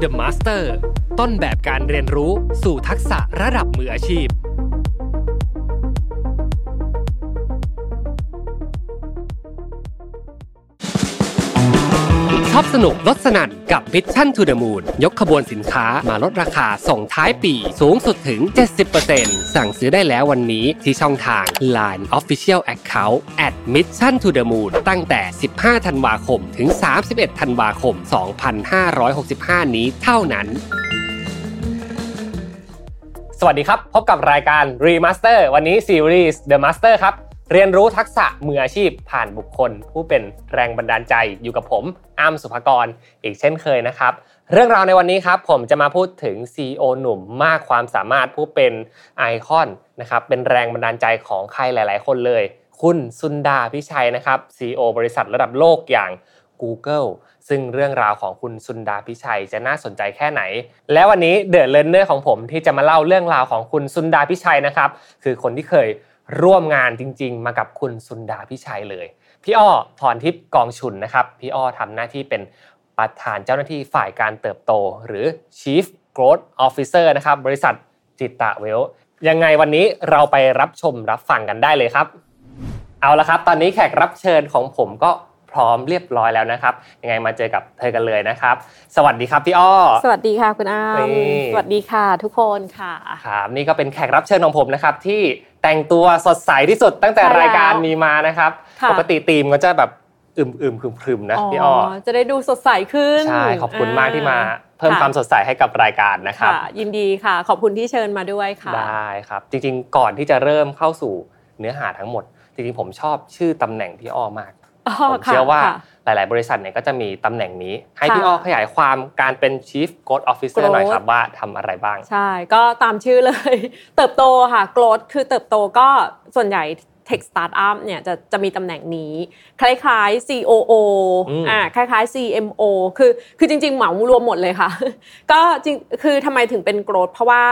The Master ต้นแบบการเรียนรู้สู่ทักษะระดับมืออาชีพ สนุกลดสนั่นกับ Mission to the Moon ยกขบวนสินค้ามาลดราคาส่งท้ายปี สูงสุดถึง 70%สั่งซื้อได้แล้ววันนี้ที่ช่องทาง Line Official Account at Mission to the Moon ตั้งแต่ 15 ธันวาคมถึง 31 ธันวาคม 2565 นี้เท่านั้น สวัสดีครับ พบกับรายการ Remaster วันนี้ซีรีส์ The Master ครับ เรียนรู้ทักษะมืออาชีพผ่านบุคคล ผู้เป็นแรงบันดาลใจอยู่กับผมอ้ำสุภกรอีกเช่นเคยนะครับ เรื่องราวในวันนี้ครับผมจะมาพูดถึง CEO หนุ่มมากความสามารถผู้เป็นไอคอนนะครับเป็นแรงบันดาลใจของใครหลาย ๆ คนเลย คุณซุนดาพิชัยนะครับ CEO บริษัทระดับโลกอย่าง Google ซึ่งเรื่องราวของคุณซุนดาพิชัยจะน่าสนใจแค่ไหน และวันนี้ The Learner ของผมที่จะมาเล่าเรื่องราวของคุณซุนดาพิชัยนะครับคือคนที่เคย ร่วมงานจริง ๆ มากับคุณซุนดาพิชัยเลย พี่อ้อพรทิพย์กองชุนนะครับ พี่อ้อทำหน้าที่เป็นประธานเจ้าหน้าที่ฝ่ายการเติบโต หรือ Chief Growth Officer นะครับ บริษัทจิตตะเวล ยังไงวันนี้เราไปรับชมรับฟังกันได้เลยครับ เอาละครับ ตอนนี้แขกรับเชิญของผมก็พร้อมเรียบร้อยแล้วนะครับ ยังไงมาเจอกับเธอกันเลยนะครับ สวัสดีครับพี่อ้อ สวัสดีค่ะคุณอ้านี่สวัสดีค่ะ ทุกคนค่ะ ครับนี่ก็เป็นแขกรับเชิญของผมนะครับที่ แต่งตัวสดใสที่สุดตั้งแต่ใช่แล้วรายการมีมานะครับค่ะปกติธีมก็จะแบบอึมอึมๆครึมๆนะพี่อ้อจะได้ดูสดใสขึ้นใช่ขอบคุณมากที่มา เพิ่มค่ะความสดใสให้กับรายการนะครับค่ะยินดีค่ะ ขอบคุณที่เชิญมาด้วยค่ะได้ครับ จริงๆ ก่อนที่จะเริ่มเข้าสู่เนื้อหาทั้งหมด จริงๆผมชอบชื่อตำแหน่งพี่อ้อมากอ๋อผมค่ะเชื่อว่าค่ะ หลาย ๆ บริษัทเนี่ยก็จะมีตำแหน่งนี้ ให้ค่ะพี่อ้อขยายความการเป็น Chief Growth Officer Growth หน่อยครับว่าทำอะไรบ้าง ใช่ ก็ตามชื่อเลย เติบโตค่ะ growth คือเติบโตก็ส่วนใหญ่ tech startup เนี่ยจะจะมีตำแหน่งนี้ คล้ายๆ COO อืมอ่าคล้ายๆ CMO คือคือจริง ๆ เหมารวมหมดเลยค่ะ ก็จริงคือทำไมถึงเป็น growth เพราะว่า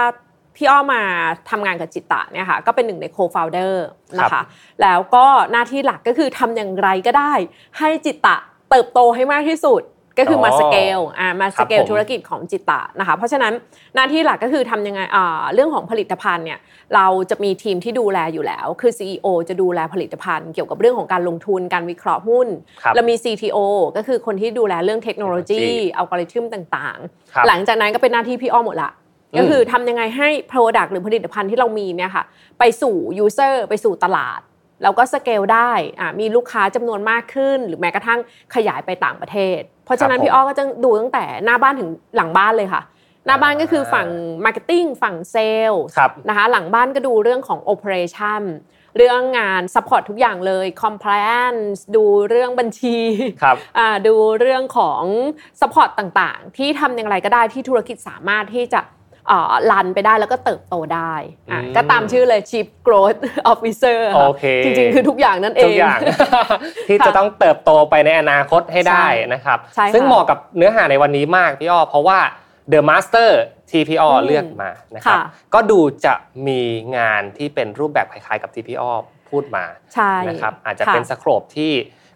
พี่อ้อมาทำงานกับจิตตะเนี่ยค่ะก็เป็นหนึ่งใน co-founder นะคะแล้วก็หน้าที่หลักก็คือทำอย่างไรก็ได้ ให้จิตตะเติบโตให้มากที่สุดก็คือมาอ๋อสเกลอ่ามาสเกลครับผมธุรกิจของจิตตะนะคะ เพราะฉะนั้นหน้าที่หลักก็คือทำยังไงอ่าเรื่องของผลิตภัณฑ์เนี่ยเราจะมีทีมที่ดูแลอยู่แล้ว คือ CEO จะดูแลผลิตภัณฑ์ เกี่ยวกับเรื่องของการลงทุนการวิเคราะห์หุ้นครับแล้วมี CTO ก็คือคนที่ดูแลเรื่องเทคโนโลยี Technology อัลกอริทึมต่างครับๆหลังจากนั้นก็เป็นหน้าที่พี่อ้อมหมดละอืม ก็คือทำยังไงให้ Product หรือผลิตภัณฑ์ที่เรามีเนี่ยค่ะ ไปสู่ User ไปสู่ตลาด แล้วก็สเกลได้อ่ามีลูกค้าจำนวนมากขึ้น หรือแม้กระทั่งขยายไปต่างประเทศ เพราะฉะนั้นครับผมพี่อ้อก็จะดูตั้งแต่หน้าบ้านถึงหลังบ้านเลยค่ะ หน้าบ้านก็คือฝั่ง Marketing ฝั่งเซลล์ครับนะคะหลังบ้านก็ดูเรื่องของ Operation เรื่องงาน Support ทุกอย่างเลย Compliance ดูเรื่องบัญชีครับอ่าดูเรื่องของ support ต่างๆ ที่ทำอย่างไรก็ได้ที่ธุรกิจสามารถที่จะเอ่อ รันไปได้แล้วก็เติบโตได้อะอืมก็ตามชื่อเลย Chief Growth Officer ค่ะโอเคจริงๆ คือทุกอย่างนั่นเองทุกอย่างที่ค่ะจะต้องเติบโตไปในอนาคตให้ได้ใช่นะครับใช่ค่ะซึ่งเหมาะกับเนื้อหาในวันนี้มากพี่อ้อเพราะว่า The Master ที่พี่อ้ออืมเลือกมานะครับค่ะก็ดูจะมีงานที่เป็นรูปแบบคล้ายๆกับที่พี่อ้อพูดมาใช่นะครับอาจจะค่เป็นสโคปที่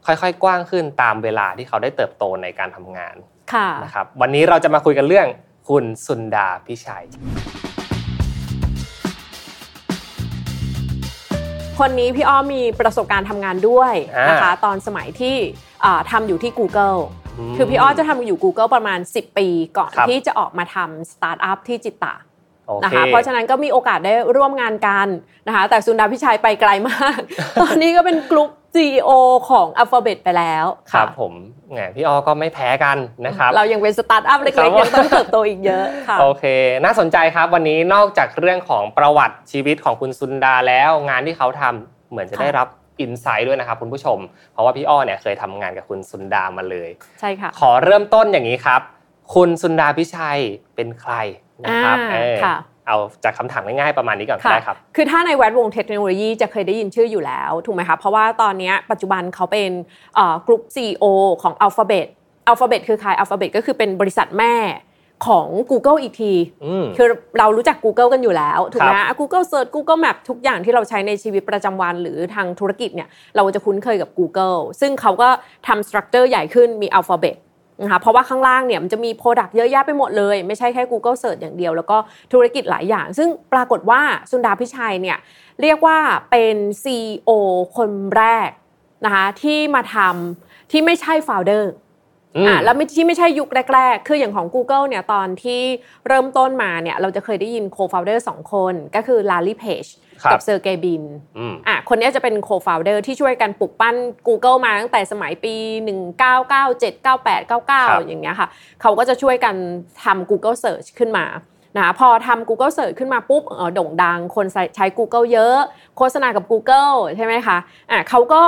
ค่อยๆ กว้างขึ้นตามเวลาที่เขาได้เติบโตในการทำงานค่ะนะครับวันนี้เราจะมาคุยกันเรื่อง คุณสุนดาพิชัย คนนี้พี่อ้อมมีประสบการณ์ทำงานด้วยนะคะ ตอนสมัยที่อ่าทำอยู่ที่ Google มคือพี่อ้อจะทำอยู่ Google ประมาณ 10 ปีก่อนครับที่จะออกมาทำสตาร์ทอัพที่ Jitta โอเคนะคะเพราะฉะนั้นก็มีโอกาสได้ร่วมงานกันนะคะแต่สุนดาพิชัยไปไกลมาก ตอนนี้ก็เป็นกลุ่ม CEO ของ Alphabet ไปแล้วครัค่ะบผมแหมพี่อ้อก็ไม่แพ้กันนะครับ เรายังเป็นสตาร์ทอัพเล็ครักบๆยังต้องเติบโตอีกเยอะค่ะโอเค น่าสนใจครับวันนี้นอกจากเรื่องของประวัติชีวิตของคุณซุนดาแล้ว งานที่เขาทำเหมือนจะค่ะได้รับ insight ด้วยนะครับคุณผู้ชม เพราะว่าพี่อ้อเนี่ยเคยทำงานกับคุณซุนดามาเลย ใช่ค่ะ ขอเริ่มต้นอย่างนี้ครับ คุณซุนดาพิชัยเป็นใครนะครับอ่าเออค่ะ เอาจากคำถามง่ายๆประมาณนี้ก่อนก็ค่ะได้ครับ คือถ้าในแวดวงเทคโนโลยีจะเคยได้ยินชื่ออยู่แล้ว ถูกไหมคะเพราะว่าตอนเนี้ยปัจจุบันเขาเป็นกลุ่ม CEO ของ Alphabet Alphabet คือใคร Alphabet ก็คือเป็นบริษัทแม่ของ Google อีกทีอืมคือเรารู้จัก Google กันอยู่แล้วถูกไหมครับอะ Google Search Google Map ทุกอย่างที่เราใช้ในชีวิตประจำวันหรือทางธุรกิจเนี่ยเราจะคุ้นเคยกับ Google ซึ่งเขาก็ทำสตรัคเจอร์ใหญ่ขึ้นมี Alphabet นะคะเพราะว่าข้างล่างเนี่ยมันจะมี Product เยอะแยะไปหมดเลย ไม่ใช่แค่ Google Search อย่างเดียว แล้วก็ธุรกิจหลายอย่าง ซึ่งปรากฏว่าสุนดาพิชัยเนี่ยเรียกว่าเป็น CEO คนแรกนะคะที่มาทำที่ไม่ใช่ founder อ่าแล้วที่ไม่ใช่ยุคแรก ๆ คืออย่างของ Google เนี่ยตอนที่เริ่มต้นมาเนี่ยเราจะเคยได้ยิน co-founder สองคนก็คือ Larry Page กับเซอร์เกย์บินอะคนนี้จะเป็น co-founder ที่ช่วยกันปลุกปั้น Google มาตั้งแต่สมัยปี 1997 98 99 อย่างเงี้ยค่ะ เขาก็จะช่วยกันทำ Google Search ขึ้นมานะพอทำ Google Search ขึ้นมาปุ๊บโด่งดัง คนใช้ Google เยอะ โฆษณากับ Google ใช่ไหมคะอะเขาก็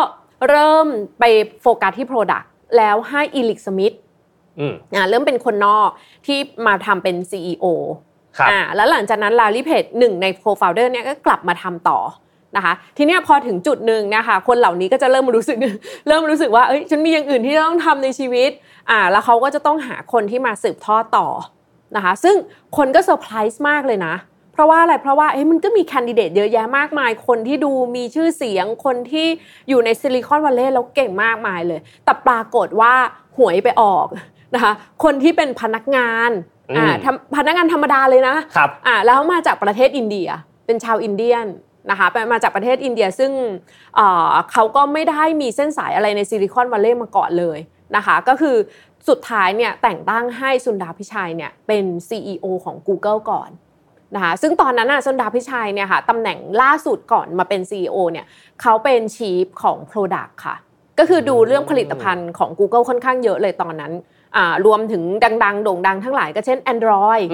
เริ่มไปโฟกัสที่ Product แล้วให้อีลิกสมิธอ่าเริ่มเป็นคนนอกที่มาทำเป็น CEO อ่าแล้วหลังจากนั้นลารีเพจหนึ่งใน co-founder เนี่ยก็กลับมาทำต่อนะคะทีนี้พอถึงจุดหนึ่งนะคะคนเหล่านี้ก็จะเริ่มรู้สึกเริ่มรู้สึกว่าเอ้ยฉันมีอย่างอื่นที่ต้องทำในชีวิตอ่าแล้วเขาก็จะต้องหาคนที่มาสืบทอดต่อนะคะซึ่งคนก็เซอร์ไพรส์มากเลยนะเพราะว่าอะไร เพราะว่าเอ้มันก็มี candidate เยอะแยะมากมาย คนที่ดูมีชื่อเสียง คนที่อยู่ในซิลิคอนวัลเลย์แล้วเก่งมากมายเลย แต่ปรากฏว่าหวยไปออกนะคะ คนที่เป็นพนักงาน อ่าพนักงานธรรมดาเลยนะครับอ่าแล้วมาจากประเทศอินเดีย เป็นชาวอินเดียนนะคะมาจากประเทศอินเดียซึ่งเขาก็ไม่ได้มีเส้นสายอะไรในซิลิคอนวัลเลย์มาก่อนเลยนะคะก็คือสุดท้ายเนี่ยแต่งตั้งให้สุนดาพิชัยเนี่ยเป็น CEO ของ Google ก่อนนะคะซึ่งตอนนั้นน่ะสุนดาพิชัยเนี่ยค่ะตำแหน่งล่าสุดก่อนมาเป็น CEO เนี่ยเขาเป็น Chief ของ Product ค่ะ ก็คือดูเรื่องผลิตภัณฑ์ของ Google ค่อนข้างเยอะเลยตอนนั้น รวมถึงดัง ๆ โด่งดังทั้งหลายก็เช่น Android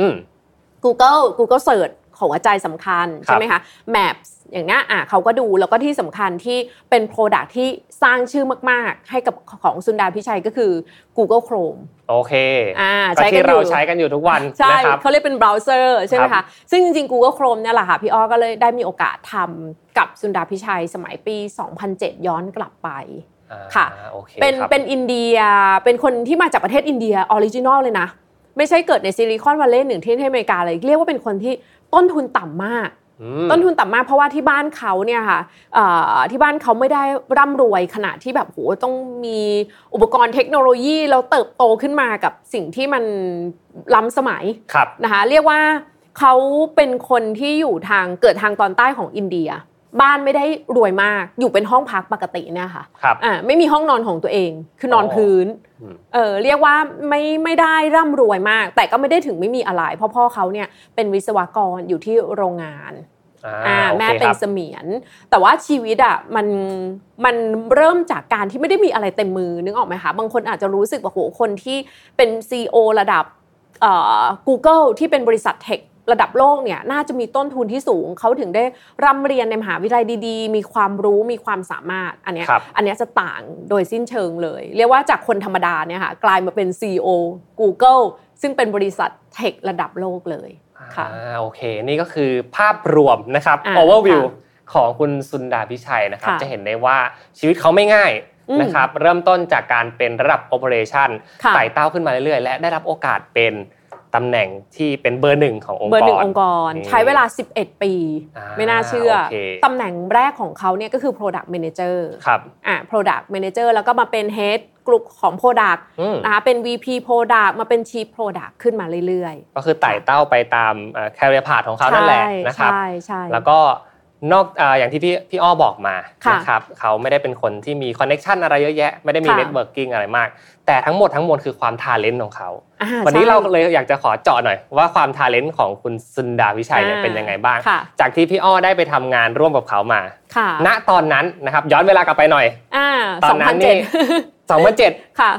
Google Google Search หัวใจสำคัญใช่ไหมคะ Maps อย่างนี้อะเขาก็ดูแล้วก็ที่สำคัญที่เป็น Product ที่สร้างชื่อมาก ๆ ให้กับของสุนดาพิชัยก็คือ Google Chrome โอเคอ่าใช้กันอยู่ใช้กันอยู่ทุกวันใช่เขาเรียกเป็นเบราว์เซอร์ใช่ไหมคะซึ่งจริง ๆ Google Chrome เนี่ยแหละค่ะ พี่อ้อก็เลยได้มีโอกาสทำกับสุนดาพิชัยสมัยปี 2007 ย้อนกลับไป ค่ะเป็นเป็นอินเดียเป็นคนที่มาจากประเทศอินเดีย original เลยนะ ไม่ใช่เกิดในซิลิคอนวัลเลย์หนึ่งที่อเมริกาเลย เรียกว่าเป็นคนที่ต้นทุนต่ำมาก ต้นทุนต่ำมากเพราะว่าที่บ้านเขาเนี่ยค่ะที่บ้านเขาไม่ได้ร่ำรวยขนาดที่แบบโหต้องมีอุปกรณ์เทคโนโลยีแล้วเติบโตขึ้นมากับสิ่งที่มันล้ำสมัยนะคะเรียกว่าเขาเป็นคนที่อยู่ทางเกิดทางตอนใต้ของอินเดีย บ้านไม่ได้รวยมากอยู่เป็นห้องพักปกติเนี่ยค่ะครับอ่าไม่มีห้องนอนของตัวเองคือนอนพื้นเออเรียกว่าไม่ไม่ได้ร่ำรวยมาก แต่ก็ไม่ได้ถึงไม่มีอะไรเพราะพ่อเขาเนี่ยเป็นวิศวกรอยู่ที่โรงงานอ่าแม่เป็นเสมียน แต่ว่าชีวิตอะมันมันเริ่มจากการที่ไม่ได้มีอะไรเต็มมือนึกออกไหมคะบางคนอาจจะรู้สึกว่าโหคนที่เป็นซีอระดับเอ่อ Google ที่เป็นบริษัทเทค ระดับโลกเนี่ยน่าจะมีต้นทุนที่สูง เขาถึงได้ร่ำเรียนในมหาวิทยาลัยดีๆ มีความรู้มีความสามารถอันนี้อันนี้จะต่างโดยสิ้นเชิงเลย เรียกว่าจากคนธรรมดาเนี่ยค่ะกลายมาเป็น CEO Google ซึ่งเป็นบริษัทเทคระดับโลกเลยค่ะโอเค นี่ก็คือภาพรวมนะครับ overview ของคุณสุนดาพิชัยนะครับ จะเห็นได้ว่าชีวิตเขาไม่ง่ายนะครับ เริ่มต้นจากการเป็นระดับ operation ไต่เต้าขึ้นมาเรื่อยๆ และได้รับโอกาสเป็น ตำแหน่งที่เป็นเบอร์หนึ่งขององค์กรเบอร์หนึ่งองค์กร ใช้เวลา 11 ปี ไม่น่าเชื่อ ตำแหน่งแรกของเขาเนี่ยก็คือ product manager ครับอ่า product manager แล้วก็มาเป็น head กลุ่มของ product นะคะเป็น VP product มาเป็น chief product ขึ้นมาเรื่อยๆ ก็คือไต่เต้าไปตาม career path ของเขานั่นแหละนะครับใช่ใช่แล้วก็ นอกอย่างที่พี่พี่อ้อบอกมานะครับเขาไม่ได้เป็นคนที่มี connection อะไรเยอะแยะ ไม่ได้มี networking อะไรมาก แต่ทั้งหมดทั้งมวลคือความ talent ของเขา วันนี้เราเลยอยากจะขอเจาะหน่อย ว่าความ talent ของคุณซุนดาพิชัยเนี่ยเป็นยังไงบ้าง จากที่พี่อ้อได้ไปทำงานร่วมกับเขามา ณตอนนั้นนะครับย้อนเวลากลับไปหน่อยตอนนั้นนี่สองพันเจ็ดค่ะ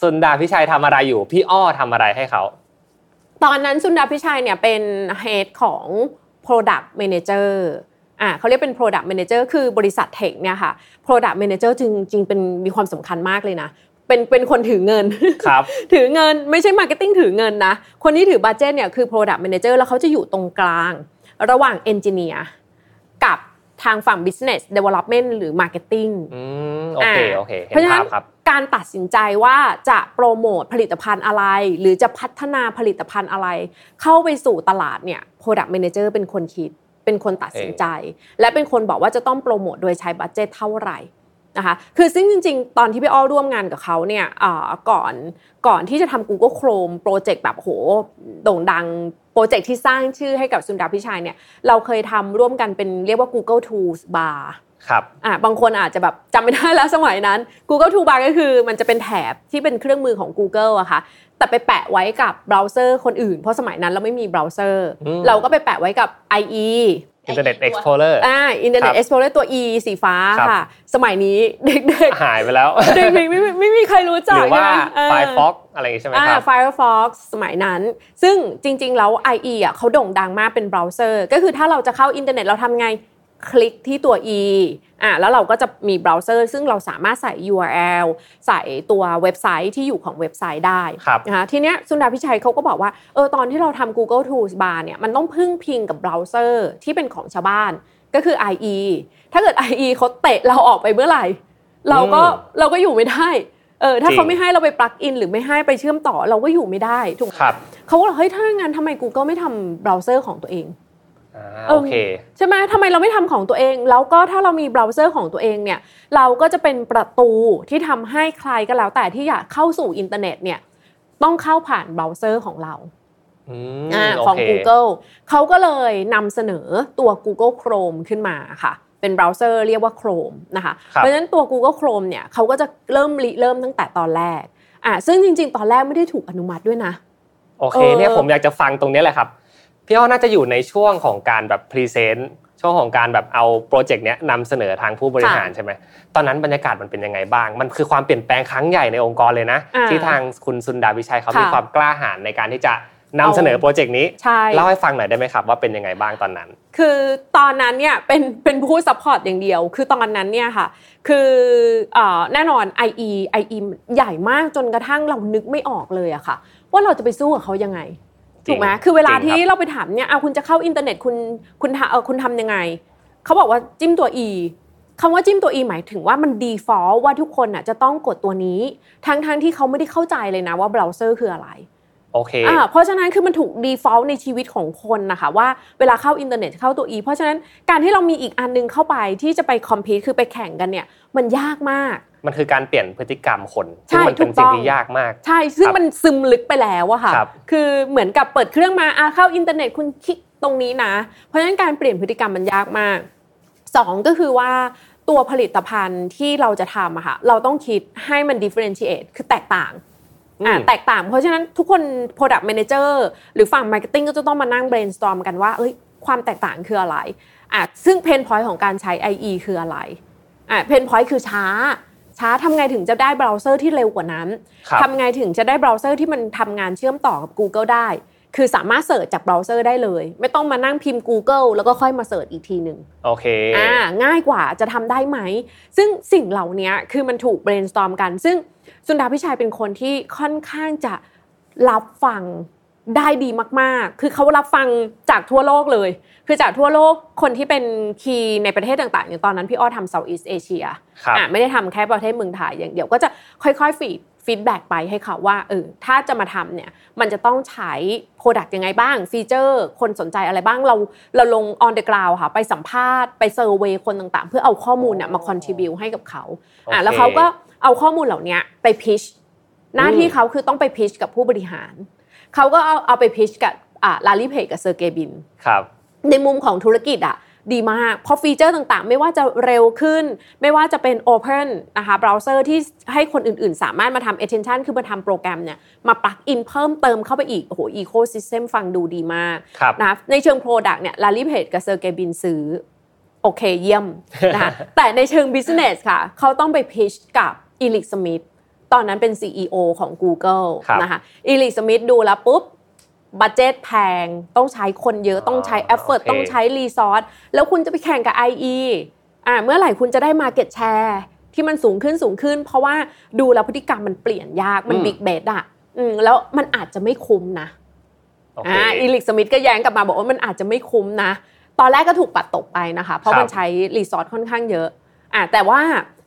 ซุนดาพิชัยทำอะไรอยู่ พี่อ้อทำอะไรให้เขาตอนนั้นซุนดาพิชัยเนี่ยเป็นHead ของ Product Manager อ่าเขาเรียกเป็น product manager คือบริษัทเทคเนี่ยค่ะ product manager จริงจริงเป็นมีความสำคัญมากเลยนะ เป็นเป็นคนถือเงินครับถือเงินไม่ใช่ marketing ถือเงินนะ คนที่ถือ budget เนี่ยคือ product manager แล้วเขาจะอยู่ตรงกลาง ระหว่าง engineer กับทางฝั่ง business development หรือ marketing อืมโอเคโอเคเพราะฉะนั้นการตัดสินใจว่าจะโปรโมทผลิตภัณฑ์อะไร หรือจะพัฒนาผลิตภัณฑ์อะไร เข้าไปสู่ตลาดเนี่ย product manager เป็นคนคิด เป็นคนตัดสินใจ และเป็นคนบอกว่าจะต้องโปรโมทโดยใช้ budget เท่าไหร่นะคะคือซึ่งจริง ๆ ตอนที่พี่อ้อร่วมงานกับเขาเนี่ยก่อนก่อนที่จะทำ Google Chrome โปรเจกต์แบบโหโด่งดังโปรเจกต์ที่สร้างชื่อให้กับสุนดาพิชัยเนี่ยเราเคยทำร่วมกันเป็นเรียกว่า Google Toolbar ครับอ่าบางคนอาจจะแบบจำไม่ได้แล้วสมัยนั้น Google Toolbar ก็คือมันจะเป็นแถบที่เป็นเครื่องมือของ Google อะค่ะ แต่ไปแปะไว้กับเบราว์เซอร์คนอื่น เพราะสมัยนั้นเราไม่มีเบราว์เซอร์ เราก็ไปแปะไว้กับ IE Internet Explorer อ่า Internet Explorer ตัว E สีฟ้าค่ะ สมัยนี้เด็กๆ หายไปแล้ว เด็กๆไม่ไม่มีใครรู้จักหรือว่า Firefox อะไรใช่ไหมครับ Firefox สมัยนั้น ซึ่งจริงๆ แล้ว IE อะเขาโด่งดังมากเป็นเบราว์เซอร์ ก็คือถ้าเราจะเข้าอินเทอร์เน็ตเราทำไง คลิกที่ตัว e อะแล้วเราก็จะมีเบราว์เซอร์ ซึ่งเราสามารถใส่ URL ใส่ตัวเว็บไซต์ที่อยู่ของเว็บไซต์ได้นะคะทีเนี้ยสุนดาพิชัยเขาก็บอกว่าเออตอนที่เราทำ Google Toolbar เนี่ยมันต้องพึ่งพิงกับเบราว์เซอร์ที่เป็นของชาวบ้านก็คือ IE ถ้าเกิด IE เขาเตะเราออกไปเมื่อไหร่ เราก็เราก็อยู่ไม่ได้เออถ้าเขาไม่ให้เราไป plug in หรือไม่ให้ไปเชื่อมต่อเราก็อยู่ไม่ได้ถูกไหมเขาก็บอกเฮ้ยถ้างั้นทำไม Google ไม่ทำเบราว์เซอร์ของตัวเอง โอเคใช่ไหมทำไมเราไม่ทำของตัวเอง แล้วก็ถ้าเรามีเบราว์เซอร์ของตัวเองเนี่ย เราก็จะเป็นประตูที่ทำให้ใครก็แล้วแต่ที่อยากเข้าสู่อินเทอร์เน็ตเนี่ยต้องเข้าผ่านเบราว์เซอร์ของเราของ Google เขาก็เลยนำเสนอตัว Google Chrome ขึ้นมาค่ะ เป็นเบราว์เซอร์เรียกว่า Chrome นะคะเพราะฉะนั้นตัว Google Chrome เนี่ยเขาก็จะเริ่มริเริ่มตั้งแต่ตอนแรกอ่าซึ่งจริง ๆ ตอนแรกไม่ได้ถูกอนุมัติด้วยนะโอเคเนี่ยผมอยากจะฟังตรงนี้แหละครับ พี่อ้อน่าจะอยู่ในช่วงของการแบบ present ช่วงของการแบบเอา project เนี้ยนำเสนอทางผู้บริหารใช่ไหมตอนนั้นบรรยากาศมันเป็นยังไงบ้าง มันคือความเปลี่ยนแปลงครั้งใหญ่ในองค์กรเลยนะ ที่ทางคุณ Sundar Pichai เขามีความกล้าหาญในการที่จะนำเสนอ project นี้เล่าให้ฟังหน่อยได้ไหมครับว่าเป็นยังไงบ้างตอนนั้น คือตอนนั้นเนี่ยเป็นเป็นผู้ support อย่างเดียว คือตอนนั้นเนี่ยค่ะ คือแน่นอน IE IE ใหญ่มากจนกระทั่งเรานึกไม่ออกเลยอะค่ะ ว่าเราจะไปสู้กับเขายังไง ถูกไหมคือเวลาที่เราไปถามเนี่ยเอาคุณจะเข้าอินเทอร์เน็ตคุณคุณเออคุณทำยังไงเขาบอกว่าจิ้มตัว e คำว่าจิ้มตัว e หมายถึงว่ามัน default ว่าทุกคนอะจะต้องกดตัวนี้ ทั้งทั้งที่เขาไม่ได้เข้าใจเลยนะว่าเบราว์เซอร์คืออะไร โอเคอ่าเพราะฉะนั้นคือมันถูก default ในชีวิตของคนนะคะว่าเวลาเข้าอินเทอร์เน็ตเข้าตัว e เพราะฉะนั้นการที่เรามีอีกอันนึงเข้าไปที่จะไป compete คือไปแข่งกันเนี่ยมันยากมากมันคือการเปลี่ยนพฤติกรรมคนซึ่งมันเป็นสิ่งที่ยากมาก ใช่ ซึ่งมันซึมลึกไปแล้วอะค่ะ คือเหมือนกับเปิดเครื่องมาอาเข้าอินเทอร์เน็ตคุณคลิกตรงนี้นะ เพราะฉะนั้นการเปลี่ยนพฤติกรรมมันยากมากสองก็คือว่าตัวผลิตภัณฑ์ที่เราจะทำอะค่ะ เราต้องคิดให้มัน differentiate คือแตกต่าง อ่าแตกต่างเพราะฉะนั้นทุกคน product manager หรือฝั่ง marketing ก็จะต้องมานั่ง brainstorm กันว่าเอ้ยความแตกต่างคืออะไรอะซึ่ง pain point ของการใช้ IE คืออะไรอะ pain point คือช้า ช้าทำไงถึงจะได้เบราว์เซอร์ที่เร็วกว่านั้นทำไงถึงจะได้เบราว์เซอร์ที่มันทำงานเชื่อมต่อกับ Google ได้ คือสามารถ search จากเบราว์เซอร์ได้เลย ไม่ต้องมานั่งพิมพ์ Google แล้วก็ค่อยมา search อีกทีหนึ่งโอเคอ่าง่ายกว่าจะทำได้ไหม ซึ่งสิ่งเหล่านี้คือมันถูก brainstorm กันซึ่ง Sundar Pichai เป็นคนที่ค่อนข้างจะรับฟังได้ดีมากๆ คือเขารับฟังจากทั่วโลกเลย คือจากทั่วโลกคนที่เป็น key ในประเทศต่างๆอย่างตอนนั้นพี่อ้อทำ Southeast Asia อ่าไม่ได้ทำแค่ประเทศเมืองไทยอย่างเดียวก็จะค่อยๆ feed feedback ไปให้เขาว่าเออถ้าจะมาทำเนี่ยมันจะต้องใช้ product ยังไงบ้าง feature คนสนใจอะไรบ้างเราเราลง on the ground ค่ะ ไปสัมภาษณ์ไป survey คนต่างๆ เพื่อเอาข้อมูลเนี่ยมา contribute ให้กับเขาอ่าแล้วเขาก็ เอาข้อมูลเหล่านี้ไป pitch หน้าที่เขาคือต้องไป pitch กับผู้บริหาร เขาก็เอาเอาไป pitch กับอ่า Larry Page กับ Sergey Brin ครับ ในมุมของธุรกิจอะดีมากเพราะ feature ต่างๆ ไม่ว่าจะเร็วขึ้น ไม่ว่าจะเป็น Open นะคะเบราว์เซอร์ที่ให้คนอื่นๆ สามารถมาทำ extension คือมาทำโปรแกรมเนี่ยมา plug-in เพิ่มเติมเข้าไปอีก โอ้โห ecosystem ฟังดูดีมากนะในเชิง Product เนี่ย Larry Page กับ Sergey Brin ซื้อ โอเคเยี่ยมนะคะแต่ในเชิง Business ค่ะ เขาต้องไป pitch กับ Eric Schmidt ตอนนั้นเป็น CEO ของ Google นะคะ Eric Schmidt ดูแล้วปุ๊บ budget แพง ต้องใช้คนเยอะต้องใช้ effort ต้องใช้ resource แล้วคุณจะไปแข่งกับ IE อ่าเมื่อไหร่คุณจะได้ market share ที่มันสูงขึ้นสูงขึ้น เพราะว่าดูแล้วพฤติกรรมมันเปลี่ยนยากมัน big bet อะอืมแล้วมันอาจจะไม่คุ้มนะอ่า Eric Schmidt ก็แย้งกลับมาบอกว่ามันอาจจะไม่คุ้มนะ ตอนแรกก็ถูกปัดตกไปนะคะ เพราะมันใช้ resource ค่อนข้างเยอะ อ่าแต่ว่า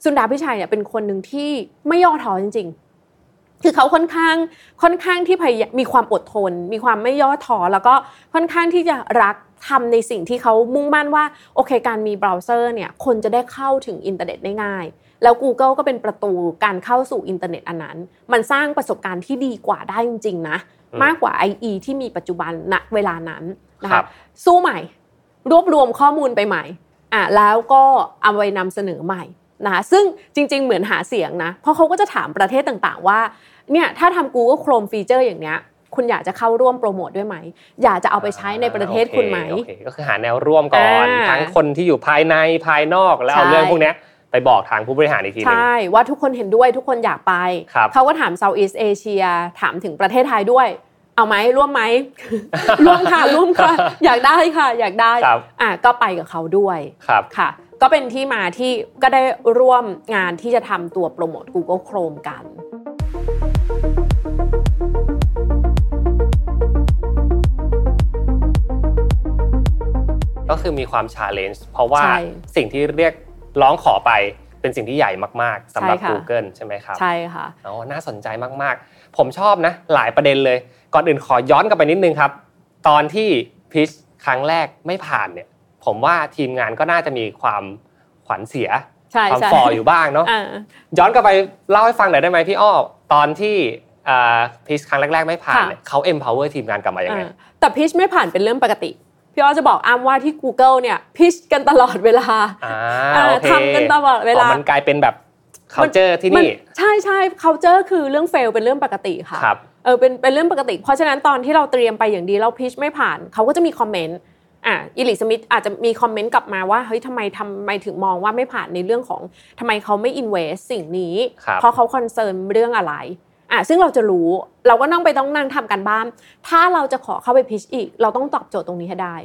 Sundar Pichai เนี่ยเป็นคนหนึ่งที่ไม่ย่อท้อจริง ๆ คือเขาค่อนข้างค่อนข้างที่พยมีความอดทน มีความไม่ย่อท้อแล้วก็ค่อนข้างที่จะรักทำในสิ่งที่เขามุ่งมั่นว่าโอเคการมีเบราว์เซอร์เนี่ยคนจะได้เข้าถึงอินเทอร์เน็ตได้ง่ายแล้ว Google ก็เป็นประตูการเข้าสู่อินเทอร์เน็ตอันนั้น มันสร้างประสบการณ์ที่ดีกว่าได้จริง ๆ นะ มากกว่า IE ที่มีปัจจุบันณเวลานั้นนะครัคะบสู้ใหม่ รวบรวมข้อมูลไปใหม่ อะแล้วก็เอาไปนำเสนอใหม่นะคะซึ่งจริง ๆ เหมือนหาเสียงนะ เพราะเขาก็จะถามประเทศต่างๆ ว่าเนี่ยถ้าทำ Google Chrome ฟีเจอร์อย่างเนี้ยคุณอยากจะเข้าร่วมโปรโมทด้วยไหม อยากจะเอาไปใช้ในประเทศคุณไหมโอเคก็คือหาแนวร่วมก่อนอ่าทั้งคนที่อยู่ภายในภายนอกแล้วเอาใช่เรื่องพวกเนี้ยไปบอกทางผู้บริหารอีกทีหนึงใช่ ว่าทุกคนเห็นด้วยทุกคนอยากไปครับเขาก็ถาม Southeast Asia ถามถึงประเทศไทยด้วย เอาไหมร่วมไหมร่วมค่ะร่วมค่ะ อยากได้ค่ะ อยากได้ครับอะก็ไปกับเขาด้วยครับค่ะ ก็เป็นที่มาที่ก็ได้ร่วมงานที่จะทำตัวโปรโมท Google Chrome กันก็คือมีความชาเลนจ์เพราะว่าใช่สิ่งที่เรียกร้องขอไปเป็นสิ่งที่ใหญ่มากๆสำหรับใช่ค่ะ Google ใช่ไหมครับ ใช่ค่ะอ๋อน่าสนใจมากๆ ผมชอบนะ หลายประเด็นเลย ก่อนอื่นขอย้อนกลับไปนิดนึงครับ ตอนที่พิชครั้งแรกไม่ผ่านเนี่ย ผมว่าทีมงานก็น่าจะมีความขวัญเสียใช่ความใช่ฟออยู่บ้างเนาะอ่าย้อนกลับไปเล่าให้ฟังหน่อยได้ไหมพี่อ้อตอนที่พิชครั้งแรก ๆ ไม่ผ่านค่ะเนี่ยเขา empower ทีมงานกลับมายังไงอ่าแต่ pitch ไม่ผ่านเป็นเรื่องปกติพี่อ้อจะบอกอ้ามว่าที่ Google เนี่ย pitch กันตลอดเวลาอ่าอ่าโอเคทำกันตลอดเวลาอ๋อมันกลายเป็นแบบ culture ที่นี่มัใช่ใช่ culture คือเรื่อง fail เป็นเรื่องปกติค่ะครับ เออเป็นเป็นเรื่องปกติ เพราะฉะนั้นตอนที่เราเตรียมไปอย่างดีแล้ว pitch ไม่ผ่านเขาก็จะมี comment อะ Eric Schmidt อาจจะมี comment กลับมาว่าเฮ้ยทำไมทำไมถึงมองว่าไม่ผ่านในเรื่องของทำไมเขาไม่ invest สิ่งนี้ครับเพราะเขา concern เรื่องอะไรอะซึ่งเราจะรู้เราก็ต้องไปต้องนั่งทำกันบ้าน ถ้าเราจะขอเข้าไปพิชอีก เราต้องตอบโจทย์ตรงนี้ให้ได้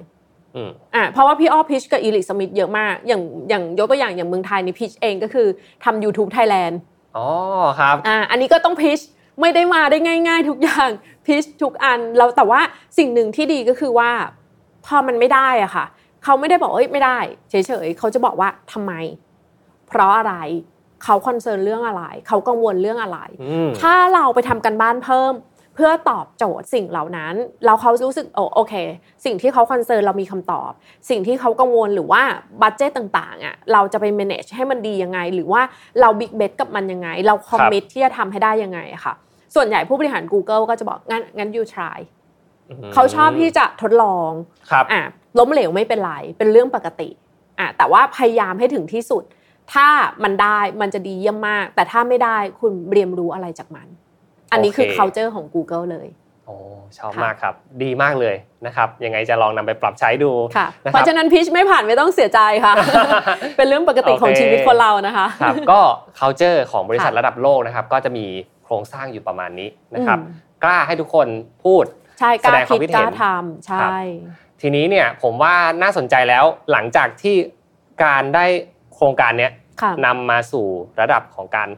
อืมอะเพราะว่าพี่อ้อพิชกับอีลิสมิธเยอะมาก อย่างอย่างยกตัวอย่างอย่างเมืองไทยนี่พิชเองก็คือทำ YouTube Thailand อ๋อครับอ่าอันนี้ก็ต้องพิช ไม่ได้มาได้ง่าย ๆ ทุกอย่างพิชทุกอันแล้วแต่ว่าสิ่งหนึ่งที่ดีก็คือว่า พอมันไม่ได้อะค่ะ เขาไม่ได้บอกเอ้ยไม่ได้เฉยๆเขาจะบอกว่าทำไม เพราะอะไรเขา concern เรื่องอะไร เขากังวลเรื่องอะไรอืมถ้าเราไปทำการบ้านเพิ่ม เพื่อตอบโจทย์สิ่งเหล่านั้นแล้วเขารู้สึกโอโอเค สิ่งที่เขา concern เรามีคำตอบ สิ่งที่เขากังวลหรือว่า budget ต่างๆอะเราจะไป manage ให้มันดียังไง หรือว่าเราบิ๊กเบ t กับมันยังไง เรา commit ที่จะทำให้ได้ยังไงอะค่ะ ส่วนใหญ่ผู้บริหาร Google ก็จะบอกงั้นงั้น you try เขาชอบที่จะทดลองครับอะล้มเหลวไม่เป็นไร เป็นเรื่องปกติอะแต่ว่าพยายามให้ถึงที่สุด ถ้ามันได้มันจะดีเยี่ยมมาก แต่ถ้าไม่ได้คุณเรียนรู้อะไรจากมัน อันนี้คือโอเค culture ของ Google เลยโอ้ชอบค่ะมากครับ ดีมากเลยนะครับยังไงจะลองนำไปปรับใช้ดูค่ะนะครับเพราะฉะนั้นพิชไม่ผ่านไม่ต้องเสียใจค่ะ เป็นเรื่องปกติของโอเคชีวิตคนเรานะคะครับก็ culture ของบริษัทค่ะระดับโลกนะครับ ก็จะมี โครงสร้างอยู่ประมาณนี้นะครับอืมกล้าให้ทุกคนพูดใช่กล้าแสดงความคิดคิดกล้าเห็นทำใช่ ทีนี้เนี่ยผมว่าน่าสนใจแล้วหลังจากที่การได้โครงการเนี้ยค่ะนำมาสู่ระดับของการ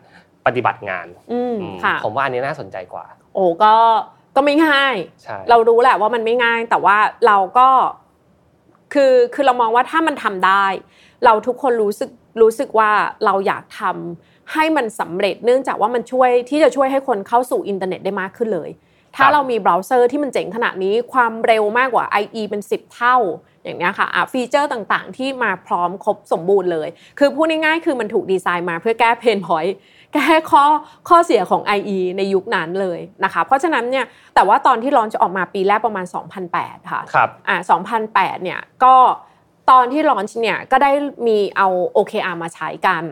ปฏิบัติงานอืมอืมค่ะผมว่าอันนี้น่าสนใจกว่า โอ้ก็ก็ไม่ง่ายใช่เรารู้แหละว่ามันไม่ง่าย แต่ว่าเราก็คือคือเรามองว่าถ้ามันทำได้ เราทุกคนรู้สึกรู้สึกว่าเราอยากทำ ให้มันสำเร็จเนื่องจากว่ามันช่วยที่จะช่วยให้คนเข้าสู่อินเทอร์เน็ตได้มากขึ้นเลย ถ้าเรามีเบราว์เซอร์ที่มันเจ๋งขนาดนี้ความเร็วมากกว่า IE เป็น 10 เท่าอย่างเนี้ยค่ะอะ feature ต่างๆ ที่มาพร้อมครบสมบูรณ์เลย คือพูดง่ายๆ คือมันถูกดีไซน์มาเพื่อแก้ pain point แก้ข้อข้อเสียของ IE ในยุคนั้นเลยนะคะ เพราะฉะนั้นเนี่ยแต่ว่าตอนที่ launch ออกมาปีแรกประมาณ 2008 ค่ะครับอ่า2008 เนี่ยก็ตอนที่ launch เนี่ยก็ได้มีเอา OKR มาใช้กัน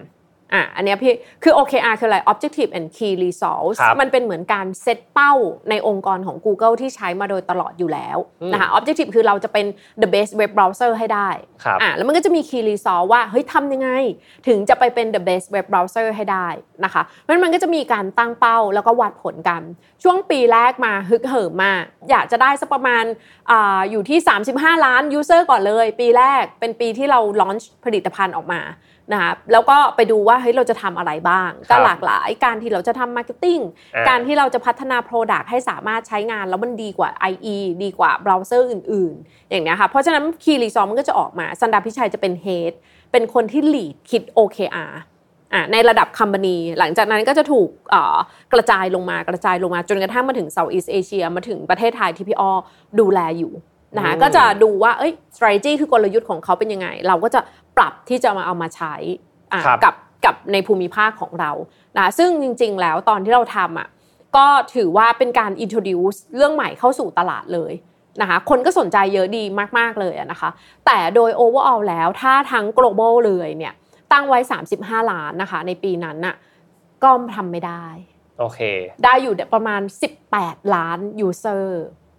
อะอันเนี้ยพี่คือ OKR คืออะไร Objective and Key Results ครับมันเป็นเหมือนการเซตเป้าในองค์กรของ Google ที่ใช้มาโดยตลอดอยู่แล้วอืมนะคะ Objective คือเราจะเป็น the best web browser ให้ได้ครับอะแล้วมันก็จะมี key result ว่าเฮ้ยทำยังไง ถึงจะไปเป็น the best web browser ให้ได้นะคะเพราะฉะนั้นมันก็จะมีการตั้งเป้าแล้วก็วัดผลกัน ช่วงปีแรกมาฮึกเหิมมากอยากจะได้สักประมาณอาอยู่ที่ 35 ล้าน user ก่อนเลย ปีแรกเป็นปีที่เรา launch ผลิตภัณฑ์ออกมา นะคะแล้วก็ไปดูว่าเฮ้ยเราจะทำอะไรบ้างครัก็บหลากหลายการที่เราจะทำ marketing อ่าการที่เราจะพัฒนา Product ให้สามารถใช้งานแล้วมันดีกว่า IE ดีกว่าเบราว์เซอร์อื่น ๆ อย่างเนี้ยค่ะเพราะฉะนั้น Key Result มันก็จะออกมาสันดาพิชัยจะเป็น Head เป็นคนที่ lead คิด OKR อะในระดับ Company หลังจากนั้นก็จะถูกเอ่อกระจายลงมากระจายลงมาจนกระทั่งมาถึง Southeast Asia มาถึงประเทศไทยที่พี่อ้อดูแลอยู่ นะคะอืมก็จะดูว่าเอ้ย strategy คือกลยุทธ์ของเขาเป็นยังไง เราก็จะปรับที่จะมาเอามาใช้อะครับกับกับในภูมิภาคของเรานะซึ่งจริง ๆ แล้วตอนที่เราทำอะก็ถือว่าเป็นการ introduce เรื่องใหม่เข้าสู่ตลาดเลยนะคะคนก็สนใจเยอะดีมาก ๆ เลยนะคะ แต่โดย overall แล้วถ้าทั้ง global เลยเนี่ยตั้งไว้ 35 ล้านนะคะ ในปีนั้นน่ะก็ทำไม่ได้ โอเค ได้อยู่ประมาณ 18 ล้าน user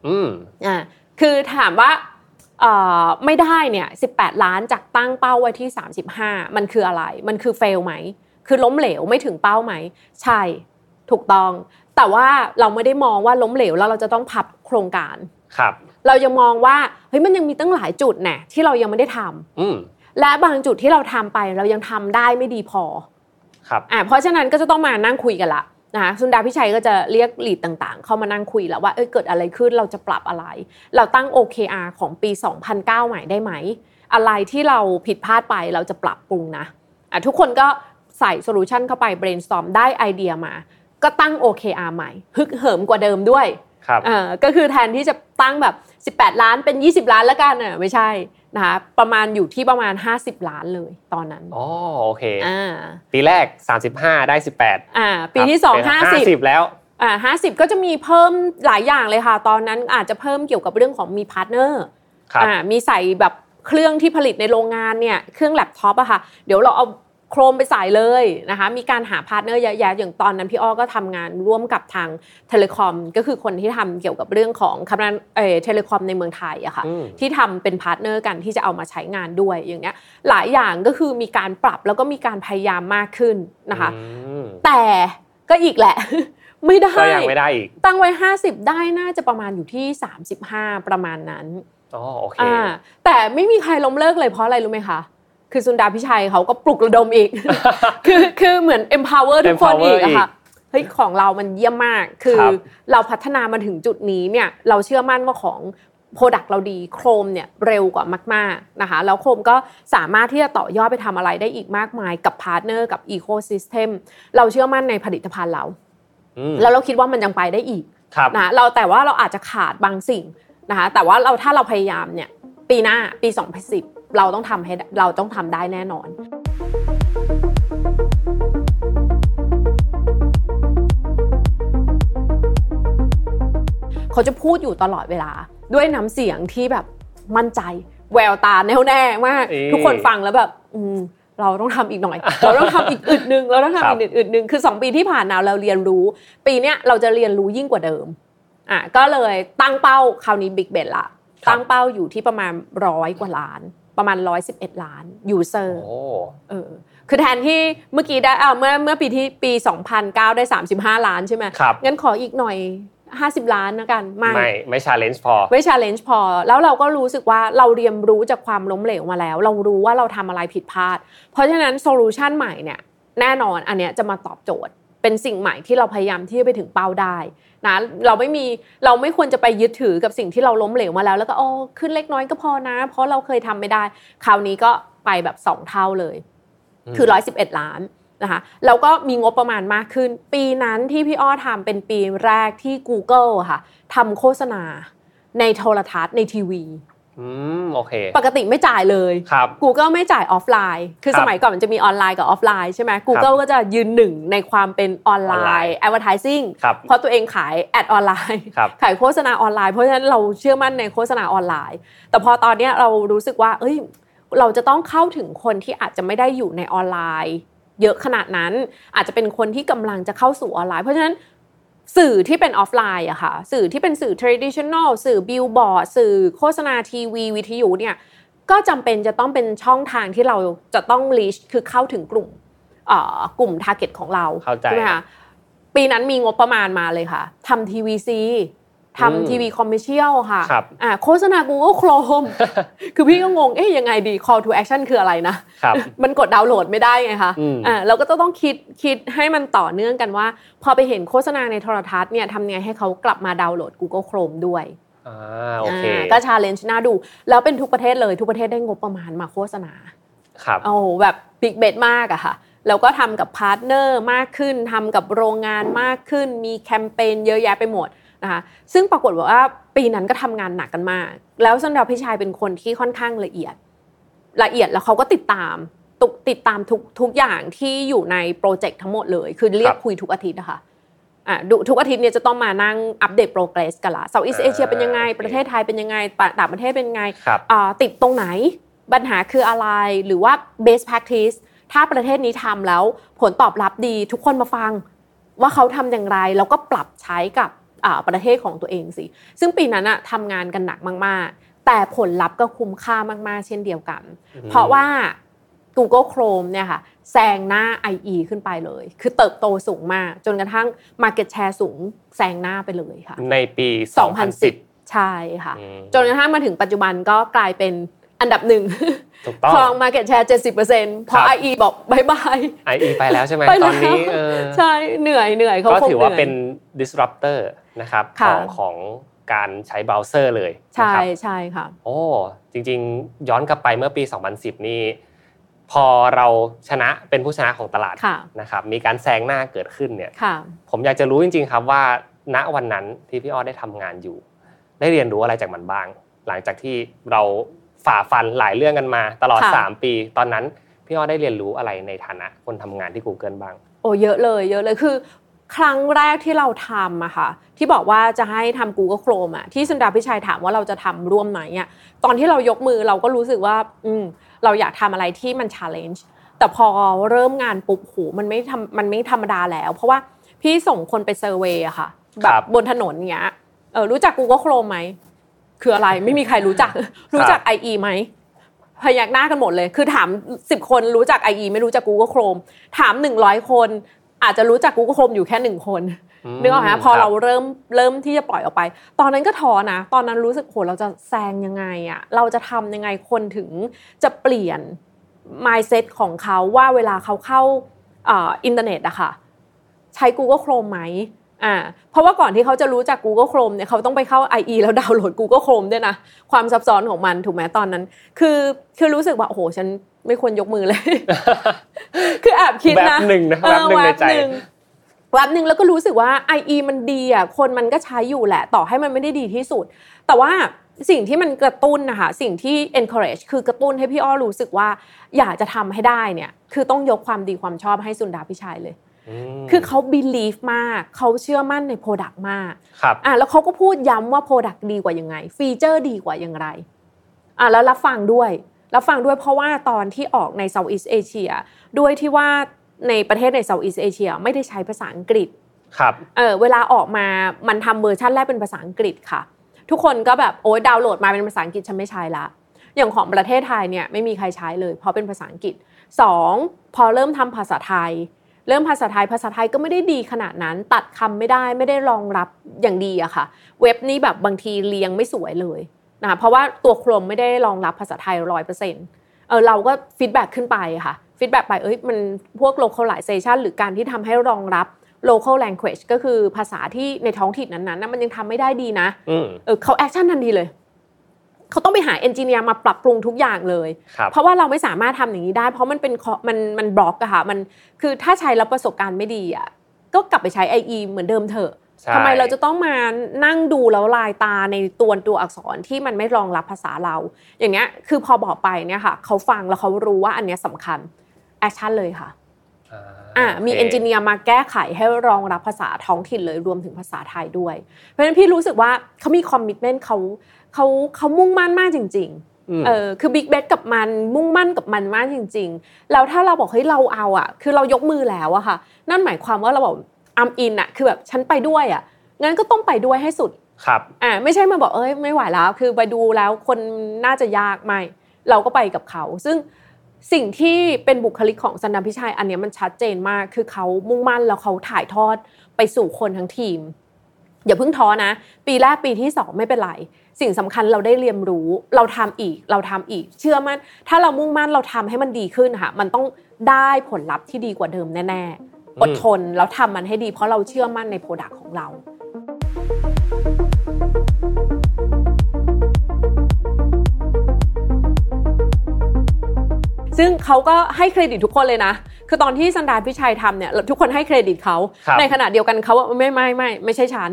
อืมอ่า คือถามว่าไม่ได้เนี่ย18 ล้านจากตั้งเป้าไว้ที่ 35 มันคืออะไร มันคือเฟลไหม คือล้มเหลวไม่ถึงเป้าไหม ใช่ ถูกต้อง แต่ว่าเราไม่ได้มองว่าล้มเหลวแล้วเราจะต้องพับโครงการ ครับ เรายังมองว่าเฮ้ยมันยังมีตั้งหลายจุดแน่ที่เรายังไม่ได้ทำอืมและบางจุดที่เราทำไปเรายังทำได้ไม่ดีพอ ครับ อ่าเพราะฉะนั้นก็จะต้องมานั่งคุยกันละ นะคะสุนดาพิชัยก็จะเรียกลีดต่างๆ เข้ามานั่งคุยแล้วว่าเอ้ยเกิดอะไรขึ้นเราจะปรับอะไร เราตั้ง OKR ของปี 2009 ใหม่ได้ไหม อะไรที่เราผิดพลาดไปเราจะปรับปรุงนะอะทุกคนก็ใส่โซลูชันเข้าไป brainstorm ได้ไอเดียมา ก็ตั้ง OKR ใหม่ ฮึกเหิมกว่าเดิมด้วยครับอ่าก็คือแทนที่จะตั้งแบบ 18 ล้านเป็น 20 ล้านแล้วกันอะไม่ใช่ นะคะประมาณอยู่ที่ประมาณ 50 ล้านเลยตอนนั้นอ๋อโอเคอ่าปีแรก 35 ได้ 18อ่าปีที่สองห้าสิบ50 แล้วอ่าห้าสิบก็จะมีเพิ่มหลายอย่างเลยค่ะ ตอนนั้นอาจจะเพิ่มเกี่ยวกับเรื่องของมี partner ครับอ่ามีใส่แบบเครื่องที่ผลิตในโรงงานเนี่ยเครื่องแล็ปท็อปอะค่ะ เดี๋ยวเราเอา Chrome ไปใส่เลยนะคะ มีการหา partner เยอะแยะอย่างตอนนั้นพี่อ้อก็ทำงานร่วมกับทาง telecom ก็คือคนที่ทำเกี่ยวกับเรื่องของคำนั้นเออ telecom ในเมืองไทยอะค่ะอืมที่ทำเป็น partner กันที่จะเอามาใช้งานด้วยอย่างเงี้ยหลายอย่างก็คือมีการปรับแล้วก็มีการพยายามมากขึ้นนะคะอืมแต่ก็อีกแหละไม่ได้ก็ยังไม่ได้อีกตั้งไว้ 50 ได้น่าจะประมาณอยู่ที่ 35 ประมาณนั้นอ๋อโอเคอ่าแต่ไม่มีใครล้มเลิกเลยเพราะอะไรรู้ไหมคะ คือสุนดาพิชัยเขาก็ปลุกระดมอีก คือคือเหมือน empower ทุกคน empower อีกอะค่ะเฮ้ยของเรามันเยี่ยมมาก คือครับเราพัฒนามาถึงจุดนี้เนี่ยเราเชื่อมั่นว่าของ Product เราดี Chrome เนี่ยเร็วกว่ามาก ๆนะคะ แล้ว Chrome ก็สามารถที่จะต่อยอดไปทำอะไรได้อีกมากมายกับ partner กับ Ecosystem เราเชื่อมั่นในผลิตภัณฑ์เราอืมแล้วเราคิดว่ามันยังไปได้อีกครับนะเราแต่ว่าเราอาจจะขาดบางสิ่งนะคะแต่ว่าเราถ้าเราพยายามเนี่ยปีหน้าปี 2010 เราต้องทำให้เราต้องทำได้แน่นอน เขาจะพูดอยู่ตลอดเวลา ด้วยน้ำเสียงที่แบบมั่นใจ แววตาแน่วแน่มากเอ๊ะทุกคนฟังแล้วแบบ อืมเราต้องทำอีกหน่อย เราต้องทำอีกอึดหนึ่งเราต้องครัทำบอีกอึดหนึ่งคือ 2 ปีที่ผ่านมาเราเรียนรู้ ปีเนี้ยเราจะเรียนรู้ยิ่งกว่าเดิม อะก็เลยตั้งเป้าคราวนี้บิ๊กเบนละ ตั้งเป้าอยู่ที่ประมาณร้อยกว่าล้าน ประมาณ 111 ล้านยูเซอร์โอ้เออคือแทนที่เมื่อกี้ได้อ่าเมื่อเมื่อปีที่ปี 2009 ได้ 35 ล้านใช่ไหมครับงั้นขออีกหน่อย 50 ล้านนะกัน ไม่ ไม่ไม่ challenge พอ ไม่ challenge พอ แล้วเราก็รู้สึกว่าเราเรียนรู้จากความล้มเหลวมาแล้ว เรารู้ว่าเราทำอะไรผิดพลาด เพราะฉะนั้น solution ใหม่เนี่ยแน่นอนอันเนี้ยจะมาตอบโจทย์ เป็นสิ่งใหม่ที่เราพยายามที่จะไปถึงเป้าได้ นะเราไม่มีเราไม่ควรจะไปยึดถือกับสิ่งที่เราล้มเหลวมาแล้ว แล้วก็โอ้ขึ้นเล็กน้อยก็พอนะ เพราะเราเคยทำไม่ได้ คราวนี้ก็ไปแบบสองเท่าเลยอืมคือ111ล้านนะคะแล้วก็มีงบประมาณมากขึ้น ปีนั้นที่พี่อ้อทำเป็นปีแรกที่ Google อะค่ะทำโฆษณาในโทรทัศน์ในทีวี อืมโอเค ปกติไม่จ่ายเลยครับ Google ไม่จ่ายออฟไลน์ คือครับสมัยก่อนมันจะมีออนไลน์กับออฟไลน์ใช่ไหม Google ก็จะยืนหนึ่งในความเป็นออนไลออนไลน์น์ advertising ครับเพราะตัวเองขาย ad ออนไลน์ครับขายโฆษณาออนไลน์ เพราะฉะนั้นเราเชื่อมั่นในโฆษณาออนไลน์ แต่พอตอนเนี้ยเรารู้สึกว่า เอ้ย เราจะต้องเข้าถึงคนที่อาจจะไม่ได้อยู่ในออนไลน์ เยอะขนาดนั้น อาจจะเป็นคนที่กำลังจะเข้าสู่ออนไลน์ เพราะฉะนั้น สื่อที่เป็นออฟไลน์อะค่ะสื่อที่เป็นสื่อ traditional สื่อบิลบอร์ดสื่อโฆษณาทีวี วิทยุเนี่ยก็จำเป็นจะต้องเป็นช่องทางที่เราจะต้อง reach คือเข้าถึงกลุ่มเอ่อกลุ่ม target ของเราเข้าใจใช่ไหมคะปีนั้นมีงบประมาณมาเลยค่ะทำ TVC อืม ทำ TV commercial ค่ะครับอ่าโฆษณา Google Chrome คือพี่ก็งง เอ๊ยยังไงดี call to action คืออะไรนะครับมันกดดาวน์โหลดไม่ได้ไงคะอืมอ่าเราก็ต้องคิดคิดให้มันต่อเนื่องกันว่า พอไปเห็นโฆษณาในโทรทัศน์เนี่ยทำไงให้เขากลับมาดาวน์โหลด Google Chrome ด้วยอ่าโอเคอ่าก็ชา challenge น่าดู แล้วเป็นทุกประเทศเลยทุกประเทศได้งบประมาณมาโฆษณาครับโอ้โหแบบ big bet มากอะค่ะแล้วก็ทำกับ partner มากขึ้นทำกับโรงงานมากขึ้น มีแคมเปญเยอะแยะไปหมด นะคะซึ่งปรากฏว่าปีนั้นก็ทำงานหนักกันมาก แล้วซันดาร์ พิชัยเป็นคนที่ค่อนข้างละเอียด ละเอียดแล้วเขาก็ติดตามทุกติดตามทุกทุกอย่างที่อยู่ในโปรเจกต์ทั้งหมดเลย คือเรียกว่าคุยทุกอาทิตย์นะคะอะดูทุกอาทิตย์เนี่ยจะต้องมานั่งอัปเดต progress กันละ Southeast Asia เป็นยังไง ประเทศไทยเป็นยังไงต่างประเทศเป็นยังไงครับอ่าติดตรงไหนปัญหาคืออะไรหรือว่า best practice ถ้าประเทศนี้ทำแล้วผลตอบรับดีทุกคนมาฟังว่าเขาทำอย่างไร แล้วก็ปรับใช้กับอ่า ประเทศของตัวเองสิ ซึ่งปีนั้นอะทำงานกันหนักมาก ๆ แต่ผลลัพธ์ก็คุ้มค่ามากๆ เช่นเดียวกัน เพราะว่า Google Chrome เนี่ยค่ะแซงหน้า IE ขึ้นไปเลย คือเติบโตสูงมาก จนกระทั่ง Market Share สูงแซงหน้าไปเลยค่ะ ในปี 2010 ใช่ค่ะอืมจนกระทั่งมาถึงปัจจุบันก็กลายเป็นอันดับหนึ่งถูกต้องครอง Market Share 70%พอครับ IE บอกบายบาย IE ไปแล้วใช่ไหมไปแล้วตอนนี้เออใช่เหนื่อยเหนื่อยเขาก็คงถือเหว่านื่อยเป็น disruptor นะครับขค่ะองของการใช้เบราว์เซอร์เลยนะใช่ครับใช่ค่ะโอ้จริงๆ ย้อนกลับไปเมื่อปี 2010 นี่พอเราชนะเป็นผู้ชนะของตลาดค่ะนะครับมีการแซงหน้าเกิดขึ้นเนี่ยค่ะผมอยากจะรู้จริง ๆ ครับว่าณวันนั้นที่พี่อ้อได้ทำงานอยู่ ได้เรียนรู้อะไรจากมันบ้าง หลังจากที่เราฝ่าฟันหลายเรื่องกันมา ตลอดค่ะ3ปี ตอนนั้นพี่อ้อได้เรียนรู้อะไรในฐานะคนทำงานที่ Google บ้างโอ้เยอะเลยเยอะเลยคือ ครั้งแรกที่เราทำอะค่ะที่บอกว่าจะให้ทำ Google Chrome อะที่สุนดาพิชัยถามว่าเราจะทำร่วมไหมอะตอนที่เรายกมือเราก็รู้สึกว่าอืมเราอยากทำอะไรที่มัน challenge แต่พอเริ่มงานปุ๊บโหมันไม่ทำมันไม่ธรรมดาแล้ว เพราะว่าพี่ส่งคนไปเซอร์เวยอะค่ะแบครับบบนถนนเงี้ยเออรู้จัก Google Chrome ไหมคืออะไรไม่มีใครรู้จักรู้จัก IE ไหมพยักหน้ากันหมดเลย คือถาม 10 คนรู้จัก IE ไม่รู้จัก Google Chrome ถาม 100 คน อาจจะรู้จัก Google Chrome อยู่แค่หนึ่งคนมนึกออกไหมพอคบเราเริ่มเริ่มที่จะปล่อยออกไป ตอนนั้นก็ท้อนะ ตอนนั้นรู้สึกโหเราจะแซงยังไงอะเราจะทำยังไงคนถึงจะเปลี่ยน mindset ของเขาว่าเวลาเขาเข้าอ่าอินเทอร์เน็ตอะค่ะ ใช้ Google Chrome ไหมอ่าเพราะว่าก่อนที่เขาจะรู้จัก Google Chrome เนี่ยเขาต้องไปเข้า IE แล้วดาวน์โหลด Google Chrome ด้วยนะ ความซับซ้อนของมันถูกไหมตอนนั้น คือคือรู้สึกว่าโอ้โหฉัน ไม่ควรยกมือเลย คือแอบคิดแบนะบหนึ่งนะเอแบบอหนึ่งในใจแวบหนึ่งแวบหนึ่งแล้วก็รู้สึกว่า IE มันดีอะคนมันก็ใช้อยู่แหละ ต่อให้มันไม่ได้ดีที่สุด แต่ว่าสิ่งที่มันกระตุ้นนะคะสิ่งที่ encourage คือกระตุ้นให้พี่อ้อรู้สึกว่า อยากจะทำให้ได้เนี่ย คือต้องยกความดีความชอบให้ซันดาร์ พิชัยเลยคือเขา believe มากเขาเชื่อมั่นใน Product มากครับอะแล้วเขาก็พูดย้ำว่า Product ดีกว่ายังไง ฟีเจอร์ดีกว่าอย่างไรอะแล้วรับฟังด้วย รับฟังด้วยเพราะว่าตอนที่ออกใน Southeast Asia ด้วยที่ว่าในประเทศใน Southeast Asia ไม่ได้ใช้ภาษาอังกฤษครับเออเวลาออกมามันทำเวอร์ชันแรกเป็นภาษาอังกฤษค่ะ ทุกคนก็แบบโอ๊ยดาวน์โหลดมาเป็นภาษาอังกฤษฉันไม่ใช้ละอย่างของประเทศไทยเนี่ยไม่มีใครใช้เลย เพราะเป็นภาษาอังกฤษสองพอเริ่มทำภาษาไทย เริ่มภาษาไทยภาษาไทยก็ไม่ได้ดีขนาดนั้น ตัดคำไม่ได้ไม่ได้รองรับอย่างดีอะค่ะ เว็บนี้แบบบางทีเรียงไม่สวยเลย นะคะเพราะว่าตัว Chrome ไม่ได้รองรับภาษาไทยร้อยเปอร์เซ็นต์เออเราก็ feedback ขึ้นไปค่ะ feedback ไปเอ้ยมันพวก localization หรือการที่ทำให้รองรับ local language ก็คือภาษาที่ในท้องถิ่นนั้นๆนะมันยังทำไม่ได้ดีนะอืมเออเขา action ทันทีเลยเขาต้องไปหา engineer มาปรับปรุงทุกอย่างเลยครับเพราะว่าเราไม่สามารถทำอย่างนี้ได้ เพราะมันเป็น co- มันมันบล็อกอะค่ะมันคือถ้าใช้แล้วประสบการณ์ไม่ดีอะก็กลับไปใช้ IE เหมือนเดิมเถอะใช่ ทำไมเราจะต้องมานั่งดูแล้วลายตาในตัวตัวอักษรที่มันไม่รองรับภาษาเรา อย่างเนี้ยคือพอบอกไปเนี่ยค่ะเขาฟังแล้วเขารู้ว่าอันเนี้ยสำคัญ action เลยค่ะอ่าอะมี co-engineer มาแก้ไขให้รองรับภาษาท้องถิ่นเลยรวมถึงภาษาไทยด้วย เพราะฉะนั้นพี่รู้สึกว่าเขามี commitment เขาเขาเขามุ่งมั่นมากจริงอืมๆเออคือ big bet กับมันมุ่งมั่นกับมันมากจริง ๆ แล้วถ้าเราบอกเฮ้ยเราเอาอะ คือเรายกมือแล้วอะค่ะ นั่นหมายความว่าเราบอก I'm in อะคือแบบฉันไปด้วยอะงั้นก็ต้องไปด้วยให้สุดครับอ่าไม่ใช่มาบอกเอ้ยไม่ไหวแล้ว คือไปดูแล้วคนน่าจะยากไม่เราก็ไปกับเขา ซึ่งสิ่งที่เป็นบุคลิกของซันดาร์ พิชัยอันเนี้ยมันชัดเจนมากคือเขามุ่งมั่นแล้วเขาถ่ายทอดไปสู่คนทั้งทีม อย่าเพิ่งท้อนะ ปีแรกปีที่สองไม่เป็นไร สิ่งสำคัญเราได้เรียนรู้ เราทำอีกเราทำอีก เชื่อมั่นถ้าเรามุ่งมั่นเราทำให้มันดีขึ้นค่ะ มันต้องได้ผลลัพธ์ที่ดีกว่าเดิมแน่ ๆ อดทนแล้วทำมันให้ดี เพราะเราเชื่อมั่นใน product ของเรา ซึ่งเขาก็ให้เครดิตทุกคนเลยนะ คือตอนที่สันดานพิชัยทำเนี่ยทุกคนให้เครดิตเขาครับในขณะเดียวกันเขาว่าไม่ไม่ไม่ไม่ใช่ฉัน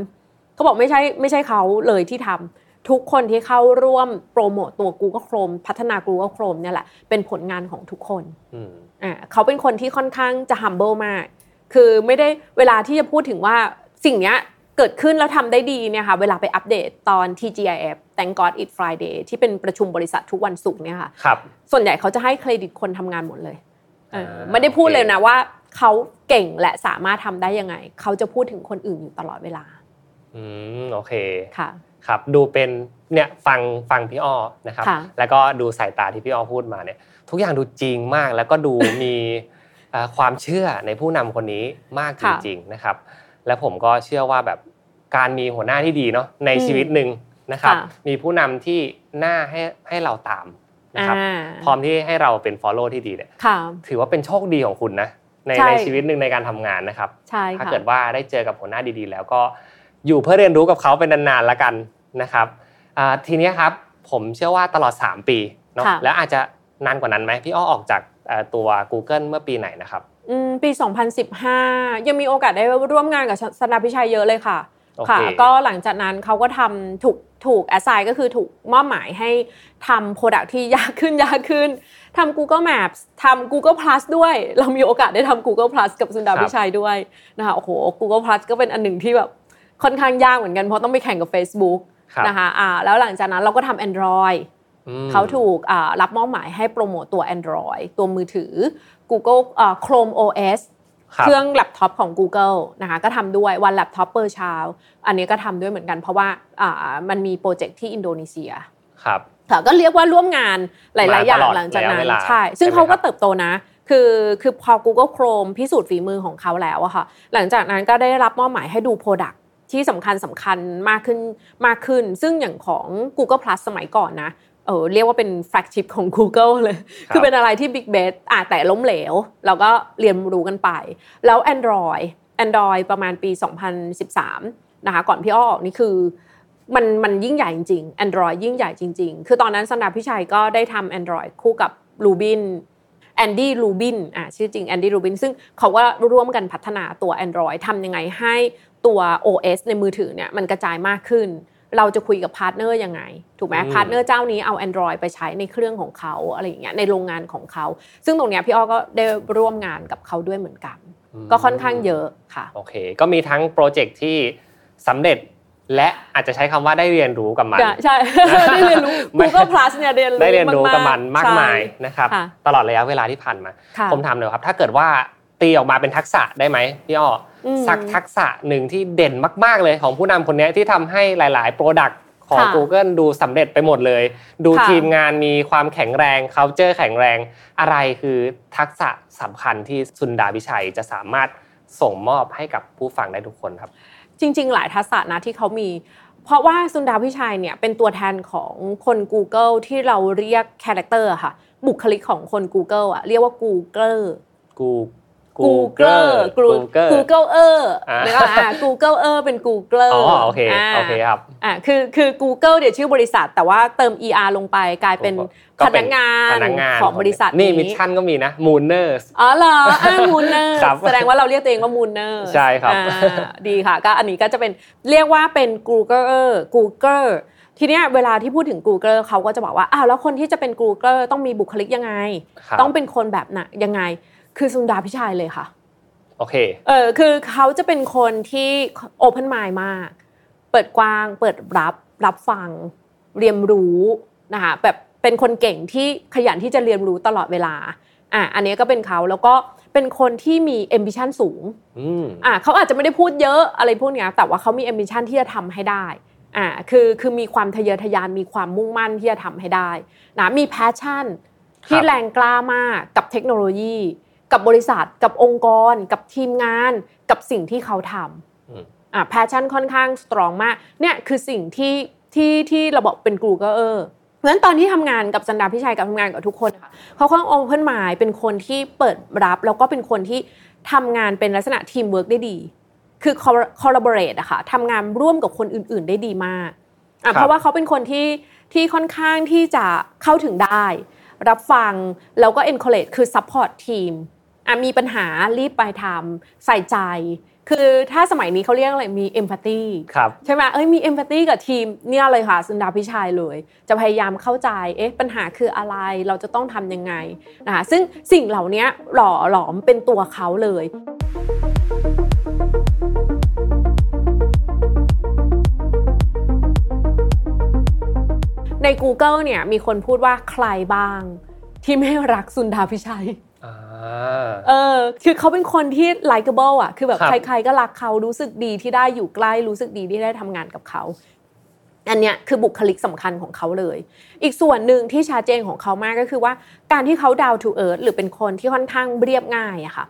เขาบอกไม่ใช่ไม่ใช่เขาเลยที่ทำทุกคนที่เข้าร่วมโปรโมตตัว Google Chrome พัฒนา Google Chrome เนี่ยแหละ เป็นผลงานของทุกคนอ่าเขาเป็นคนที่ค่อนข้างจะ humble มาก คือไม่ได้เวลาที่จะพูดถึงว่าสิ่งนี้เกิดขึ้นแล้วทำได้ดีเนี่ยค่ะเวลาไปอัปเดตตอน TGIF Thank God It Friday ที่เป็นประชุมบริษัททุกวันศุกร์เนี่ยค่ะครับส่วนใหญ่เขาจะให้เครดิตคนทำงานหมดเลยไม่ได้พูดเลยนะว่าเขาเก่งและสามารถทำได้ยังไง เขาจะพูดถึงคนอื่นอยู่ตลอดเวลา อืมโอเคค่ะครับดูเป็นเนี่ยฟังฟังพี่อ้อนะครับ แล้วก็ดูสายตาที่พี่อ้อพูดมาเนี่ย ทุกอย่างดูจริงมากแล้วก็ดูมี ความเชื่อในผู้นำคนนี้มากจริงๆนะครับ และผมก็เชื่อว่าแบบการมีหัวหน้าที่ดีเนาะในชีวิตหนึ่งนะครับ มีผู้นำที่น่าให้ให้เราตามนะครับพร้อมที่ให้เราเป็น follow ที่ดีเนี่ยถือว่าเป็นโชคดีของคุณนะในในชีวิตหนึ่งในการทำงานนะครับถ้าเกิดว่าได้เจอกับหัวหน้าดีๆ แล้วก็อยู่เพื่อเรียนรู้กับเขาเป็นนานๆแล้วกันนะครับทีนี้ครับผมเชื่อว่าตลอด 3 ปีเนาะแล้วอาจจะนานกว่านั้นไหมพี่อ้อออกจาก ตัว Google เมื่อปีไหนนะครับปี 2015 ยังมีโอกาสได้ร่วมงานกับสนาพิชัยเยอะเลยค่ะ ค่ะ ก็หลังจากนั้นเขาก็ทำถูกถูกแอสไซน์ก็คือถูกมอบหมายให้ทำโปรดักที่ยากขึ้นยากขึ้นทำ Google Maps ทำ Google Plus ด้วย เรามีโอกาสได้ทำ Google Plus กับสุนดาพิชัยด้วยนะคะโอ้โห Google Plus ก็เป็นอันหนึ่งที่แบบค่อนข้างยากเหมือนกันเพราะต้องไปแข่งกับ Facebook นะคะอ่าแล้วหลังจากนั้นเราก็ทำ Android เขาถูกรับมอบหมายให้โปรโมตตัว Android ตัวมือถือ Google Chrome OS เครื่องแล็ปท็อปของ Google นะคะก็ทำด้วย One Laptop per Child อันนี้ก็ทำด้วยเหมือนกันเพราะว่ามันมีโปรเจกต์ที่อินโดนีเซียครับก็เรียกว่าร่วมงานหลาย ๆ อย่างหลังจากนั้นใช่ ซึ่งเขาก็เติบโตนะ คือคือพอ Google Chrome พิสูจน์ฝีมือของเขาแล้วอะค่ะ หลังจากนั้นก็ได้รับมอบหมายให้ดู Product ที่สำคัญสำคัญมากขึ้นมากขึ้น ซึ่งอย่างของ Google Plus สมัยก่อนนะ เออเรียกว่าเป็น flagship ของ Google เลย คือเป็นอะไรที่ Big b e t อะแต่ล้มเหลว เราก็เรียนรู้กันไป แล้ว Android Android ประมาณปี 2013 นะคะ ก่อนพี่อ้อออกนี่คือมันมันยิ่งใหญ่จริงๆ Android ยิ่งใหญ่จริง ๆ คือตอนนั้นซันดาร์ พิชัยก็ได้ทำ Android คู่กับ Rubin แอนดี้ รูบินอะชื่อจริงแอนดี้ รูบินซึ่งเขาก็ร่วมกันพัฒนาตัว Android ทำยังไงให้ตัว OS ในมือถือเนี่ยมันกระจายมากขึ้น เราจะคุยกับ partner ยังไง ถูกไหม partner เจ้านี้เอา Android ไปใช้ในเครื่องของเขาอะไรอย่างเงี้ยในโรงงานของเขา ซึ่งตรงเนี้ยพี่อ้อก็ได้ร่วมงานกับเขาด้วยเหมือนกัน ก็ค่อนข้างเยอะค่ะโอเค ก็มีทั้งโปรเจกต์ที่สำเร็จและอาจจะใช้คำว่าได้เรียนรู้กับมันใช่ได้เรียนรู้ Google Plus เนี่ยเรียนรู้ได้เรียนรู้กับมันมากมายนะครับตลอดระยะเวลาที่ผ่านมา ผมถามเลยครับ ถ้าเกิดว่าตีออกมาเป็นทักษะได้ไหมพี่อ้อ สักทักษะหนึ่งที่เด่นมาก ๆ เลยของผู้นำคนนี้ที่ทำให้หลาย ๆ โปรดักต์ของ Google ดูสำเร็จไปหมดเลย ดูทีมงานมีความแข็งแรง culture แข็งแรงอะไรคือทักษะสำคัญที่ซุนดาร์ พิชัยจะสามารถส่งมอบให้กับผู้ฟังได้ทุกคนครับ จริง ๆ หลายทักษะนะที่เขามีเพราะว่าซุนดาร์ พิชัยเนี่ยเป็นตัวแทนของคน Google ที่เราเรียก character ค่ะ บุคลิกของคน Google อะเรียกว่า Google กู Google Google Google เออนะคะ Google เออเป็น Google อ๋อโอเคโอเคครับอ่าคือคือ Google เดี๋ยวชื่อบริษัท แต่ว่าเติม er ลงไปกลายเป็นพนักงานของบริษัทนี่มิชชั่นก็มีนะ Mooners อ๋อเหรออ่า Mooners แสดงว่าเราเรียกตัวเองว่า Mooners ใช่ครับดีค่ะก็อันนี้ก็จะเป็นเรียกว่าเป็น Google เออ Google ทีเนี้ยเวลาที่พูดถึง Google เขาก็จะบอกว่าอ้าวแล้วคนที่จะเป็น Google ต้องมีบุคลิกยังไง ต้องเป็นคนแบบไหนยังไง คือสุนดาพิชัยเลยค่ะโอเคเออคือเขาจะเป็นคนที่โอเพนไมล์มาก เปิดกว้างเปิดรับรับฟังเรียนรู้นะคะแบบเป็นคนเก่งที่ขยันที่จะเรียนรู้ตลอดเวลาอะอันนี้ก็เป็นเขาแล้วก็เป็นคนที่มี ambition สูงอะเขาอาจจะไม่ได้พูดเยอะอะไรพวกนี้แต่ว่าเขามี ambition ที่จะทำให้ได้อะคือคือมีความทะเยอทะยานมีความมุ่งมั่นที่จะทำให้ได้นะมี passion ที่แรงกล้ามากกับเทคโนโลยี กับบริษัทกับองค์กร กับทีมงาน กับสิ่งที่เขาทำอ่า passion ค่อนข้าง strong มากเนี่ยคือสิ่งที่ที่ที่เราบอกเป็น Googler เพราะฉะนั้นตอนที่ทำงานกับซุนดาร์ พิชัยกับทำงานกับทุกคนค่ะเขาค่อนองค์เพื่อนหมายเป็นคนที่เปิดรับ แล้วก็เป็นคนที่ทำงานเป็นลักษณะทีมเวิร์กได้ดี คือ collaborate อะค่ะทำงานร่วมกับคนอื่น ๆ ได้ดีมากอะเพราะว่าเขาเป็นคนที่ที่ค่อนข้างที่จะเข้าถึงได้ รับฟังแล้วก็ encourage คือ support ทีม อะมีปัญหารีบไปทำใส่ใจ คือถ้าสมัยนี้เขาเรียกอะไรมีเอมพัตตีครับใช่ไหมเอ้ยมีเอมพัตตีกับทีมเนี่ยเลยค่ะสุนดาพิชัยเลย จะพยายามเข้าใจเอ๊ะปัญหาคืออะไรเราจะต้องทำยังไงนะคะซึ่งสิ่งเหล่านี้หล่อหลอมเป็นตัวเขาเลยใน Google เนี่ยมีคนพูดว่าใครบ้าง ที่ไม่รักสุนดาพิชัยอ่า เออคือเขาเป็นคนที่ likable อะ คือแบบครับใครๆก็รักเขารู้สึกดีที่ได้อยู่ใกล้รู้สึกดีที่ได้ทำงานกับเขาอันเนี้ยคือบุคลิกสำคัญของเขาเลย อีกส่วนหนึ่งที่ชัดเจนของเขามากก็คือว่า การที่เขา down to earth หรือเป็นคนที่ค่อนข้างเรียบง่ายอะค่ะ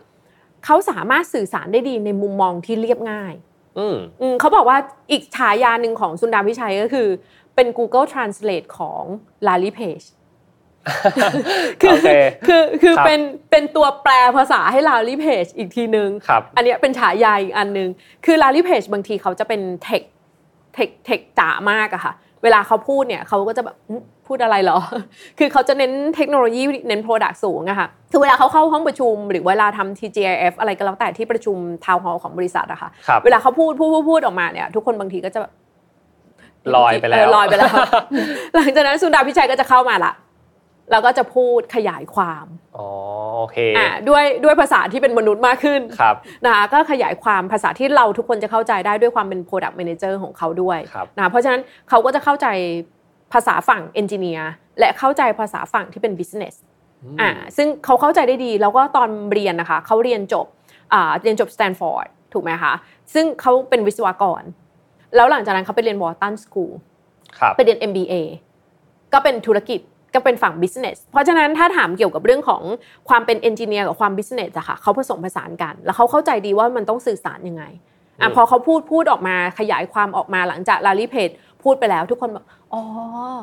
เขาสามารถสื่อสารได้ดีในมุมมองที่เรียบง่าย อืมอืมเขาบอกว่าอีกฉายาหนึ่งของสุนดาพิชัยก็คือ เป็น Google Translate ของ Larry Page คือโอเคคือคือครับเป็นเป็นตัวแปลภาษาให้ Larry Page อีกทีนึงครับอันเนี้ยเป็นฉายาอีกอันนึง คือ Larry Page บางทีเขาจะเป็นเทคเทคเทคจ๋ามากอะค่ะ เวลาเขาพูดเนี่ยเขาก็จะแบบอื้อพูดอะไรเหรอ คือเขาจะเน้นเทคโนโลยีเน้น Product สูงอะค่ะ คือเวลาเขาเข้าห้องประชุม หรือเวลาทำ TGIF อะไรก็แล้วแต่ที่ประชุมทาวน์ฮอลของบริษัทอะค่ะครับเวลาเขาพูดพูดพูดพูดออกมาเนี่ยทุกคนบางทีก็จะแบบลอยไปแล้วเลอยไปแล้ว หลังจากนั้นสุนดาพิชัยก็จะเข้ามาละ แล้วก็จะพูดขยายความอ๋อโอเคอ่าด้วยด้วยภาษาที่เป็นมนุษย์มากขึ้นครับนะคะก็ขยายความภาษาที่เราทุกคนจะเข้าใจได้ด้วยความเป็น Product Manager ของเขาด้วยครับนะเพราะฉะนั้นเขาก็จะเข้าใจภาษาฝั่ง Engineer และเข้าใจภาษาฝั่งที่เป็น Business อ่าซึ่งเขาเข้าใจได้ดี แล้วก็ตอนเรียนนะคะเขาเรียนจบอ่าเรียนจบสแตนฟอร์ดถูกไหมคะซึ่งเขาเป็นวิศวกร แล้วหลังจากนั้นเขาไปเรียน Wharton School ครับไปเรียน MBA ก็เป็นธุรกิจ ก็เป็นฝั่ง business เพราะฉะนั้นถ้าถามเกี่ยวกับเรื่องของความเป็น engineer กับความ business อะค่ะเขาผสมผสานกัน แล้วเขาเข้าใจดีว่ามันต้องสื่อสารยังไงอะอืมพอเขาพูดพูดออกมาขยายความออกมาหลังจากแลร์รีเพจพูดไปแล้ว ทุกคนบอกอ๋อ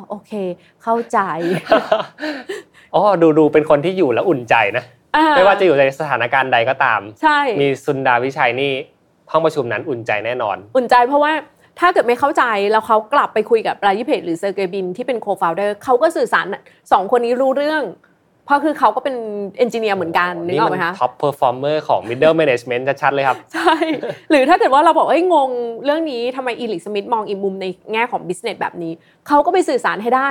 โอเค เข้าใจอ๋อดูดูเป็นคนที่อยู่แล้วอุ่นใจนะอ่ไม่ว่าจะอยู่ในสถานการณ์ใดก็ตาม ใช่ มีซุนดาร์ พิชัยนี่ห้องประชุมนั้นอุ่นใจแน่นอน อุ่นใจเพราะว่า ถ้าเกิดไม่เข้าใจแล้วเขากลับไปคุยกับแลร์รีเพจหรือเซอร์เกย์ บรินที่เป็น co-founder เขาก็สื่อสารสองคนนี้รู้เรื่องเพราะคือเขาก็เป็น engineer เหมือนกันนึกออกไหมคะท็อปเพอร์ฟอร์เมอร์ของ middle management ชัดๆเลยครับ ใช่ หรือถ้าเกิดว่าเราบอกเอ้ยงงเรื่องนี้ทำไมเอริก ชมิดต์มองอีกมุมในแง่ของ business แบบนี้ เขาก็ไปสื่อสารให้ได้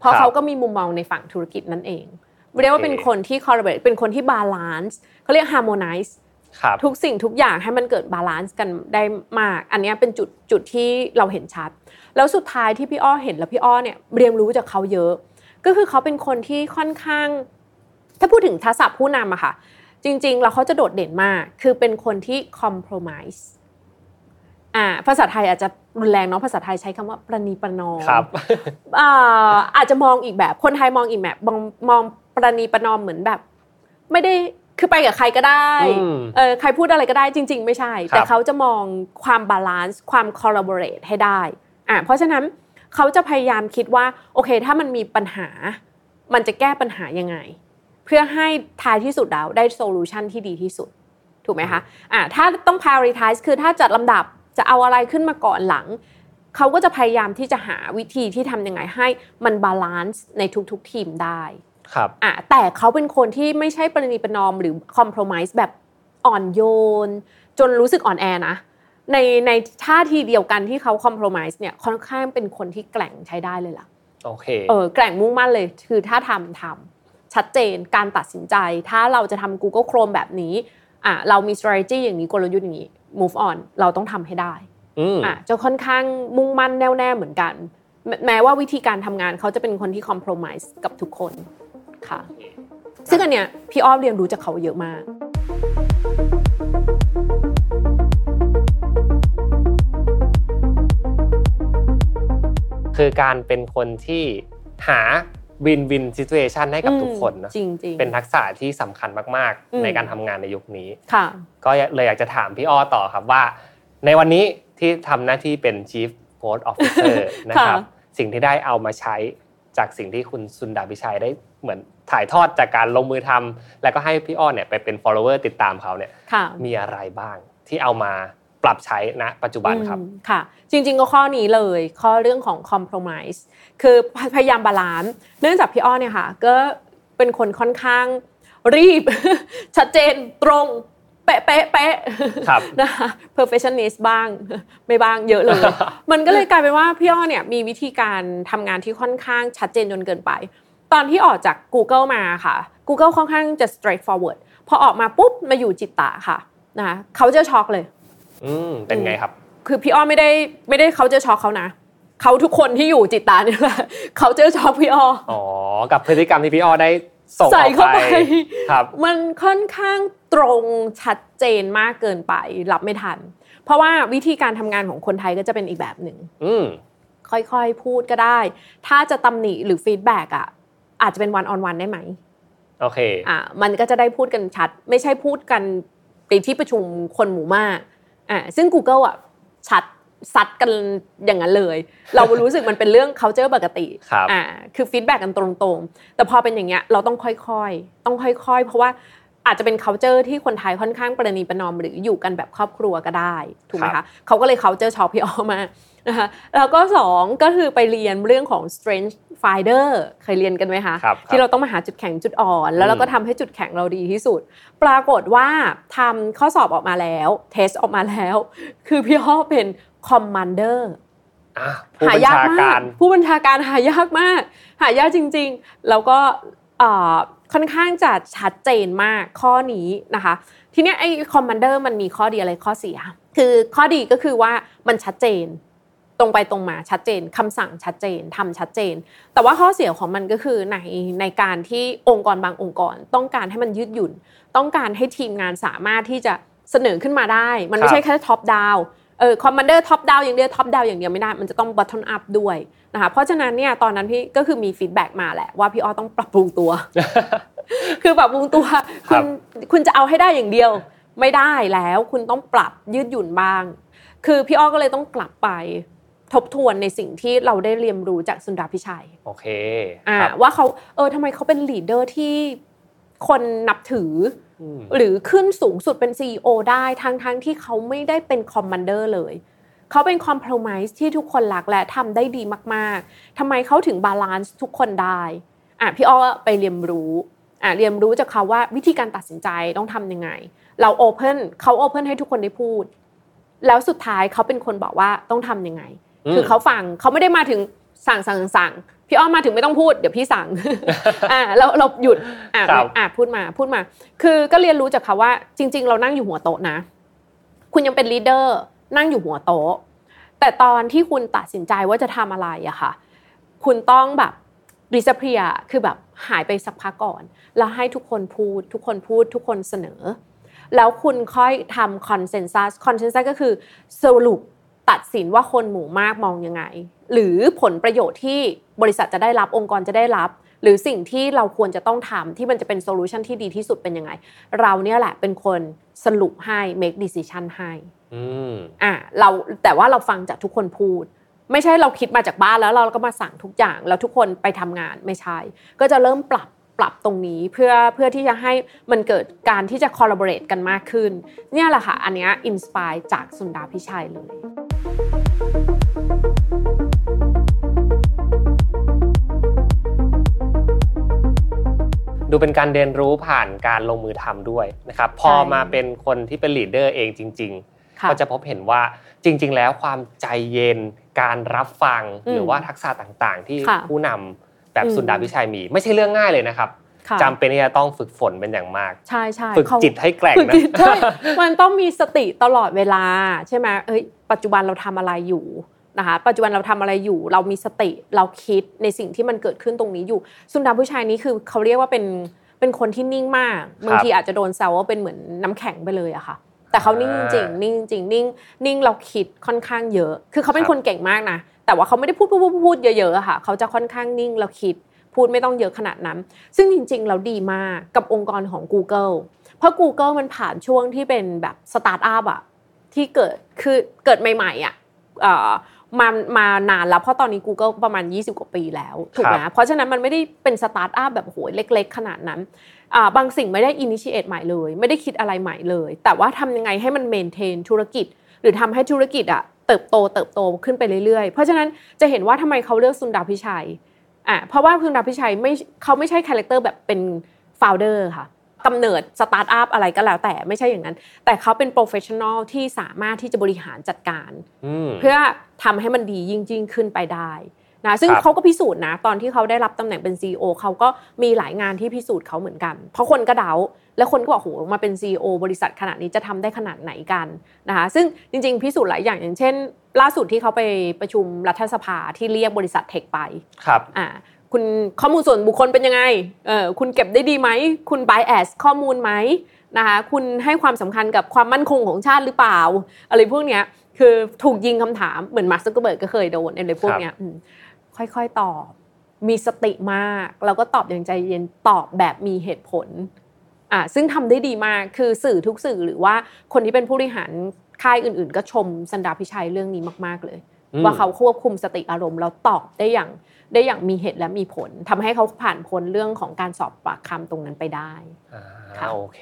เพราะครับเขาก็มีมุมมองในฝั่งธุรกิจนั่นเองเรียกว่าเป็นคนที่ collaborate เป็นคนที่ balance เขาเรียก harmonize ครับ ทุกสิ่งทุกอย่างให้มันเกิด balance กันได้มาก อันเนี้ยเป็นจุดจุดที่เราเห็นชัด แล้วสุดท้ายที่พี่อ้อเห็นแล้วพี่อ้อเนี่ยเรียนรู้จากเขาเยอะ ก็คือเขาเป็นคนที่ค่อนข้าง ถ้าพูดถึงทักษะผู้นำอะค่ะ จริงๆแล้วเขาจะโดดเด่นมาก คือเป็นคนที่ compromise อ่าภาษาไทยอาจจะรุนแรงเนาะภาษาไทยใช้คำว่าประนีประนอมครับอ่าอาจจะมองอีกแบบคนไทยมองอีกแบบมองมองประนีประนอมเหมือนแบบ ไม่ได้ คือไปกับใครก็ได้อืมเออใครพูดอะไรก็ได้จริง ๆ ไม่ใช่ครับแต่เขาจะมองความ balance ความ collaborate ให้ได้อ่าเพราะฉะนั้นเขาจะพยายามคิดว่าโอเค ถ้ามันมีปัญหา มันจะแก้ปัญหายังไง เพื่อให้ท้ายที่สุดแล้วได้ solution ที่ดีที่สุด ถูกไหมคะอ่าถ้าต้อง prioritize คือถ้าจัดลำดับจะเอาอะไรขึ้นมาก่อนหลัง เขาก็จะพยายามที่จะหาวิธีที่ทำยังไงให้มัน balance ในทุกๆทีมได้ ครับอะแต่เขาเป็นคนที่ไม่ใช่ประนีประนอมหรือคอม p r o m i s e แบบอ่อนโยน จนรู้สึกอ่อนแอนะในในท่าทีเดียวกันที่เขาคอม p r o m i s e เนี่ยค่อนข้างเป็นคนที่แกร่งใช้ได้เลยล่ะโอเคเออแกร่งมุ่งมั่นเลย คือถ้าทำทำชัดเจนการตัดสินใจ ถ้าเราจะทำ Google Chrome แบบนี้อะเรามี strategy อย่างนี้กลยุทธ์อย่างนี้ move on เราต้องทำให้ได้อืมอะจะค่อนข้างมุ่งมั่นแน่วแน่เหมือนกัน แม้แม้ว่าวิธีการทำงานเขาจะเป็นคนที่คอม p r o m i s e กับทุกคน ค่ะ ซึ่งอันเนี้ยพี่อ้อมเรียนรู้จากเขาเยอะมากคือการเป็นคนที่หาวินวินซิ t u เ t ชันให้กับทุกคนนะจริงจริงๆเป็นทักษะที่สำคัญมากอืมๆในการทำงานในยุคนี้ค่ะ ก็เลยอยากจะถามพี่อ้อต่อครับว่า ในวันนี้ที่ทำหน้าที่เป็น Chief Code Officer นะครับ สิ่งที่ได้เอามาใช้จากสิ่งที่คุณสุนดาพิชัยได้ เหมือนถ่ายทอดจากการลงมือทำแล้วก็ให้พี่อ้อเนี่ยไปเป็น follower ติดตามเขาเนี่ยค่ะมีอะไรบ้างที่เอามาปรับใช้ณปัจจุบันครับอืมค่ะ จริงๆก็ข้อนี้เลยข้อเรื่องของ compromise คือพยายาม balance เนื่องจากพี่อ้อเนี่ยค่ะก็เป็นคนค่อนข้างรีบ ชัดเจนตรงเป๊ะเป๊ะเป๊ะครับนะคะ perfectionist บ้าง ไม่บ้างเยอะเลย มันก็เลยกลายเป็นว่าพี่อ้อเนี่ยมีวิธีการทำงานที่ค่อนข้างชัดเจนจนเกินไป ตอนที่ออกจาก Google มาค่ะ Google ค่อนข้างจะ straightforward พอออกมาปุ๊บมาอยู่จิตตะค่ะนะคะเขาจะช็อกเลย อืมเป็นไงครับ คือพี่อ้อไม่ได้ไม่ได้เขาจะช็อกเขานะเขาทุกคนที่อยู่จิตตาเนี่ยแหละเขาจะช็อกพี่อ้ออ๋อกับพฤติกรรมที่พี่อ้อได้ส่งอใส่อกเข้าไปไปครับ มันค่อนข้างตรงชัดเจนมากเกินไปรับไม่ทัน เพราะว่าวิธีการทำงานของคนไทยก็จะเป็นอีกแบบหนึ่งอืมค่อยๆพูดก็ได้ ถ้าจะตำหนิหรือ feedback อะ อาจจะเป็นวันออนวันได้ไหมโอเคอะมันก็จะได้พูดกันชัด ไม่ใช่พูดกันในที่ประชุมคนหมู่มากอะซึ่ง Google อะชัดซัดกันอย่างนั้นเลย เรารู้สึกมันเป็นเรื่อง culture ปกติครับอ่าคือฟีดแบ็กกันตรงๆ แต่พอเป็นอย่างเงี้ยเราต้องค่อยๆ ต้องค่อยๆ เพราะว่าอาจจะเป็น culture ที่คนไทยค่อนข้างประนีประนอม หรืออยู่กันแบบครอบครัวก็ได้ถูกไหมครัคะบเขาก็เลย culture ชอบพี่อ้อมาก นะคะแล้วก็สองก็คือไปเรียนเรื่องของ strength finder เคยเรียนกันไหมคะครับที่เราต้องมาหาจุดแข็งจุดอ่อน แล้วเราก็ทำให้จุดแข็งเราดีที่สุด ปรากฏว่าทำข้อสอบออกมาแล้ว test ออกมาแล้ว คือพี่อ้อเป็น commander อะผู้บัญชาการหายากมาก หายากจริง ๆ แล้วก็เอ่อค่อนข้างจะชัดเจนมากข้อนี้นะคะ ทีเนี้ยไอ้ commander มันมีข้อดีอะไรข้อเสีย คือข้อดีก็คือว่ามันชัดเจน ตรงไปตรงมาชัดเจนคำสั่งชัดเจนทำชัดเจน แต่ว่าข้อเสียของมันก็คือในในการที่องค์กรบางองค์กร ต้องการให้มันยืดหยุ่น ต้องการให้ทีมงานสามารถที่จะเสนอขึ้นมาได้ มันไม่ใช่แค่ top-down เออ commander top-down อย่างเดียว top-down อย่างเดียวไม่ได้มันจะต้อง bottom-up ด้วยนะคะเพราะฉะนั้นเนี่ยตอนนั้นพี่ก็คือมี feedback มาแหละว่าพี่อ้อต้องปรับปรุงตัว คือปรับปรุงตัวครัคุบณคุณจะเอาให้ได้อย่างเดียวไม่ได้แล้วคุณต้องปรับยืดหยุ่นบ้าง คือพี่อ้อก็เลยต้องกลับไป ทบทวนในสิ่งที่เราได้เรียนรู้จาก Sundar Pichai โอเคอ่าครับว่าเขาเออทำไมเขาเป็น leader ที่คนนับถืออืมหรือขึ้นสูงสุดเป็น CEO ได้ทั้งทั้งๆที่เขาไม่ได้เป็น commander เลย เขาเป็นคอม p r o m i s e ที่ทุกคนรักและทำได้ดีมากๆทำไมเขาถึง balance ทุกคนได้อะพี่อ้อไปเรียนรู้อะเรียนรู้จากเขาว่าวิธีการตัดสินใจต้องทำยังไง เรา open เขา open ให้ทุกคนได้พูด แล้วสุดท้ายเขาเป็นคนบอกว่าต้องทำยังไงอืม คือเขาฟังเขาไม่ได้มาถึงสั่งสั่งสั่งพี่อ้อมาถึงไม่ต้องพูดเดี๋ยวพี่สั่งอ่าเราเราหยุดอ่าครับอ่าพูดมาพูดมา คือก็เรียนรู้จากเขาว่า จริง ๆ เรานั่งอยู่หัวโต๊ะนะ คุณยังเป็น leader นั่งอยู่หัวโต๊ะแต่ตอนที่คุณตัดสินใจว่าจะทำอะไรอะค่ะ คุณต้องแบบ disappear คือแบบหายไปสักพักก่อน แล้วให้ทุกคนพูด ทุกคนพูดทุกคนเสนอ แล้วคุณค่อยทำ consensus consensus ก็คือสรุป ตัดสินว่าคนหมู่มากมองยังไง หรือผลประโยชน์ที่บริษัทจะได้รับองค์กรจะได้รับ หรือสิ่งที่เราควรจะต้องทำที่มันจะเป็น solution ที่ดีที่สุดเป็นยังไง เราเนี่ยแหละเป็นคนสรุปให้ make decision ให้อืมอะเราแต่ว่าเราฟังจากทุกคนพูด ไม่ใช่เราคิดมาจากบ้านแล้วเราก็มาสั่งทุกอย่าง แล้วทุกคนไปทำงานไม่ใช่ ก็จะเริ่มปรับ ปรับตรงนี้เพื่อเพื่อที่จะให้มันเกิดการที่จะ collaborate กันมากขึ้น เนี่ยแหละค่ะ อันเนี้ย inspire จาก Sundar Pichai เลยดูเป็นการเรียนรู้ผ่านการลงมือทำด้วยนะครับพอใช่มาเป็นคนที่เป็น leader เองจริงๆค่ะก็จะพบเห็นว่าจริง ๆ แล้วความใจเย็นการรับฟังอืมหรือว่าทักษะต่างๆ ที่ค่ะผู้นำ แบบอืมสุนดาพิชัยมี ไม่ใช่เรื่องง่ายเลยนะครับค่ะจำเป็นที่จะต้องฝึกฝนเป็นอย่างมาก ใช่ใช่ฝึกเขาจิตให้แกร่งฝึกนะจิตใช่มันต้องมีสติตลอดเวลาใช่ไหมเอ้ยปัจจุบันเราทำอะไรอยู่นะคะปัจจุบันเราทำอะไรอยู่ เรามีสติเราคิดในสิ่งที่มันเกิดขึ้นตรงนี้อยู่ สุนดาผู้ชายนี้คือเขาเรียกว่าเป็นเป็นคนที่นิ่งมากบางทีอาจจะโดนแซวว่าเป็นเหมือนน้ำแข็งไปเลยอะค่ะ แต่เขานิ่งจริงอ่านิ่งจริงนิ่งนิ่งแล้วคิดค่อนข้างเยอะ คือเขาเป็นคนรับคนเก่งมากนะ แต่ว่าเขาไม่ได้พูดพูดพูดพูดเยอะๆอะค่ะ เขาจะค่อนข้างนิ่งแล้วคิด พูดไม่ต้องเยอะขนาดนั้น ซึ่งจริงๆแล้วดีมากกับองค์กรของ Google เพราะ Google มันผ่านช่วงที่เป็นแบบสตาร์ทอัพอะที่เกิดคือเกิดใหม่ๆอะเอ่อมามานานแล้วเพราะตอนนี้ Google ประมาณ 20 กว่าปีแล้วถูกไหมครับเพราะฉะนั้นมันไม่ได้เป็นสตาร์ทอัพแบบโอ้โหเล็ก ๆ ขนาดนั้นอ่าบางสิ่งไม่ได้ initiate ใหม่เลย ไม่ได้คิดอะไรใหม่เลย แต่ว่าทำยังไงให้มัน maintain ธุรกิจ หรือทำให้ธุรกิจอะ เติบโตเติบโตขึ้นไปเรื่อยๆ เพราะฉะนั้นจะเห็นว่าทำไมเขาเลือก Sundar Pichai อะเพราะว่า Sundar Pichai ไม่เขาไม่ใช่ character แบบเป็น founder ค่ะกำเนิดสตาร์ทอัพอะไรก็แล้วแต่ไม่ใช่อย่างนั้น แต่เขาเป็น professional ที่สามารถที่จะบริหารจัดการ เพื่อทำให้มันดียิ่งยิ่งขึ้นไปได้ นะซึ่งเขาก็พิสูจน์นะ ตอนที่เขาได้รับตำแหน่งเป็น CEO เขาก็มีหลายงานที่พิสูจน์เขาเหมือนกัน เพราะคนก็เดาแล้วคนก็บอกโหมาเป็น CEO บริษัทขนาดนี้จะทำได้ขนาดไหนกันนะคะซึ่งจริงๆ พิสูจน์หลายอย่างอย่างเช่น ล่าสุดที่เขาไปประชุมรัฐสภาที่เรียกบริษัท tech ไปครับอ่าคุณข้อมูลส่วนบุคคลเป็นยังไงเออคุณเก็บได้ดีไหม คุณ bias ข้อมูลไหมนะคะคุณให้ความสำคัญกับความมั่นคงของชาติหรือเปล่า อะไรพวกเนี้ยคือถูกยิงคำถามเหมือน Mark Zuckerberg ก็เคยโดนอะไรพวกเนี้ย ค่อยๆตอบ มีสติมากแล้วก็ตอบอย่างใจเย็นตอบแบบมีเหตุผลอ่าซึ่งทำได้ดีมากคือสื่อทุกสื่อหรือว่าคนที่เป็นผู้บริหารค่ายอื่น ๆ ก็ชมสันดาพิชัยเรื่องนี้มาก ๆเลย ว่าเขาควบคุมสติอารมณ์แล้วตอบได้อย่างได้อย่างมีเหตุและมีผลทำให้เขาผ่านพ้นเรื่องของการสอบปากคำตรงนั้นไปได้อ่าโอเค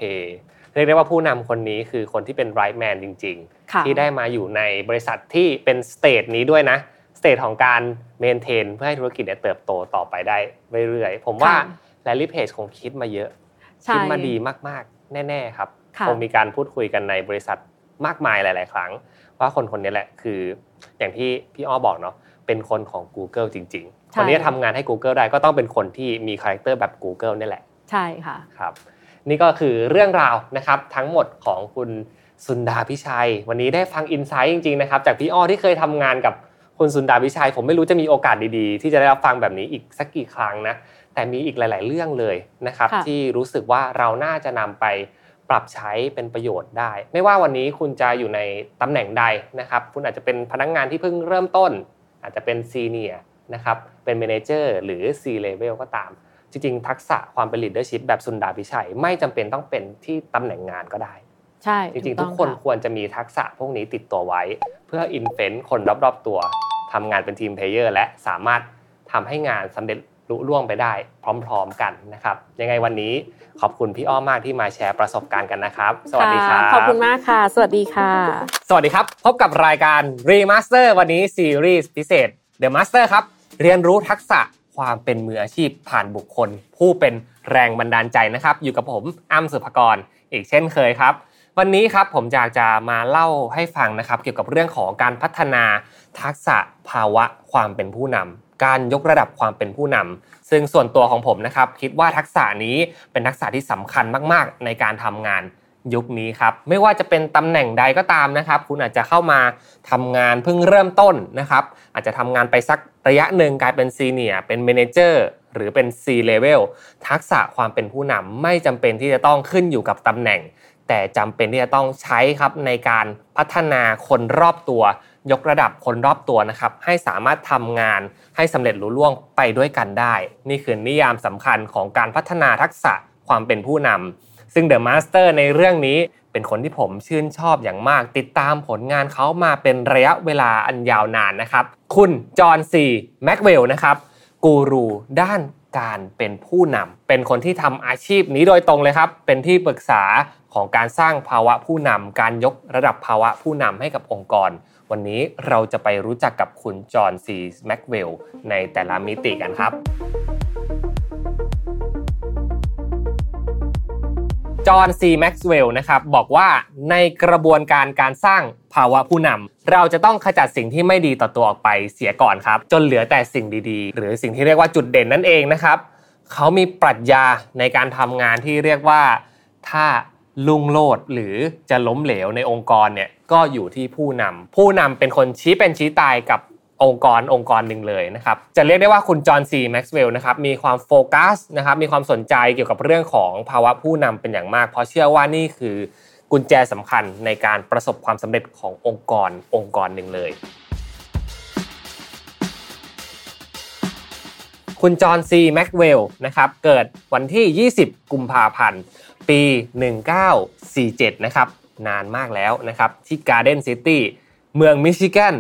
เรียกได้ว่าผู้นำคนนี้คือคนที่เป็นไรท์แมนจริง ๆ ที่ได้มาอยู่ในบริษัทที่เป็น stage นี้ด้วยนะ stage ของการ maintain เพื่อให้ธุรกิจเนี่ยเติบโตต่อไปได้เรื่อยๆ ผมว่า Larry Page คงคิดมาเยอะ คิดมาดีมากๆ แน่ๆครับคงมีการพูดคุยกันในบริษัทมากมายหลาย ๆ ครั้ง ว่าคนคนนี้แหละคืออย่างที่พี่อ้อบอกเนาะเป็นคนของ Google จริงๆ คนนี้ทำงานให้ Google ได้ก็ต้องเป็นคนที่มี character แบบ Google นี่แหละ ใช่ค่ะครับ นี่ก็คือเรื่องราวนะครับทั้งหมดของคุณสุนดาพิชัย วันนี้ได้ฟังอินไซต์จริงๆนะครับจากพี่อ้อที่เคยทำงานกับ คุณสุนดาวิชัย ผมไม่รู้จะมีโอกาสดีๆ ที่จะได้รับฟังแบบนี้อีกสักกี่ครั้งนะแต่มีอีกหลาย ๆ เรื่องเลยนะครับ ที่รู้สึกว่าเราน่าจะนำไปปรับใช้เป็นประโยชน์ได้ ไม่ว่าวันนี้คุณจะอยู่ในตำแหน่งใดนะครับ คุณอาจจะเป็นพนักงานที่เพิ่งเริ่มต้น อาจจะเป็นซีเนียร์นะครับเป็นเมนเจอร์หรือ C level ก็ตาม จริง ๆ ทักษะความเป็น leadership แบบสุนดาพิชัย ไม่จำเป็นต้องเป็นที่ตำแหน่งงานก็ได้ ใช่ จริง ๆ ทุกคนควรจะมีทักษะพวกนี้ติดตัวไว้ เพื่อ influence คนรอบๆตัวทำงานเป็น team player และสามารถทำให้งานสำเร็จลุล่วงไปได้พร้อมๆกันนะครับ ยังไงวันนี้ขอบคุณพี่อ้อมากที่มาแชร์ประสบการณ์กันนะครับ สวัสดีครับขอบคุณมากค่ะ สวัสดีค่ะ สวัสดีครับ พบกับรายการ Remaster วันนี้ซีรีส์พิเศษ The Master ครับ เรียนรู้ทักษะความเป็นมืออาชีพผ่านบุคคล ผู้เป็นแรงบันดาลใจนะครับ อยู่กับผมอ้ำสุภกรอีกเช่นเคยครับ วันนี้ครับผมอยากจะมาเล่าให้ฟังนะครับ เกี่ยวกับเรื่องของการพัฒนาทักษะภาวะความเป็นผู้นำการยกระดับความเป็นผู้นำซึ่งส่วนตัวของผมนะครับคิดว่าทักษะนี้เป็นทักษะที่สำคัญมาก ๆ ในการทำงานยุคนี้ครับไม่ว่าจะเป็นตำแหน่งใดก็ตามนะครับ คุณอาจจะเข้ามาทำงานเพิ่งเริ่มต้นนะครับ อาจจะทำงานไปสักระยะหนึ่งกลายเป็น senior เป็น manager หรือเป็น C level ทักษะความเป็นผู้นำไม่จำเป็นที่จะต้องขึ้นอยู่กับตำแหน่ง แต่จำเป็นที่จะต้องใช้ครับในการพัฒนาคนรอบตัว ยกระดับคนรอบตัวนะครับ ให้สามารถทำงานให้สำเร็จลุล่วงไปด้วยกันได้ นี่คือนิยามสำคัญของการพัฒนาทักษะความเป็นผู้นำซึ่ง The Master ในเรื่องนี้เป็นคนที่ผมชื่นชอบอย่างมาก ติดตามผลงานเขามาเป็นระยะเวลาอันยาวนานนะครับ คุณ John C. Maxwell นะครับกูรูด้านการเป็นผู้นำเป็นคนที่ทำอาชีพนี้โดยตรงเลยครับ เป็นที่ปรึกษา ของการสร้างภาวะผู้นำการยกระดับภาวะผู้นำให้กับองค์กร วันนี้เราจะไปรู้จักกับคุณ John C. Maxwell ในแต่ละมิติกันครับ John C. Maxwell นะครับบอกว่าในกระบวนการการสร้างภาวะผู้นำเราจะต้องขจัดสิ่งที่ไม่ดีต่อตัวออกไปเสียก่อนครับ จนเหลือแต่สิ่งดีๆ หรือสิ่งที่เรียกว่าจุดเด่นนั่นเองนะครับเขามีปรัชญาในการทำงานที่เรียกว่าถ้า ลุงโลดหรือจะล้มเหลวในองค์กรเนี่ยก็อยู่ที่ผู้นำผู้นำเป็นคนชี้เป็นชี้ตายกับองค์กรองค์กรหนึ่งเลยนะครับจะเรียกได้ว่าคุณจอห์นซีแม็กซ์เวลล์นะครับมีความโฟกัสนะครับมีความสนใจเกี่ยวกับเรื่องของภาวะผู้นำเป็นอย่างมาก เพราะเชื่อว่านี่คือกุญแจสำคัญในการประสบความสำเร็จขององค์กรองค์กรหนึ่งเลย คุณ John C. Maxwell นะครับเกิดวันที่ 20 กุมภาพันธ์ ปี 1947 นะครับ นานมากแล้วนะครับ ที่ Garden City เมืองมิชิแกน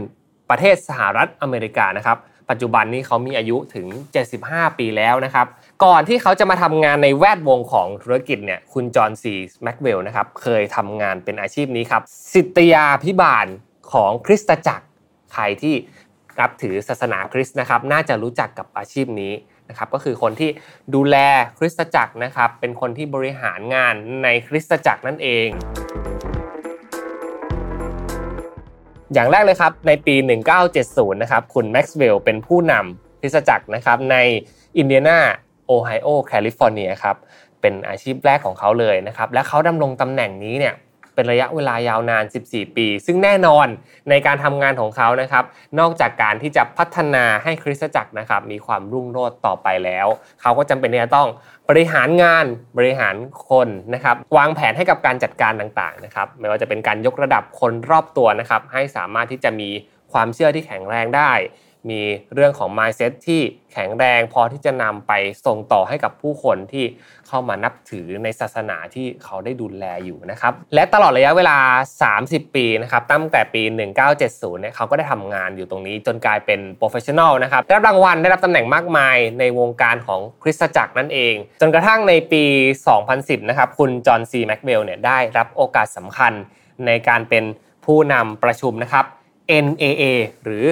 ประเทศสหรัฐอเมริกานะครับ ปัจจุบันนี้เขามีอายุถึง 75 ปีแล้วนะครับ ก่อนที่เขาจะมาทำงานในแวดวงของธุรกิจเนี่ยคุณ John C.แม็กซ์เวลล์นะครับ เคยทำงานเป็นอาชีพนี้ครับศิษยาภิบาลของคริสตจักรใครที่นับถือศาสนาคริสต์นะครับ น่าจะรู้จักกับอาชีพนี้ นะครับก็คือคนที่ดูแลคริสตจักรนะครับเป็นคนที่บริหารงานในคริสตจักรนั่นเอง อย่างแรกเลยครับในปี 1970 นะครับคุณแม็กซ์เวลล์เป็นผู้นำคริสตจักรนะครับในอินเดียนาโอไฮโอแคลิฟอร์เนียครับเป็นอาชีพแรกของเขาเลยนะครับและเขาดำรงตำแหน่งนี้เนี่ย เป็นระยะเวลายาวนาน 14 ปี ซึ่งแน่นอนในการทำงานของเขานะครับ นอกจากการที่จะพัฒนาให้คริสตจักรนะครับ มีความรุ่งโรจน์ต่อไปแล้ว เขาก็จำเป็นที่จะต้องบริหารงานบริหารคนนะครับ วางแผนให้กับการจัดการต่างๆนะครับ ไม่ว่าจะเป็นการยกระดับคนรอบตัวนะครับ ให้สามารถที่จะมีความเชื่อที่แข็งแรงได้ มีเรื่องของ mindset ที่แข็งแรงพอที่จะนำไปส่งต่อให้กับผู้คนที่เข้ามานับถือในศาสนาที่เขาได้ดูแลอยู่นะครับ และตลอดระยะเวลา 30 ปีนะครับตั้งแต่ปี 1970 เนี่ยเขาก็ได้ทำงานอยู่ตรงนี้จนกลายเป็น professional นะครับได้รับรางวัลได้รับตำแหน่งมากมายในวงการของคริสตจักรนั่นเอง จนกระทั่งในปี 2010 นะครับคุณจอห์นซีแม็กเวลเนี่ยได้รับโอกาสสำคัญในการเป็นผู้นำประชุมนะครับ NAA หรือ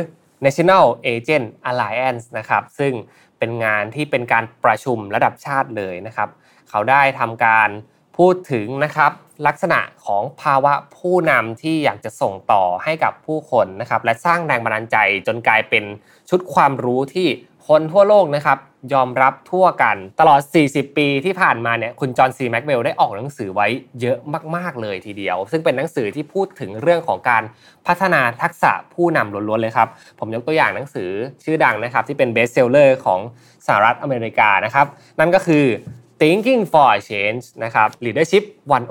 National Agent Alliance นะครับซึ่งเป็นงานที่เป็นการประชุมระดับชาติเลยนะครับ เขาได้ทำการพูดถึงนะครับลักษณะของภาวะผู้นำที่อยากจะส่งต่อให้กับผู้คนนะครับและสร้างแรงบันดาลใจจนกลายเป็นชุดความรู้ที่ คนทั่วโลกนะครับยอมรับทั่วกันตลอด 40 ปีที่ผ่านมาเนี่ยคุณจอห์นซีแม็กเวลได้ออกหนังสือไว้เยอะมาก ๆ เลยทีเดียว ซึ่งเป็นหนังสือที่พูดถึงเรื่องของการพัฒนาทักษะผู้นำล้วน ๆ เลยครับ ผมยกตัวอย่างหนังสือชื่อดังนะครับ ที่เป็น bestseller ของสหรัฐอเมริกานะครับ นั่นก็คือ Thinking for a Change นะครับ Leadership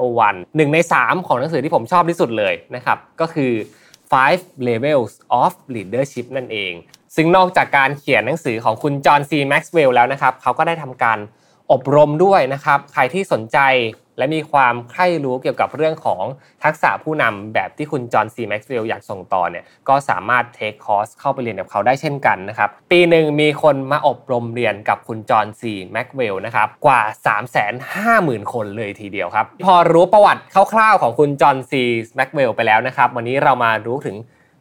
101หนึ่งใน 3 ของหนังสือที่ผมชอบที่สุดเลยนะครับก็คือ five levels of leadership นั่นเอง ซึ่งนอกจากการเขียนหนังสือของคุณจอห์นซีแม็กซ์เวลล์แล้วนะครับเขาก็ได้ทำการอบรมด้วยนะครับ ใครที่สนใจและมีความใคร่รู้เกี่ยวกับเรื่องของทักษะผู้นำแบบที่คุณจอห์นซีแม็กซ์เวลล์อยากส่งต่อเนี่ยก็สามารถ take คอร์สเข้าไปเรียนกับเขาได้เช่นกันนะครับ ปีหนึ่งมีคนมาอบรมเรียนกับคุณจอห์นซีแม็กซ์เวลล์นะครับกว่า 350,000 คนเลยทีเดียวครับ พอรู้ประวัติคร่าวๆของคุณจอห์นซีแม็กซ์เวลล์ไปแล้วนะครับ วันนี้เรามารู้ถึง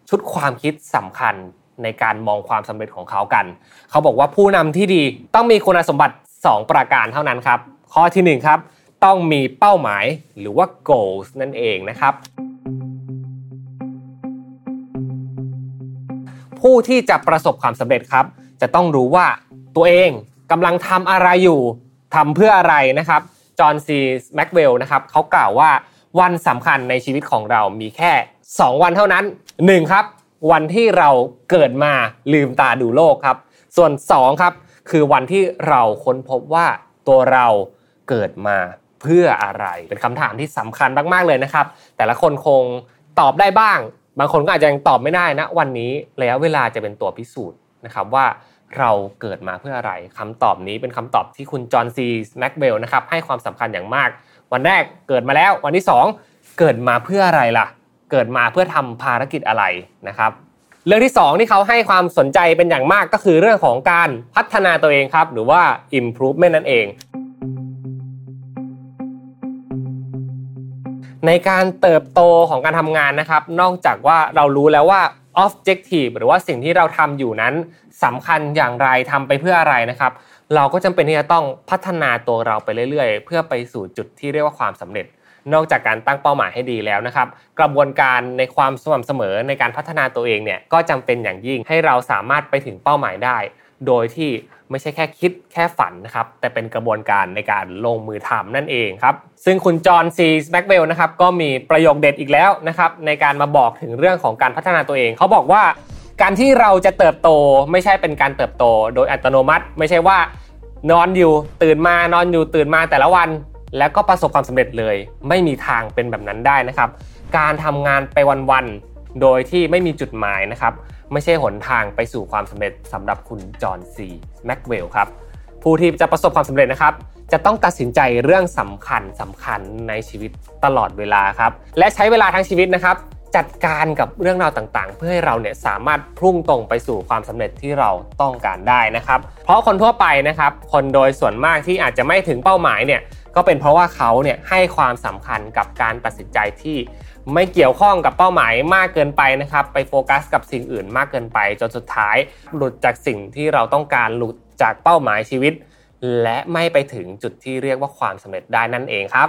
ชุดความคิดสำคัญ ในการมองความสำเร็จของเขากัน เขาบอกว่าผู้นำที่ดีต้องมีคุณสมบัติ 2 ประการเท่านั้นครับ ข้อที่1ครับต้องมีเป้าหมายหรือว่า goals นั่นเองนะครับ ผู้ที่จะประสบความสำเร็จครับ จะต้องรู้ว่าตัวเองกำลังทำอะไรอยู่ทำเพื่ออะไรนะครับ จอห์นซีแม็กเวลนะครับเขากล่าวว่าวันสำคัญในชีวิตของเรามีแค่ 2 วันเท่านั้น 1 ครับ วันที่เราเกิดมาลืมตาดูโลกครับ ส่วน 2 ครับ คือวันที่เราค้นพบว่าตัวเราเกิดมาเพื่ออะไร เป็นคำถามที่สำคัญมากๆเลยนะครับ แต่ละคนคงตอบได้บ้าง บางคนก็อาจจะยังตอบไม่ได้นะ วันนี้ระยะเวลาจะเป็นตัวพิสูจน์นะครับว่าเราเกิดมาเพื่ออะไรคำตอบนี้เป็นคำตอบที่คุณจอห์นซีแม็กเบลนะครับให้ความสำคัญอย่างมาก วันแรกเกิดมาแล้ว วันที่ 2 เกิดมาเพื่ออะไรล่ะ เกิดมาเพื่อทำภารกิจอะไรนะครับ เรื่องที่ 2 ที่เขาให้ความสนใจเป็นอย่างมากก็คือเรื่องของการพัฒนาตัวเองครับ หรือว่า improvement นั่นเอง ในการเติบโตของการทำงานนะครับ นอกจากว่าเรารู้แล้วว่า objective หรือว่าสิ่งที่เราทำอยู่นั้นสำคัญอย่างไรทำไปเพื่ออะไรนะครับเราก็จำเป็นที่จะต้องพัฒนาตัวเราไปเรื่อยๆ เพื่อไปสู่จุดที่เรียกว่าความสำเร็จ นอกจากการตั้งเป้าหมายให้ดีแล้วนะครับ กระบวนการในความสม่ำเสมอในการพัฒนาตัวเองเนี่ยก็จำเป็นอย่างยิ่งให้เราสามารถไปถึงเป้าหมายได้ โดยที่ไม่ใช่แค่คิดแค่ฝันนะครับ แต่เป็นกระบวนการในการลงมือทำนั่นเองครับ ซึ่งคุณจอห์นซีแม็กซ์เวลล์นะครับก็มีประโยคเด็ดอีกแล้วนะครับในการมาบอกถึงเรื่องของการพัฒนาตัวเอง เขาบอกว่าการที่เราจะเติบโตไม่ใช่เป็นการเติบโต โดยอัตโนมัติ ไม่ใช่ว่านอนอยู่ตื่นมานอนอยู่ตื่นมาแต่ละวัน แล้วก็ประสบความสำเร็จเลย ไม่มีทางเป็นแบบนั้นได้นะครับ การทำงานไปวันๆโดยที่ไม่มีจุดหมายนะครับไม่ใช่หนทางไปสู่ความสำเร็จสำหรับคุณจอห์นซีแม็กเวลครับผู้ที่จะประสบความสำเร็จนะครับ จะต้องตัดสินใจเรื่องสำคัญสำคัญในชีวิตตลอดเวลาครับและใช้เวลาทั้งชีวิตนะครับ จัดการกับเรื่องราวต่างๆ เพื่อให้เราเนี่ยสามารถพุ่งตรงไปสู่ความสำเร็จที่เราต้องการได้นะครับ เพราะคนทั่วไปนะครับ คนโดยส่วนมากที่อาจจะไม่ถึงเป้าหมายเนี่ย ก็เป็นเพราะว่าเขาเนี่ยให้ความสำคัญกับการตัดสินใจที่ไม่เกี่ยวข้องกับเป้าหมายมากเกินไปนะครับ ไปโฟกัสกับสิ่งอื่นมากเกินไป จนสุดท้ายหลุดจากสิ่งที่เราต้องการหลุดจากเป้าหมายชีวิต และไม่ไปถึงจุดที่เรียกว่าความสำเร็จได้นั่นเองครับ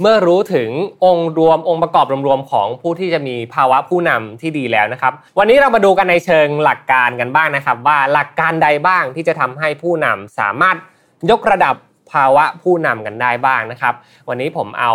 เมื่อรู้ถึงองค์รวมองค์ประกอบรวมๆของผู้ที่จะมีภาวะผู้นำที่ดีแล้วนะครับ วันนี้เรามาดูกันในเชิงหลักการกันบ้างนะครับ ว่าหลักการใดบ้างที่จะทำให้ผู้นำสามารถยกระดับ ภาวะผู้นำกันได้บ้างนะครับ วันนี้ผมเอา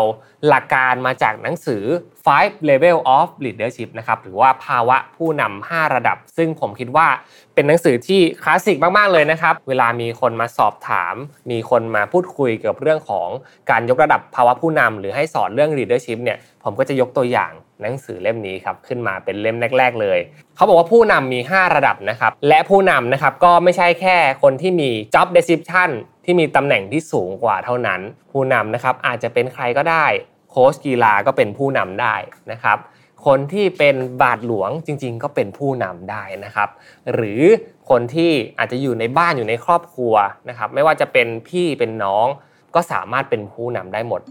หลักการมาจากหนังสือ five level of leadership นะครับ หรือว่าภาวะผู้นำ5ระดับ ซึ่งผมคิดว่าเป็นหนังสือที่คลาสสิกมาก ๆ เลยนะครับ เวลามีคนมาสอบถาม มีคนมาพูดคุยเกี่ยวกับเรื่องของการยกระดับภาวะผู้นำหรือให้สอนเรื่อง leadership เนี่ย ผมก็จะยกตัวอย่างหนังสือเล่มนี้ครับขึ้นมาเป็นเล่มแรก ๆ เลย เขาบอกว่าผู้นำมี 5 ระดับนะครับ และผู้นำนะครับก็ไม่ใช่แค่คนที่มี job description ที่มีตำแหน่งที่สูงกว่าเท่านั้น ผู้นำนะครับอาจจะเป็นใครก็ได้ โค้ชกีฬาก็เป็นผู้นำได้นะครับ คนที่เป็นบาทหลวงจริง ๆ ก็เป็นผู้นำได้นะครับ หรือคนที่อาจจะอยู่ในบ้านอยู่ในครอบครัวนะครับ ไม่ว่าจะเป็นพี่เป็นน้อง ก็สามารถเป็นผู้นำได้หมด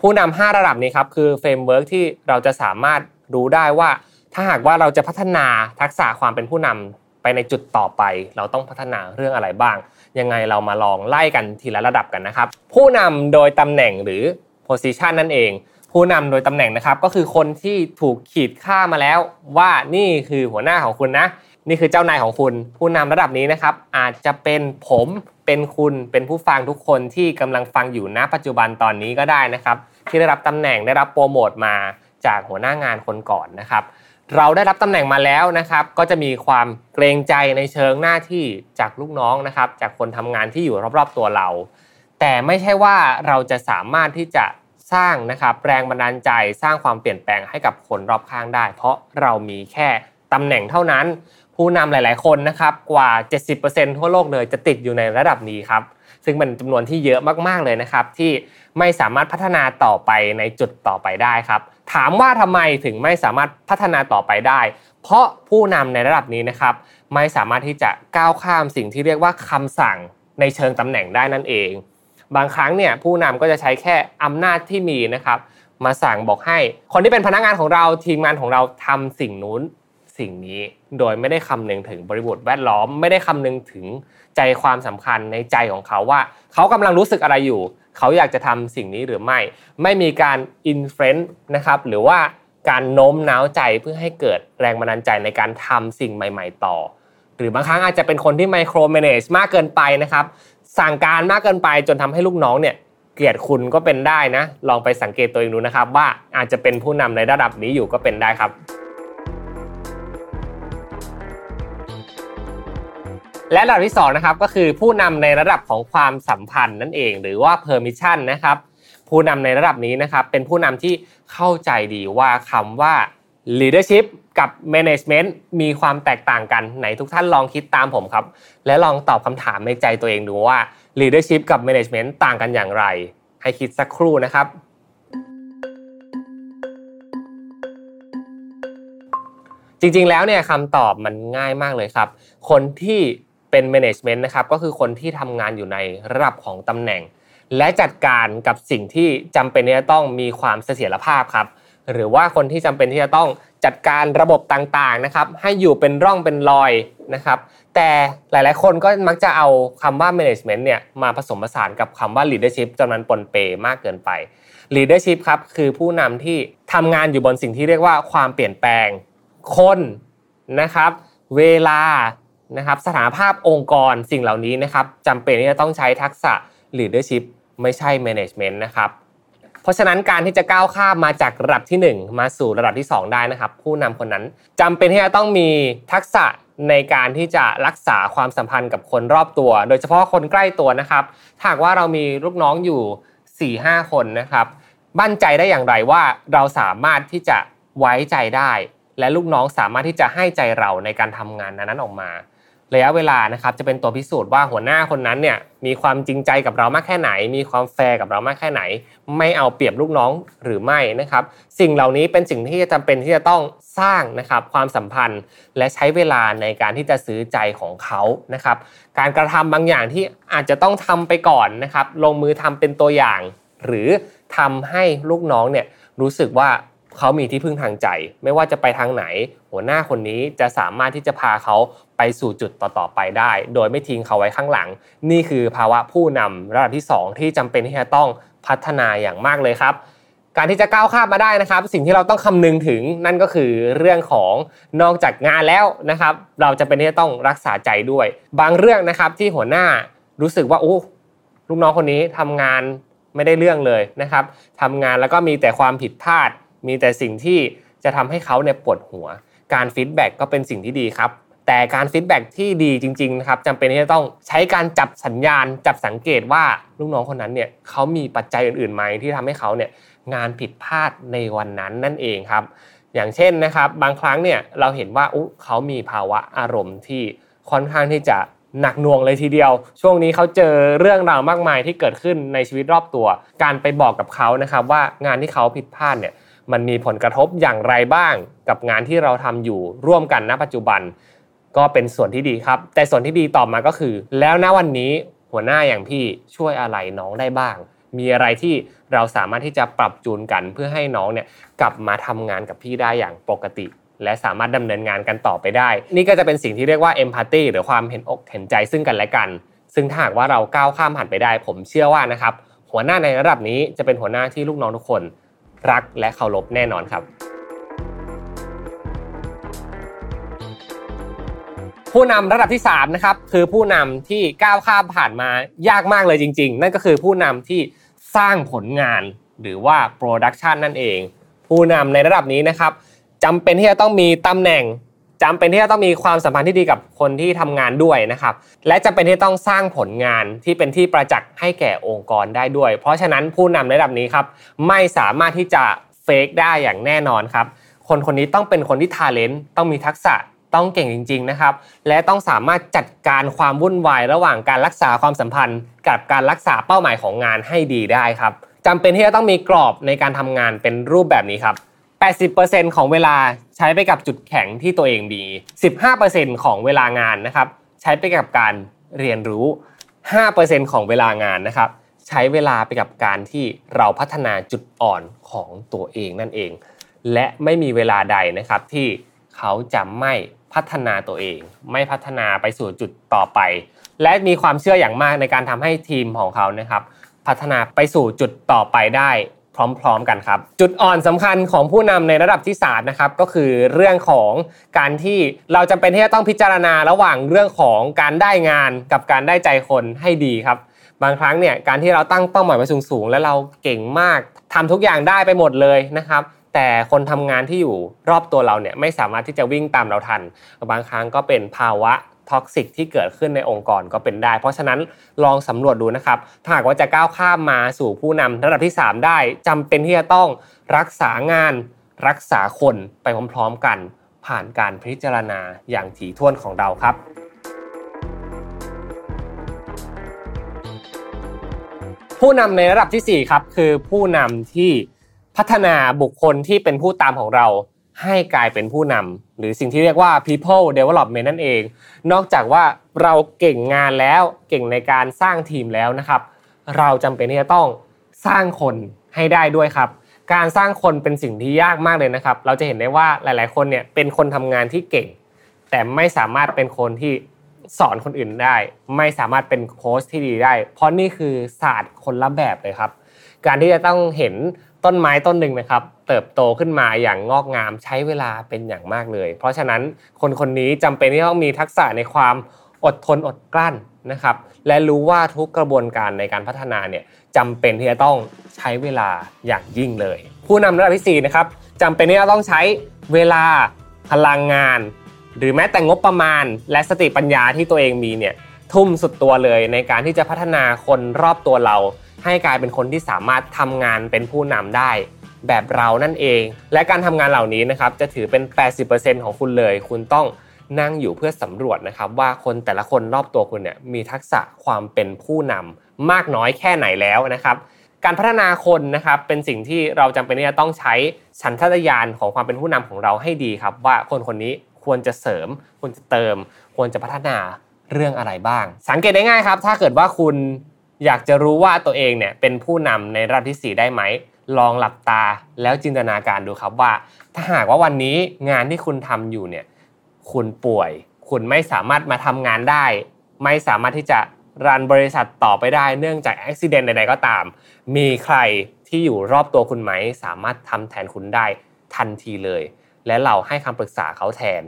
ผู้นำ5ระดับนี้ครับคือ framework ที่เราจะสามารถรู้ได้ว่า ถ้าหากว่าเราจะพัฒนาทักษะความเป็นผู้นำ ไปในจุดต่อไป เราต้องพัฒนาเรื่องอะไรบ้าง ยังไงเรามาลองไล่กันทีละระดับกันนะครับ ผู้นำโดยตำแหน่งหรือ position นั่นเอง ผู้นำโดยตำแหน่งนะครับ ก็คือคนที่ถูกขีดค่ามาแล้ว ว่านี่คือหัวหน้าของคุณนะ นี่คือเจ้านายของคุณ ผู้นำระดับนี้นะครับ อาจจะเป็นผมเป็นคุณเป็นผู้ฟังทุกคนที่กำลังฟังอยู่ณปัจจุบันตอนนี้ก็ได้นะครับ ที่ได้รับตำแหน่งได้รับโปรโมทมาจากหัวหน้างานคนก่อนนะครับ เราได้รับตำแหน่งมาแล้วนะครับ ก็จะมีความเกรงใจในเชิงหน้าที่จากลูกน้องนะครับ จากคนทำงานที่อยู่รอบๆตัวเรา แต่ไม่ใช่ว่าเราจะสามารถที่จะสร้างนะครับแรงบันดาลใจสร้างความเปลี่ยนแปลงให้กับคนรอบข้างได้ เพราะเรามีแค่ตำแหน่งเท่านั้น ผู้นำหลาย ๆ คนนะครับกว่า 70%ทั่วโลกเลยจะติดอยู่ในระดับนี้ครับ ซึ่งเป็นจำนวนที่เยอะมากๆเลยนะครับ ที่ไม่สามารถพัฒนาต่อไปในจุดต่อไปได้ครับ ถามว่าทำไมถึงไม่สามารถพัฒนาต่อไปได้ เพราะผู้นำในระดับนี้นะครับ ไม่สามารถที่จะก้าวข้ามสิ่งที่เรียกว่าคำสั่งในเชิงตำแหน่งได้นั่นเอง บางครั้งเนี่ยผู้นำก็จะใช้แค่อำนาจที่มีนะครับมาสั่งบอกให้ คนที่เป็นพนักงานของเราทีมงานของเราทำสิ่งนู้นสิ่งนี้โดยไม่ได้คำนึงถึงบริบทแวดล้อม ไม่ได้คำนึงถึงใจความสำคัญในใจของเขาว่า เขากำลังรู้สึกอะไรอยู่ เขาอยากจะทำสิ่งนี้หรือไม่ ไม่มีการอินเฟรนต์นะครับหรือว่าการโน้มน้าวใจเพื่อให้เกิดแรงบันดาลใจในการทำสิ่งใหม่ ๆ ต่อ หรือบางครั้งอาจจะเป็นคนที่ไมโครเมเนจมากเกินไปนะครับ สั่งการมากเกินไปจนทำให้ลูกน้องเนี่ยเกลียดคุณก็เป็นได้นะ ลองไปสังเกตตัวเองดูนะครับ ว่าอาจจะเป็นผู้นำในระดับนี้อยู่ก็เป็นได้ครับ และระดับที่2นะครับก็คือผู้นำในระดับของความสัมพันธ์นั่นเอง หรือว่า permission นะครับ ผู้นำในระดับนี้นะครับ เป็นผู้นำที่เข้าใจดีว่าคำว่า leadership กับ management มีความแตกต่างกันไหนทุกท่านลองคิดตามผมครับ และลองตอบคำถามในใจตัวเองดูว่า leadership กับ management ต่างกันอย่างไร ให้คิดสักครู่นะครับ จริงๆแล้วเนี่ยคำตอบมันง่ายมากเลยครับ คนที่ เป็น management นะครับก็คือคนที่ทำงานอยู่ในระดับของตำแหน่ง และจัดการกับสิ่งที่จำเป็นที่จะต้องมีความเสถียรภาพครับหรือว่าคนที่จำเป็นที่จะต้องจัดการระบบต่างๆนะครับให้อยู่เป็นร่องเป็นรอยนะครับแต่หลายๆ คนก็มักจะเอาคำว่า management เนี่ยมาผสมผสานกับคำว่า leadership จนมันปนเปมากเกินไป leadership ครับคือผู้นำที่ทำงานอยู่บนสิ่งที่เรียกว่าความเปลี่ยนแปลง คนนะครับ เวลา นะครับสถานภาพองค์กรสิ่งเหล่านี้นะครับจำเป็นที่จะต้องใช้ทักษะ leadership ไม่ใช่ management นะครับเพราะฉะนั้นการที่จะก้าวข้ามมาจากระดับที่ 1 มาสู่ระดับที่ 2 ได้นะครับ ผู้นำคนนั้นจำเป็นที่จะต้องมีทักษะในการที่จะรักษาความสัมพันธ์กับคนรอบตัว โดยเฉพาะคนใกล้ตัวนะครับถ้าหากว่าเรามีลูกน้องอยู่ 4-5 คนนะครับมั่นใจได้อย่างไรว่าเราสามารถที่จะไว้ใจได้ และลูกน้องสามารถที่จะให้ใจเราในการทำงานนั้นออกมา ระยะเวลานะครับจะเป็นตัวพิสูจน์ว่าหัวหน้าคนนั้นเนี่ยมีความจริงใจกับเรามากแค่ไหน มีความแฟร์กับเรามากแค่ไหน ไม่เอาเปรียบลูกน้องหรือไม่นะครับ สิ่งเหล่านี้เป็นสิ่งที่จำเป็นที่จะต้องสร้างนะครับความสัมพันธ์ และใช้เวลาในการที่จะซื้อใจของเขานะครับ การกระทำบางอย่างที่อาจจะต้องทำไปก่อนนะครับ ลงมือทำเป็นตัวอย่าง หรือทำให้ลูกน้องเนี่ยรู้สึกว่าเขามีที่พึ่งทางใจ ไม่ว่าจะไปทางไหน หัวหน้าคนนี้จะสามารถที่จะพาเขา ไปสู่จุดต่อๆไปได้ โดยไม่ทิ้งเขาไว้ข้างหลัง นี่คือภาวะผู้นำระดับที่ 2 ที่จำเป็นที่จะต้องพัฒนาอย่างมากเลยครับ การที่จะก้าวข้ามมาได้นะครับ สิ่งที่เราต้องคำนึงถึงนั่นก็คือเรื่องของนอกจากงานแล้วนะครับ เราจะเป็นที่จะต้องรักษาใจด้วย บางเรื่องนะครับที่หัวหน้ารู้สึกว่าโอ้ลูกน้องคนนี้ทำงานไม่ได้เรื่องเลยนะครับทำงานแล้วก็มีแต่ความผิดพลาด มีแต่สิ่งที่จะทำให้เขาเนี่ยปวดหัว การ feedback ก็เป็นสิ่งที่ดีครับ แต่การ feedback ที่ดีจริงๆนะครับจำเป็นที่จะต้องใช้การจับสัญญาณ จับสังเกตว่าลูกน้องคนนั้นเนี่ยเขามีปัจจัยอื่นๆไหมที่ทำให้เขาเนี่ยงานผิดพลาดในวันนั้นนั่นเองครับ อย่างเช่นนะครับบางครั้งเนี่ยเราเห็นว่าอุ๊เขามีภาวะอารมณ์ที่ค่อนข้างที่จะหนักหน่วงเลยทีเดียว ช่วงนี้เขาเจอเรื่องราวมากมายที่เกิดขึ้นในชีวิตรอบตัว การไปบอกกับเขานะครับว่างานที่เขาผิดพลาดเนี่ยมันมีผลกระทบอย่างไรบ้าง กับงานที่เราทำอยู่ร่วมกันณปัจจุบัน ก็เป็นส่วนที่ดีครับ แต่ส่วนที่ดีต่อมาก็คือ แล้วณวันนี้หัวหน้าอย่างพี่ช่วยอะไรน้องได้บ้าง มีอะไรที่เราสามารถที่จะปรับจูนกันเพื่อให้น้องเนี่ยกลับมาทำงานกับพี่ได้อย่างปกติ และสามารถดำเนินงานกันต่อไปได้ นี่ก็จะเป็นสิ่งที่เรียกว่า empathy หรือความเห็นอกเห็นใจซึ่งกันและกัน ซึ่งถ้าหากว่าเราก้าวข้ามผ่านไปได้ ผมเชื่อว่านะครับหัวหน้าในระดับนี้จะเป็นหัวหน้าที่ลูกน้องทุกคน รักและเคารพแน่นอนครับ ผู้นำระดับที่3นะครับคือผู้นำที่ก้าวข้ามผ่านมายากมากเลยจริง ๆ นั่นก็คือผู้นำที่สร้างผลงานหรือว่าโปรดักชันนั่นเอง ผู้นำในระดับนี้นะครับจำเป็นที่จะต้องมีตำแหน่งจำเป็นที่จะต้องมีความสัมพันธ์ที่ดีกับคนที่ทำงานด้วยนะครับ และจำเป็นที่ต้องสร้างผลงานที่เป็นที่ประจักษ์ให้แก่องค์กรได้ด้วย เพราะฉะนั้นผู้นำในระดับนี้ครับไม่สามารถที่จะเฟกได้อย่างแน่นอนครับ คนคนนี้ต้องเป็นคนที่ทาเลนต์ต้องมีทักษะ ต้องเก่งจริง ๆ นะครับ และต้องสามารถจัดการความวุ่นวายระหว่างการรักษาความสัมพันธ์ กับการรักษาเป้าหมายของงานให้ดีได้ครับจำเป็นที่จะต้องมีกรอบในการทำงานเป็นรูปแบบนี้ครับ80%ของเวลาใช้ไปกับจุดแข็งที่ตัวเองมี 15%ของเวลางานนะครับ ใช้ไปกับการเรียนรู้ 5%ของเวลางานนะครับ ใช้เวลาไปกับการที่เราพัฒนาจุดอ่อนของตัวเองนั่นเอง และไม่มีเวลาใดนะครับที่เขาจะไม่ พัฒนาตัวเอง ไม่พัฒนาไปสู่จุดต่อไป และมีความเชื่ออย่างมากในการทำให้ทีมของเขานะครับ พัฒนาไปสู่จุดต่อไปได้พร้อมๆกันครับ จุดอ่อนสำคัญของผู้นำในระดับที่3นะครับก็คือเรื่องของการที่เราจำเป็นที่จะต้องพิจารณาระหว่างเรื่องของการได้งานกับการได้ใจคนให้ดีครับ บางครั้งเนี่ยการที่เราตั้งเป้าหมายไว้สูงๆ แล้วเราเก่งมากทำทุกอย่างได้ไปหมดเลยนะครับ แต่คนทำงานที่อยู่รอบตัวเราเนี่ยไม่สามารถที่จะวิ่งตามเราทัน บางครั้งก็เป็นภาวะท็อกซิกที่เกิดขึ้นในองค์กรก็เป็นได้ เพราะฉะนั้นลองสำรวจดูนะครับถ้าหากว่าจะก้าวข้ามมาสู่ผู้นำระดับที่ 3 ได้จำเป็นที่จะต้องรักษางานรักษาคนไปพร้อมๆกัน ผ่านการพิจารณาอย่างถี่ถ้วนของเราครับผู้นำในระดับที่ 4 ครับ คือผู้นำที่ พัฒนาบุคคลที่เป็นผู้ตามของเราให้กลายเป็นผู้นำหรือสิ่งที่เรียกว่า people development นั่นเอง นอกจากว่าเราเก่งงานแล้วเก่งในการสร้างทีมแล้วนะครับ เราจำเป็นที่จะต้องสร้างคนให้ได้ด้วยครับ การสร้างคนเป็นสิ่งที่ยากมากเลยนะครับ เราจะเห็นได้ว่าหลาย ๆ คนเนี่ยเป็นคนทำงานที่เก่ง แต่ไม่สามารถเป็นคนที่สอนคนอื่นได้ ไม่สามารถเป็นโค้ชที่ดีได้ เพราะนี่คือศาสตร์คนละแบบเลยครับ การที่จะต้องเห็น ต้นไม้ต้นหนึ่งนะครับ เติบโตขึ้นมาอย่างงอกงามใช้เวลาเป็นอย่างมากเลย เพราะฉะนั้นคนคนนี้จำเป็นที่ต้องมีทักษะในความอดทนอดกลั้นนะครับ และรู้ว่าทุกกระบวนการในการพัฒนาเนี่ยจำเป็นที่จะต้องใช้เวลาอย่างยิ่งเลย ผู้นำระดับที่ 4 นะครับจำเป็นที่จะต้องใช้เวลาพลังงาน หรือแม้แต่งบประมาณ และสติปัญญาที่ตัวเองมีเนี่ยทุ่มสุดตัวเลยในการที่จะพัฒนาคนรอบตัวเรา ให้กลายเป็นคนที่สามารถทำงานเป็นผู้นำได้ แบบเรานั่นเอง และการทำงานเหล่านี้นะครับจะถือเป็น 80%ของคุณเลย คุณต้องนั่งอยู่เพื่อสำรวจนะครับ ว่าคนแต่ละคนรอบตัวคุณเนี่ยมีทักษะความเป็นผู้นำมากน้อยแค่ไหนแล้วนะครับ การพัฒนาคนนะครับเป็นสิ่งที่เราจำเป็นที่จะต้องใช้สัญชาตญาณของความเป็นผู้นำของเราให้ดีครับ ว่าคนคนนี้ควรจะเสริม ควรจะเติม ควรจะพัฒนาเรื่องอะไรบ้าง สังเกตได้ง่ายครับ ถ้าเกิดว่าคุณ อยากจะรู้ว่าตัวเองเนี่ยเป็นผู้นำในระดับที่ 4 ได้ไหม ลองหลับตาแล้วจินตนาการดูครับว่า ถ้าหากว่าวันนี้งานที่คุณทำอยู่เนี่ยคุณป่วย คุณไม่สามารถมาทำงานได้ ไม่สามารถที่จะรันบริษัทต่อไปได้เนื่องจากอุบิเหตุใดๆก็ตาม มีใครที่อยู่รอบตัวคุณไหม สามารถทำแทนคุณได้ทันทีเลย และเราให้คำปรึกษาเขาแทน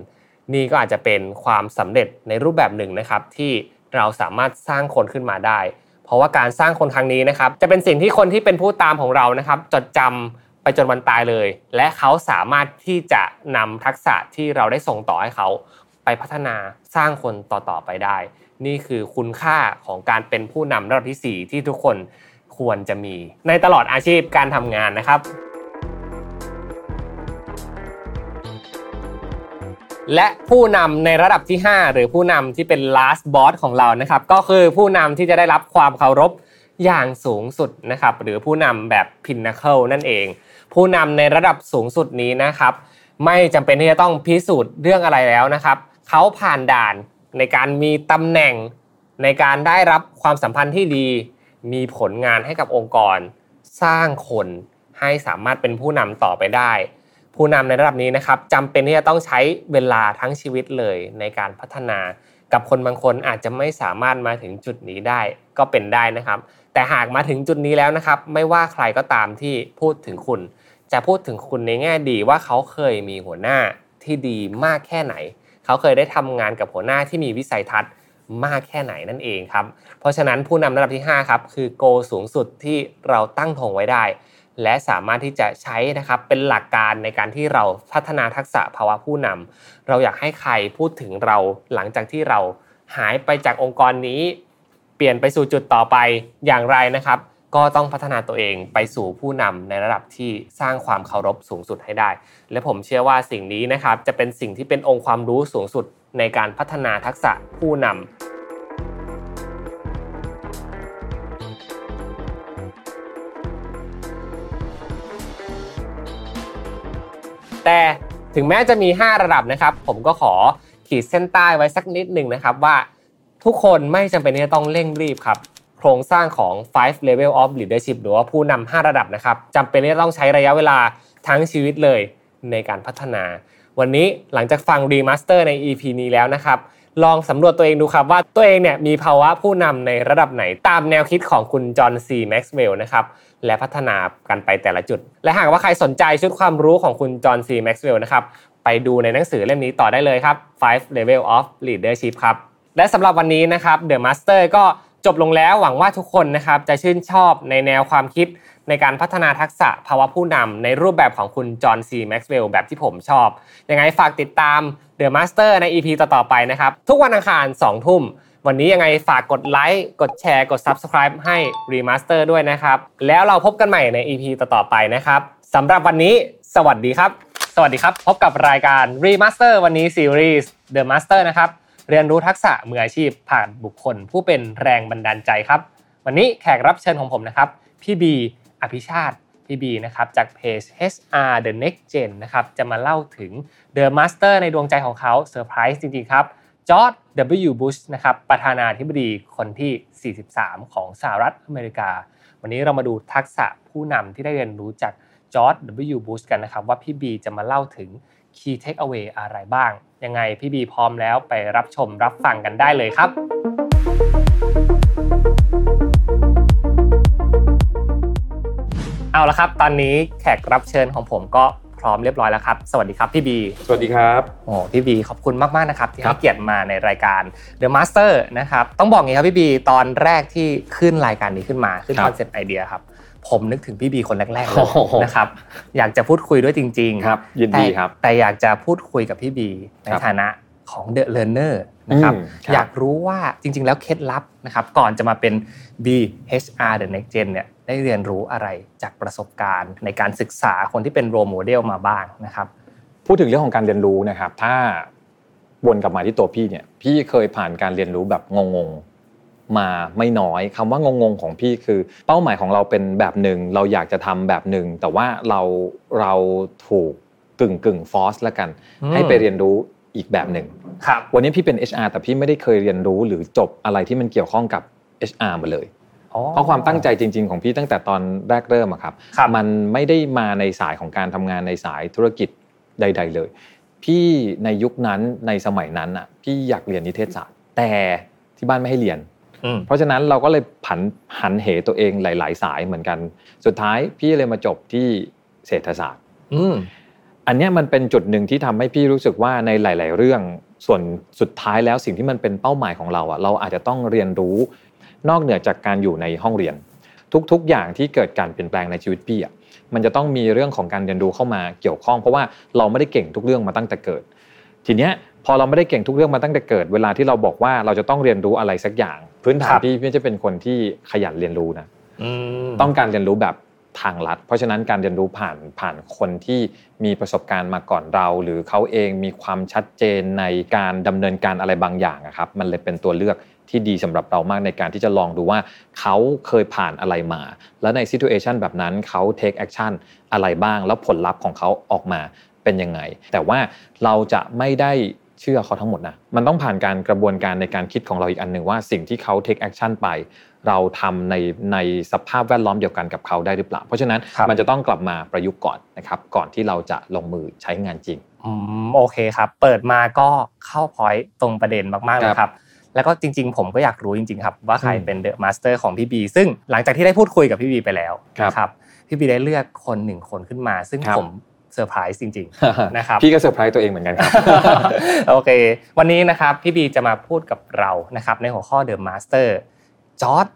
นี่ก็อาจจะเป็นความสำเร็จในรูปแบบหนึ่งนะครับ ที่เราสามารถสร้างคนขึ้นมาได้ เพราะว่าการสร้างคนครั้งนี้นะครับจะเป็นสิ่งที่คนที่เป็นผู้ตามของเรานะครับ จดจำไปจนวันตายเลย และเขาสามารถที่จะนำทักษะที่เราได้ส่งต่อให้เขา ไปพัฒนาสร้างคนต่อๆไปได้ นี่คือคุณค่าของการเป็นผู้นำระดับที่ 4 ที่ทุกคนควรจะมีในตลอดอาชีพการทำงานนะครับ และผู้นำในระดับที่ 5 หรือผู้นำที่เป็น last boss ของเรานะครับ ก็คือผู้นำที่จะได้รับความเคารพอย่างสูงสุดนะครับ หรือผู้นำแบบ pinnacle นั่นเอง ผู้นำในระดับสูงสุดนี้นะครับ ไม่จำเป็นที่จะต้องพิสูจน์เรื่องอะไรแล้วนะครับ เขาผ่านด่านในการมีตำแหน่งในการได้รับความสัมพันธ์ที่ดี มีผลงานให้กับองค์กร สร้างคนให้สามารถเป็นผู้นำต่อไปได้ ผู้นำในระดับนี้นะครับจำเป็นที่จะต้องใช้เวลาทั้งชีวิตเลยในการพัฒนา กับคนบางคนอาจจะไม่สามารถมาถึงจุดนี้ได้ก็เป็นได้นะครับ แต่หากมาถึงจุดนี้แล้วนะครับ ไม่ว่าใครก็ตามที่พูดถึงคุณ จะพูดถึงคุณในแง่ดีว่าเขาเคยมีหัวหน้าที่ดีมากแค่ไหน เขาเคยได้ทำงานกับหัวหน้าที่มีวิสัยทัศน์มากแค่ไหนนั่นเองครับ เพราะฉะนั้นผู้นำระดับที่ 5 ครับ คือโกสูงสุดที่เราตั้งธงไว้ได้ และสามารถที่จะใช้นะครับเป็นหลักการในการที่เราพัฒนาทักษะภาวะผู้นำเราอยากให้ใครพูดถึงเราหลังจากที่เราหายไปจากองค์กรนี้ เปลี่ยนไปสู่จุดต่อไปอย่างไรนะครับ ก็ต้องพัฒนาตัวเองไปสู่ผู้นำในระดับที่สร้างความเคารพสูงสุดให้ได้ และผมเชื่อว่าสิ่งนี้นะครับจะเป็นสิ่งที่เป็นองค์ความรู้สูงสุดในการพัฒนาทักษะผู้นำ แต่ถึงแม้จะมี 5 ระดับนะครับ ผมก็ขอขีดเส้นใต้ไว้สักนิดหนึ่งนะครับว่าทุกคนไม่จำเป็นที่จะต้องเร่งรีบครับ โครงสร้างของ five level of leadership หรือว่าผู้นำ5ระดับนะครับจำเป็นที่จะต้องใช้ระยะเวลาทั้งชีวิตเลยในการพัฒนา วันนี้หลังจากฟัง remaster ใน EP นี้แล้วนะครับ ลองสำรวจตัวเองดูครับว่าตัวเองเนี่ยมีภาวะผู้นำในระดับไหนตามแนวคิดของคุณจอห์นซีแม็กซ์เวลล์นะครับ และพัฒนากันไปแต่ละจุด และหากว่าใครสนใจชุดความรู้ของคุณจอห์นซีแม็กซ์เวลล์นะครับไปดูในหนังสือเล่มนี้ต่อได้เลยครับ Five Level of Leadership ครับและสำหรับวันนี้นะครับ The Master ก็จบลงแล้วหวังว่าทุกคนนะครับจะชื่นชอบในแนวความคิดในการพัฒนาทักษะภาวะผู้นำในรูปแบบของคุณจอห์นซีแม็กซ์เวลล์แบบที่ผมชอบ ยังไงฝากติดตาม The Master ใน EP ต่อๆไปนะครับ ทุกวันอังคาร 2 ทุ่ม วันนี้ยังไงฝากกดไลค์กดแชร์กด Subscribe ให้ Remaster ด้วยนะครับ แล้วเราพบกันใหม่ใน EP ต่อๆไปนะครับสำหรับวันนี้ สวัสดีครับ สวัสดีครับ พบกับรายการ Remaster วันนี้ซีรีส์ The Master นะครับ เรียนรู้ทักษะมืออาชีพผ่านบุคคล ผู้เป็นแรงบันดาลใจครับ วันนี้แขกรับเชิญของผมนะครับ พี่บี อภิชาติ พี่บีนะครับจากเพจ HR The Next Gen นะครับจะมาเล่าถึง The Master ในดวงใจของเขาเซอร์ไพรส์จริงๆครับ George W. Bush นะครับประธานาธิบดีคนที่ 43 ของสหรัฐอเมริกา วันนี้เรามาดูทักษะผู้นำที่ได้เรียนรู้จากจอร์ด W. Bush กันนะครับว่าพี่บีจะมาเล่าถึง Key Takeaway อะไรบ้าง ยังไงพี่บีพร้อมแล้วไปรับชมรับฟังกันได้เลยครับ เอาละครับ ตอนนี้แขกรับเชิญของผมก็ พร้อมเรียบร้อยแล้วครับ สวัสดีครับพี่บี สวัสดีครับโอ้พี่บีขอบคุณมากๆนะครับที่ให้เกียรติมาในรายการ The Master นะครับต้องบอกงี้ครับพี่บีตอนแรกที่ขึ้นรายการนี้ขึ้นมาขึ้นคอนเซ็ปต์ไอเดียครับผมนึกถึงพี่บีคนแรกๆเลยนะครับอยากจะพูดคุยด้วยจริง ๆ ครับ ยินดีครับ แต่อยากจะพูดคุยกับพี่บีในฐานะของ The Learner นะครับอยากรู้ว่าจริง ๆ แล้วเคล็ดลับนะครับก่อนจะมาเป็น BHR The Next Gen เนี่ย ได้เรียนรู้อะไรจากประสบการณ์ ในการศึกษาคนที่เป็นโรโมเดลมาบ้างนะครับ พูดถึงเรื่องของการเรียนรู้นะครับ ถ้าวนกลับมาที่ตัวพี่เนี่ย พี่เคยผ่านการเรียนรู้แบบงงๆมาไม่น้อยคำว่างงๆของพี่คือ เป้าหมายของเราเป็นแบบหนึ่งเราอยากจะทำแบบหนึ่งแต่ว่าเราเราถูกกึ่งกึ่งฟอสแล้วกัน ให้ไปเรียนรู้อีกแบบหนึ่งวันนี้พี่เป็น HR แต่พี่ไม่ได้เคยเรียนรู้หรือจบอะไรที่มันเกี่ยวข้องกับ HR มาเลย เพราะความตั้งใจจริง ๆ ของพี่ตั้งแต่ตอนแรกเริ่มอะครับครับมันไม่ได้มาในสายของการทำงานในสายธุรกิจใด ๆ เลย พี่ในยุคนั้นในสมัยนั้นอะพี่อยากเรียนนิเทศศาสตร์ แต่ที่บ้านไม่ให้เรียนอืมเพราะฉะนั้นเราก็เลยผันหันเหตัวเองหลาย ๆ สายเหมือนกัน สุดท้ายพี่เลยมาจบที่เศรษฐศาสตร์อืมอันเนี้ยมันเป็นจุดหนึ่งที่ทำให้พี่รู้สึกว่าในหลาย ๆ เรื่องส่วนสุดท้ายแล้วสิ่งที่มันเป็นเป้าหมายของเราอะเราอาจจะต้องเรียนรู้ นอกเหนือจากการอยู่ในห้องเรียน ทุกๆ อย่างที่เกิดการเปลี่ยนแปลงในชีวิตพี่อะมันจะต้องมีเรื่องของการเรียนรู้เข้ามาเกี่ยวข้อง เพราะว่าเราไม่ได้เก่งทุกเรื่องมาตั้งแต่เกิด ทีเนี้ยพอเราไม่ได้เก่งทุกเรื่องมาตั้งแต่เกิด เวลาที่เราบอกว่าเราจะต้องเรียนรู้อะไรสักอย่าง พื้นฐานครับพี่พี่จะเป็นคนที่ขยันเรียนรู้นะอืมต้องการเรียนรู้แบบทางลัด เพราะฉะนั้นการเรียนรู้ผ่านผ่านคนที่มีประสบการณ์มาก่อนเรา หรือเขาเองมีความชัดเจนในการดำเนินการอะไรบางอย่างอะครับ มันเลยเป็นตัวเลือก ที่ดีสำหรับเรามากในการที่จะลองดูว่าเขาเคยผ่านอะไรมา แล้วในซิ t u เอชันแบบนั้นเขา take action อะไรบ้าง แล้วผลลัพธ์ของเขาออกมาเป็นยังไง แต่ว่าเราจะไม่ได้เชื่อเขาทั้งหมดนะ มันต้องผ่านการกระบวนการในการคิดของเราอีกอันหนึ่งว่าสิ่งที่เขา take action ไป เราทำในในสภาพแวดล้อมเดียวกันกับเขาได้หรือเปล่า เพราะฉะนั้นครับมันจะต้องกลับมาประยุกต์ก่อนนะครับ ก่อนที่เราจะลงมือใช้งานจริง อืมโอเคครับ เปิดมาก็เข้า pointตรงประเด็นมากๆเลยครับ แล้วก็จริง ๆ ผมก็อยากรู้จริง ๆ ครับ ว่าใครอืมเป็น The Master ของพี่บีซึ่งหลังจากที่ได้พูดคุยกับพี่บีไปแล้วครับนะครับพี่บีได้เลือกคนหนึ่งคนขึ้นมา ซึ่งครับผมเซอร์ไพรส์จริงๆนะครับพี่ก็เซอร์ไพรส์ตัวเองเหมือนกันครับโอเค วันนี้นะครับพี่บีจะมาพูดกับเรานะครับในหัวข้อ The Master George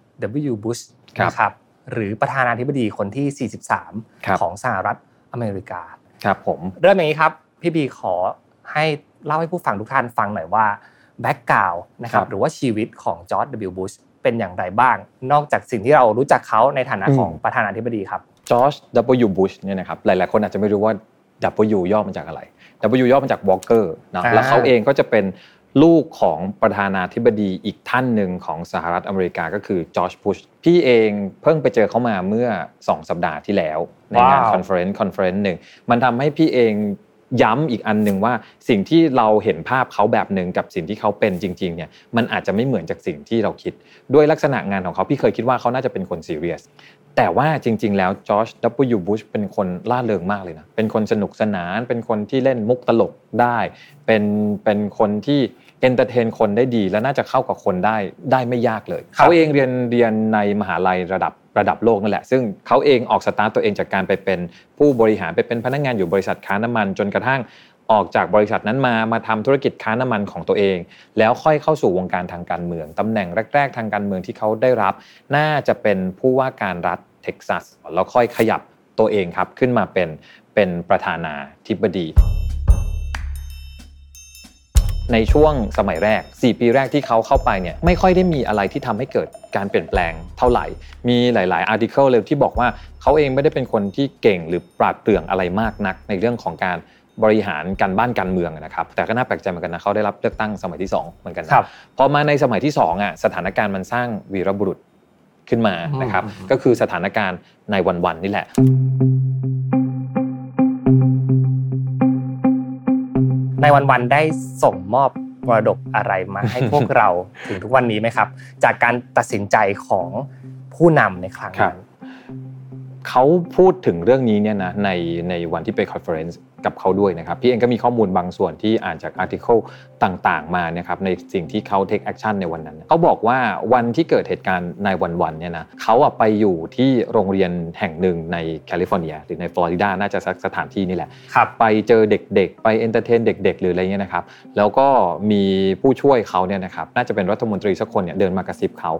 W. Bush ครับนะครับหรือประธานาธิบดีคนที่ครับ43 ของสหรัฐอเมริกาครับผมเริ่มอย่างนี้ครับพี่บีขอให้เล่าให้ผู้ฟังทุกท่านฟังหน่อยว่า background นะครับหรือว่าชีวิตของจอร์ด W. Bush เป็นอย่างไรบ้าง นอกจากสิ่งที่เรารู้จักเขาในฐานะของประธานาธิบดีครับจอร์จ W. Bush เนี่ยนะครับหลายๆ คนอาจจะไม่รู้ว่า W ย่อมาจากอะไร W ย่อมาจาก Walker นะอ่าแล้วเขาเองก็จะเป็นลูกของประธานาธิบดีอีกท่านหนึ่งของสหรัฐอเมริกาก็คือจอร์จบุชพี่เองเพิ่งไปเจอเขามาเมื่อ 2 สัปดาห์ที่แล้ว ในงาน World Conference conference หนึ่งมันทำให้พี่เอง ย้ำอีกอันหนึ่งว่าสิ่งที่เราเห็นภาพเขาแบบหนึ่งกับสิ่งที่เขาเป็นจริงๆเนี่ยมันอาจจะไม่เหมือนจากสิ่งที่เราคิด ด้วยลักษณะงานของเขาพี่เคยคิดว่าเขาน่าจะเป็นคนซีเรียสแต่ว่าจริง ๆ แล้วจอร์จ W. Bush เป็นคนร่าเริงมากเลยนะเป็นคนสนุกสนาน เป็นคนที่เล่นมุกตลกได้ เป็นเป็นคนที่ entertain คนได้ดีและน่าจะเข้ากับคนได้ได้ไม่ยากเลยครับเขาเองเรียนเรียนในมหาลัยระดับ ระดับโลกนั่นแหละ ซึ่งเขาเองออกสตาร์ตตัวเองจากการไปเป็นผู้บริหารไปเป็นพนักงานอยู่บริษัทค้าน้ำมัน จนกระทั่งออกจากบริษัทนั้นมามาทำธุรกิจค้าน้ำมันของตัวเอง แล้วค่อยเข้าสู่วงการทางการเมืองตำแหน่งแรก ๆ ทางการเมืองที่เขาได้รับ น่าจะเป็นผู้ว่าการรัฐเท็กซัสแล้วค่อยขยับตัวเองครับขึ้นมาเป็นเป็นประธานาธิบดี ในช่วงสมัยแรก 4 ปีแรกที่เขาเข้าไปเนี่ยไม่ค่อยได้มีอะไรที่ทำให้เกิดการเปลี่ยนแปลงเท่าไหร่ มีหลาย ๆ article เลยที่บอกว่าเขาเองไม่ได้เป็นคนที่เก่งหรือปราดเปรื่องอะไรมากนัก ในเรื่องของการบริหารการบ้านการเมืองนะครับแต่ก็น่าแปลกใจเหมือนกันนะเขาได้รับเลือกตั้งสมัยที่ 2 เหมือนกันนะครับพอมาในสมัยที่2อะสถานการณ์มันสร้างวีรบุรุษขึ้นมานะครับอืมก็คือสถานการณ์ในวันๆนี่แหละ ในวันๆได้ส่งมอบมรดกอะไรมาให้พวกเราถึงทุกวันนี้ไหมครับ จากการตัดสินใจของผู้นำในครั้งนั้นเขาพูดถึงเรื่องนี้เนี่ยนะในในวันที่ไป conference กับเขาด้วยนะครับ พี่เองก็มีข้อมูลบางส่วนที่อ่านจาก article ต่างๆ มานะครับในสิ่งที่เขา take action ในวันนั้น เขาบอกว่าวันที่เกิดเหตุการณ์ในวันๆเนี่ยนะเขาอะไปอยู่ที่โรงเรียนแห่งหนึ่งในแคลิฟอร์เนีย หรือในฟลอริดาน่าจะสักสถานที่นี่แหละครับไปเจอเด็กๆ ไป entertain เด็ก ๆ หรืออะไรเงี้ยนะครับแล้วก็มีผู้ช่วยเขาเนี่ยนะครับน่าจะเป็นรัฐมนตรีสักคนเนี่ยเดินมากระซิบเขา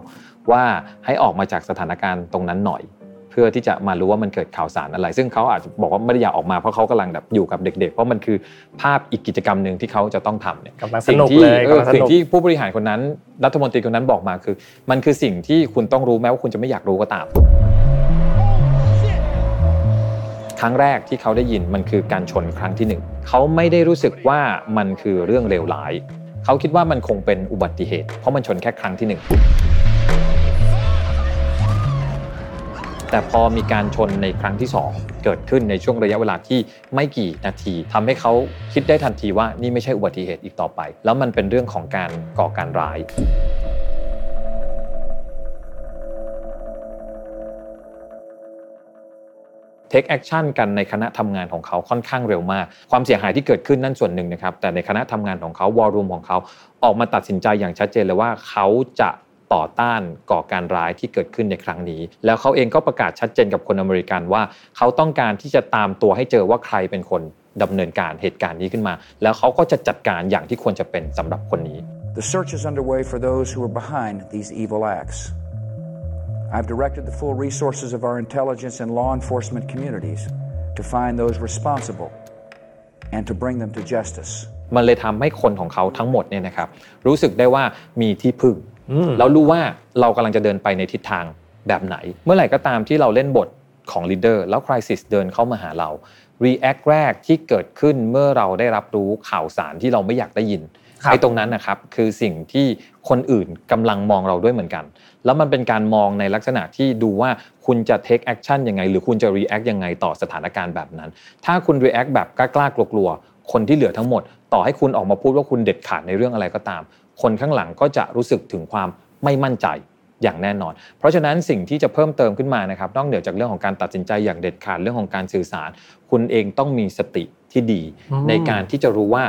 ว่าให้ออกมาจากสถานการณ์ตรงนั้นหน่อยเพื่อที่จะมารู้ว่ามันเกิดข่าวสารอะไร ซึ่งเขาอาจจะบอกว่าไม่ได้อยากออกมาเพราะเขากำลังแบบอยู่กับเด็ก ๆ เพราะมันคือภาพอีกกิจกรรมหนึ่งที่เขาจะต้องทำเนี่ยกำลังสสิ่งนุกที่เลยเออกำลังสสิ่งนุกที่ผู้บริหารคนนั้นรัฐมนตรีคนนั้นบอกมาคือ มันคือสิ่งที่คุณต้องรู้แม้ว่าคุณจะไม่อยากรู้ก็ตาม ครั้งแรกที่เขาได้ยินมันคือการชนครั้งที่หนึ่งเขาไม่ได้รู้สึกว่ามันคือเรื่องเลวร้ายเขาคิดว่ามันคงเป็นอุบัติเหตุ เพราะมันชนแค่ครั้งที่หนึ่ง แต่พอมีการชนในครั้งที่ 2 เกิดขึ้นในช่วงระยะเวลาที่ไม่กี่นาที ทำให้เขาคิดได้ทันทีว่านี่ไม่ใช่อุบัติเหตุอีกต่อไป แล้วมันเป็นเรื่องของการก่อการร้ายtake action กันในคณะทำงานของเขาค่อนข้างเร็วมาก ความเสียหายที่เกิดขึ้นนั่นส่วนหนึ่งนะครับ แต่ในคณะทำงานของเขา war room ของเขาออกมาตัดสินใจอย่างชัดเจนเลยว่าเขาจะ ต่อต้านก่อการร้ายที่เกิดขึ้นในครั้งนี้ แล้วเขาเองก็ประกาศชัดเจนกับคนอเมริกันว่า เขาต้องการที่จะตามตัวให้เจอว่าใครเป็นคนดำเนินการเหตุการณ์นี้ขึ้นมา แล้วเขาก็จะจัดการอย่างที่ควรจะเป็นสำหรับคนนี้ The search is underway for those who are behind these evil acts. I've directed the full resources of our intelligence and law enforcement communities to find those responsible and to bring them to justice. มันเลยทำให้คนของเขาทั้งหมดเนี่ยนะครับรู้สึกได้ว่ามีที่พึ่ง แล้วรู้ว่าเรากำลังจะเดินไปในทิศทางแบบไหน เมื่อไหร่ก็ตามที่เราเล่นบทของลีดเดอร์แล้วคริสิสเดินเข้ามาหาเรา React แรกที่เกิดขึ้นเมื่อเราได้รับรู้ข่าวสารที่เราไม่อยากได้ยินครับไอ้ตรงนั้นนะครับคือสิ่งที่คนอื่นกำลังมองเราด้วยเหมือนกัน แล้วมันเป็นการมองในลักษณะที่ดูว่าคุณจะ take action ยังไง หรือคุณจะ react ยังไงต่อสถานการณ์แบบนั้น ถ้าคุณ react แบบกล้าๆกลัวๆคนที่เหลือทั้งหมด ต่อให้คุณออกมาพูดว่าคุณเด็ดขาดในเรื่องอะไรก็ตาม คนข้างหลังก็จะรู้สึกถึงความไม่มั่นใจอย่างแน่นอน เพราะฉะนั้นสิ่งที่จะเพิ่มเติมขึ้นมานะครับนอกเหนือจากเรื่องของการตัดสินใจอย่างเด็ดขาดเรื่องของการสื่อสาร คุณเองต้องมีสติที่ดีอืมในการที่จะรู้ว่า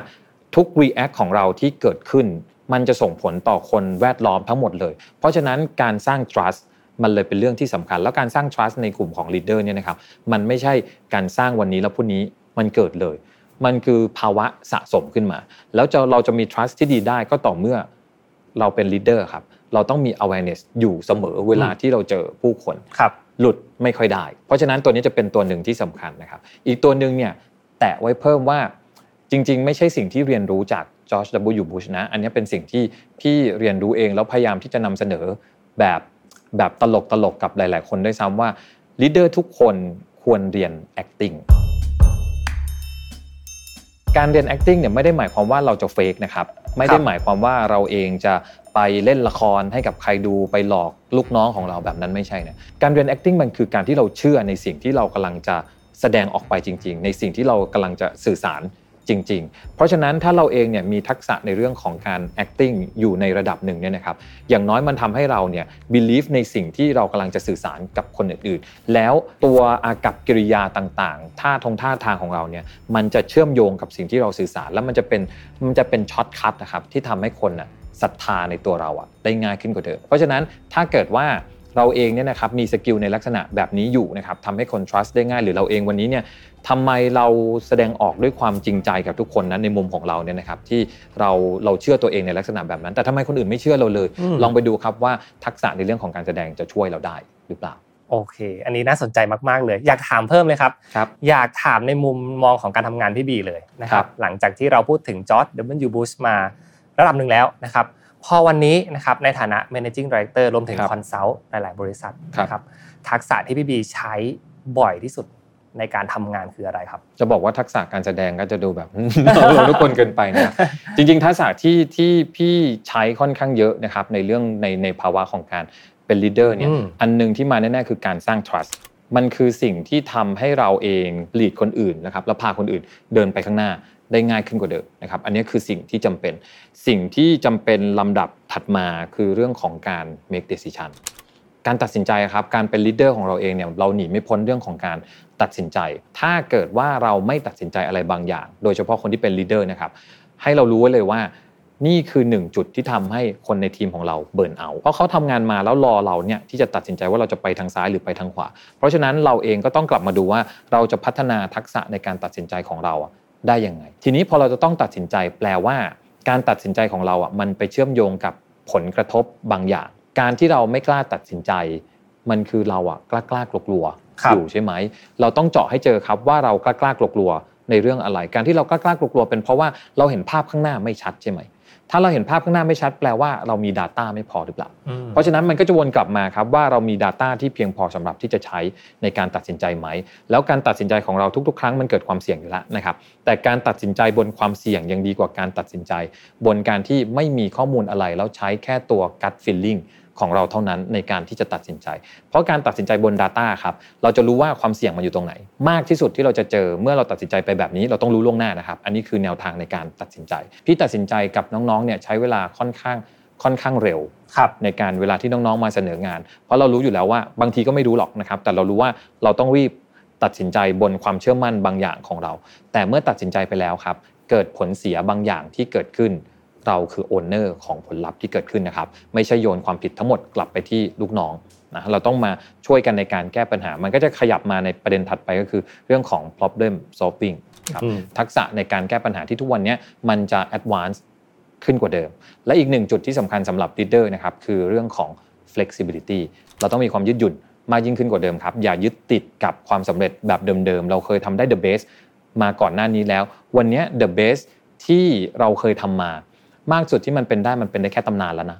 ทุก react ของเราที่เกิดขึ้น มันจะส่งผลต่อคนแวดล้อมทั้งหมดเลย เพราะฉะนั้นการสร้าง trust มันเลยเป็นเรื่องที่สำคัญ แล้วการสร้าง trust ในกลุ่มของ leader เนี่ยนะครับมันไม่ใช่การสร้างวันนี้แล้วพรุ่งนี้มันเกิดเลย มันคือภาวะสะสมขึ้นมา แล้วจะเราจะมี trust ที่ดีได้ก็ต่อเมื่อเราเป็น leader ครับ เราต้องมี awareness อยู่เสมอเวลาที่เราเจอผู้คนครับ หลุดไม่ค่อยได้ เพราะฉะนั้นตัวนี้จะเป็นตัวหนึ่งที่สำคัญนะครับ อีกตัวหนึ่งเนี่ยแตะไว้เพิ่มว่าจริง ๆ ไม่ใช่สิ่งที่เรียนรู้จากจอร์จ W. Bush นะ อันนี้เป็นสิ่งที่พี่เรียนรู้เองแล้วพยายามที่จะนำเสนอแบบแบบตลกตลกๆกับหลาย ๆ คนด้วยซ้ำว่าลีดเดอร์ทุกคนควรเรียน acting การเรียน acting เนี่ยไม่ได้หมายความว่าเราจะเฟกนะครับไม่ได้หมายความว่าเราเองจะไปเล่นละครให้กับใครดูไปหลอกลูกน้องของเราแบบนั้นไม่ใช่นะการเรียน acting มันคือการที่เราเชื่อในสิ่งที่เรากำลังจะแสดงออกไปจริง ๆ ในสิ่งที่เรากำลังจะสื่อสาร จริง ๆ เพราะฉะนั้นถ้าเราเองเนี่ยมีทักษะในเรื่องของการ acting อยู่ในระดับหนึ่งเนี่ยนะครับอย่างน้อยมันทำให้เราเนี่ย believe ในสิ่งที่เรากำลังจะสื่อสารกับคนอื่นๆ แล้วตัวอากัปกิริยาต่างๆท่าทงท่าทางของเราเนี่ยมันจะเชื่อมโยงกับสิ่งที่เราสื่อสาร แล้วมันจะเป็นมันจะเป็น shortcut นะครับที่ทำให้คนน่ะศรัทธาในตัวเราอะได้ง่ายขึ้นกว่าเดิมเพราะฉะนั้นถ้าเกิดว่า เราเองเนี่ยนะครับมี skill ในลักษณะแบบนี้อยู่นะครับทำให้คน trust ได้ง่าย หรือเราเองวันนี้เนี่ยทำไมเราแสดงออกด้วยความจริงใจกับทุกคนนั้นในมุมของเราเนี่ยนะครับที่เราเราเชื่อตัวเองในลักษณะแบบนั้น แต่ทำไมคนอื่นไม่เชื่อเราเลยอืมลองไปดูครับว่าทักษะในเรื่องของการแสดงจะช่วยเราได้หรือเปล่าโอเค อันนี้น่าสนใจมาก ๆ เลย อยากถามเพิ่มเลยครับครับอยากถามในมุมมองของการทำงานพี่บีเลยนะคครัรับบหลังจากที่เราพูดถึงจอร์จ W. Bush มาระดับหนึ่งแล้วนะครับ พอวันนี้นะครับในฐานะ managing director รวมถึง consult หลาย ๆ บริษัทนะครับทักษะที่พี่บีใช้บ่อยที่สุดในการทำงานคืออะไรครับ จะบอกว่าทักษะการแสดงก็จะดูแบบเราทุกคนเกินไปนะจริง ๆ ทักษะที่ที่พี่ใช้ค่อนข้างเยอะนะครับในเรื่องในในภาวะของการเป็นลีดเดอร์เนี่ยอืมอันหนึ่งที่มาแน่ๆคือการสร้าง trust มันคือสิ่งที่ทำให้เราเองlead คนอื่นนะครับแล้วพาคนอื่นเดินไปข้างหน้าได้ง่ายขึ้นกว่าเดิมนะครับ อันนี้คือสิ่งที่จำเป็น สิ่งที่จำเป็นลำดับถัดมาคือเรื่องของการ make decision การตัดสินใจครับการเป็น leader ของเราเองเนี่ยเราหนีไม่พ้นเรื่องของการตัดสินใจ ถ้าเกิดว่าเราไม่ตัดสินใจอะไรบางอย่าง โดยเฉพาะคนที่เป็น leader นะครับให้เรารู้ไว้เลยว่า นี่คือหนึ่งจุดที่ทำให้คนในทีมของเรา burnout เพราะเขาทำงานมาแล้วรอเราเนี่ยที่จะตัดสินใจว่าเราจะไปทางซ้ายหรือไปทางขวา เพราะฉะนั้นเราเองก็ต้องกลับมาดูว่าเราจะพัฒนาทักษะในการตัดสินใจของเราได้ยังไง ทีนี้พอเราจะต้องตัดสินใจแปลว่า การตัดสินใจของเราอะมันไปเชื่อมโยงกับผลกระทบบางอย่าง การที่เราไม่กล้าตัดสินใจ มันคือเราอะกล้ากล้ากลัวกลัวอยู่ใช่ไหม เราต้องเจาะให้เจอครับว่าเรากล้ากล้ากลัวกลัวในเรื่องอะไร การที่เรากล้ากล้ากลัวกลัวเป็นเพราะว่าเราเห็นภาพข้างหน้าไม่ชัดใช่ไหม ถ้าเราเห็นภาพข้างหน้าไม่ชัดแปลว่าเรามี Data ไม่พอหรือเปล่าอืมเพราะฉะนั้นมันก็จะวนกลับมาครับว่าเรามี Data ที่เพียงพอสำหรับที่จะใช้ในการตัดสินใจไหม แล้วการตัดสินใจของเราทุก ๆ ครั้งมันเกิดความเสี่ยงอยู่แล้วนะครับแต่การตัดสินใจบนความเสี่ยงยังดีกว่าการตัดสินใจ บนการที่ไม่มีข้อมูลอะไรแล้วใช้แค่ตัว gut feeling ของเราเท่านั้นในการที่จะตัดสินใจ เพราะการตัดสินใจบน Data ครับเราจะรู้ว่าความเสี่ยงมันอยู่ตรงไหน มากที่สุดที่เราจะเจอเมื่อเราตัดสินใจไปแบบนี้ เราต้องรู้ล่วงหน้านะครับอันนี้คือแนวทางในการตัดสินใจ พี่ตัดสินใจกับน้องๆเนี่ยใช้เวลาค่อนข้างค่อนข้างเร็วครับในการเวลาที่น้องๆมาเสนองาน เพราะเรารู้อยู่แล้วว่าบางทีก็ไม่รู้หรอกนะครับ แต่เรารู้ว่าเราต้องรีบตัดสินใจบนความเชื่อมั่นบางอย่างของเรา แต่เมื่อตัดสินใจไปแล้วครับ เกิดผลเสียบางอย่างที่เกิดขึ้น เราคือโอนเนอร์ของผลลัพธ์ที่เกิดขึ้นนะครับ ไม่ใช่โยนความผิดทั้งหมดกลับไปที่ลูกน้องนะเราต้องมาช่วยกันในการแก้ปัญหา มันก็จะขยับมาในประเด็นถัดไปก็คือเรื่องของ problem solving ครับอืมทักษะในการแก้ปัญหาที่ทุกวันนี้มันจะ advance ขึ้นกว่าเดิม และอีกหนึ่งจุดที่สำคัญสำหรับ leader นะครับคือเรื่องของ flexibility เราต้องมีความยืดหยุ่นมากยิ่งขึ้นกว่าเดิมครับ อย่ายึดติดกับความสำเร็จแบบเดิมๆ เราเคยทำได้ the best มาก่อนหน้านี้แล้ว วันนี้ the best ที่เราเคยทำมา มากสุดที่มันเป็นได้มันเป็นได้แค่ตำนานแล้วนะ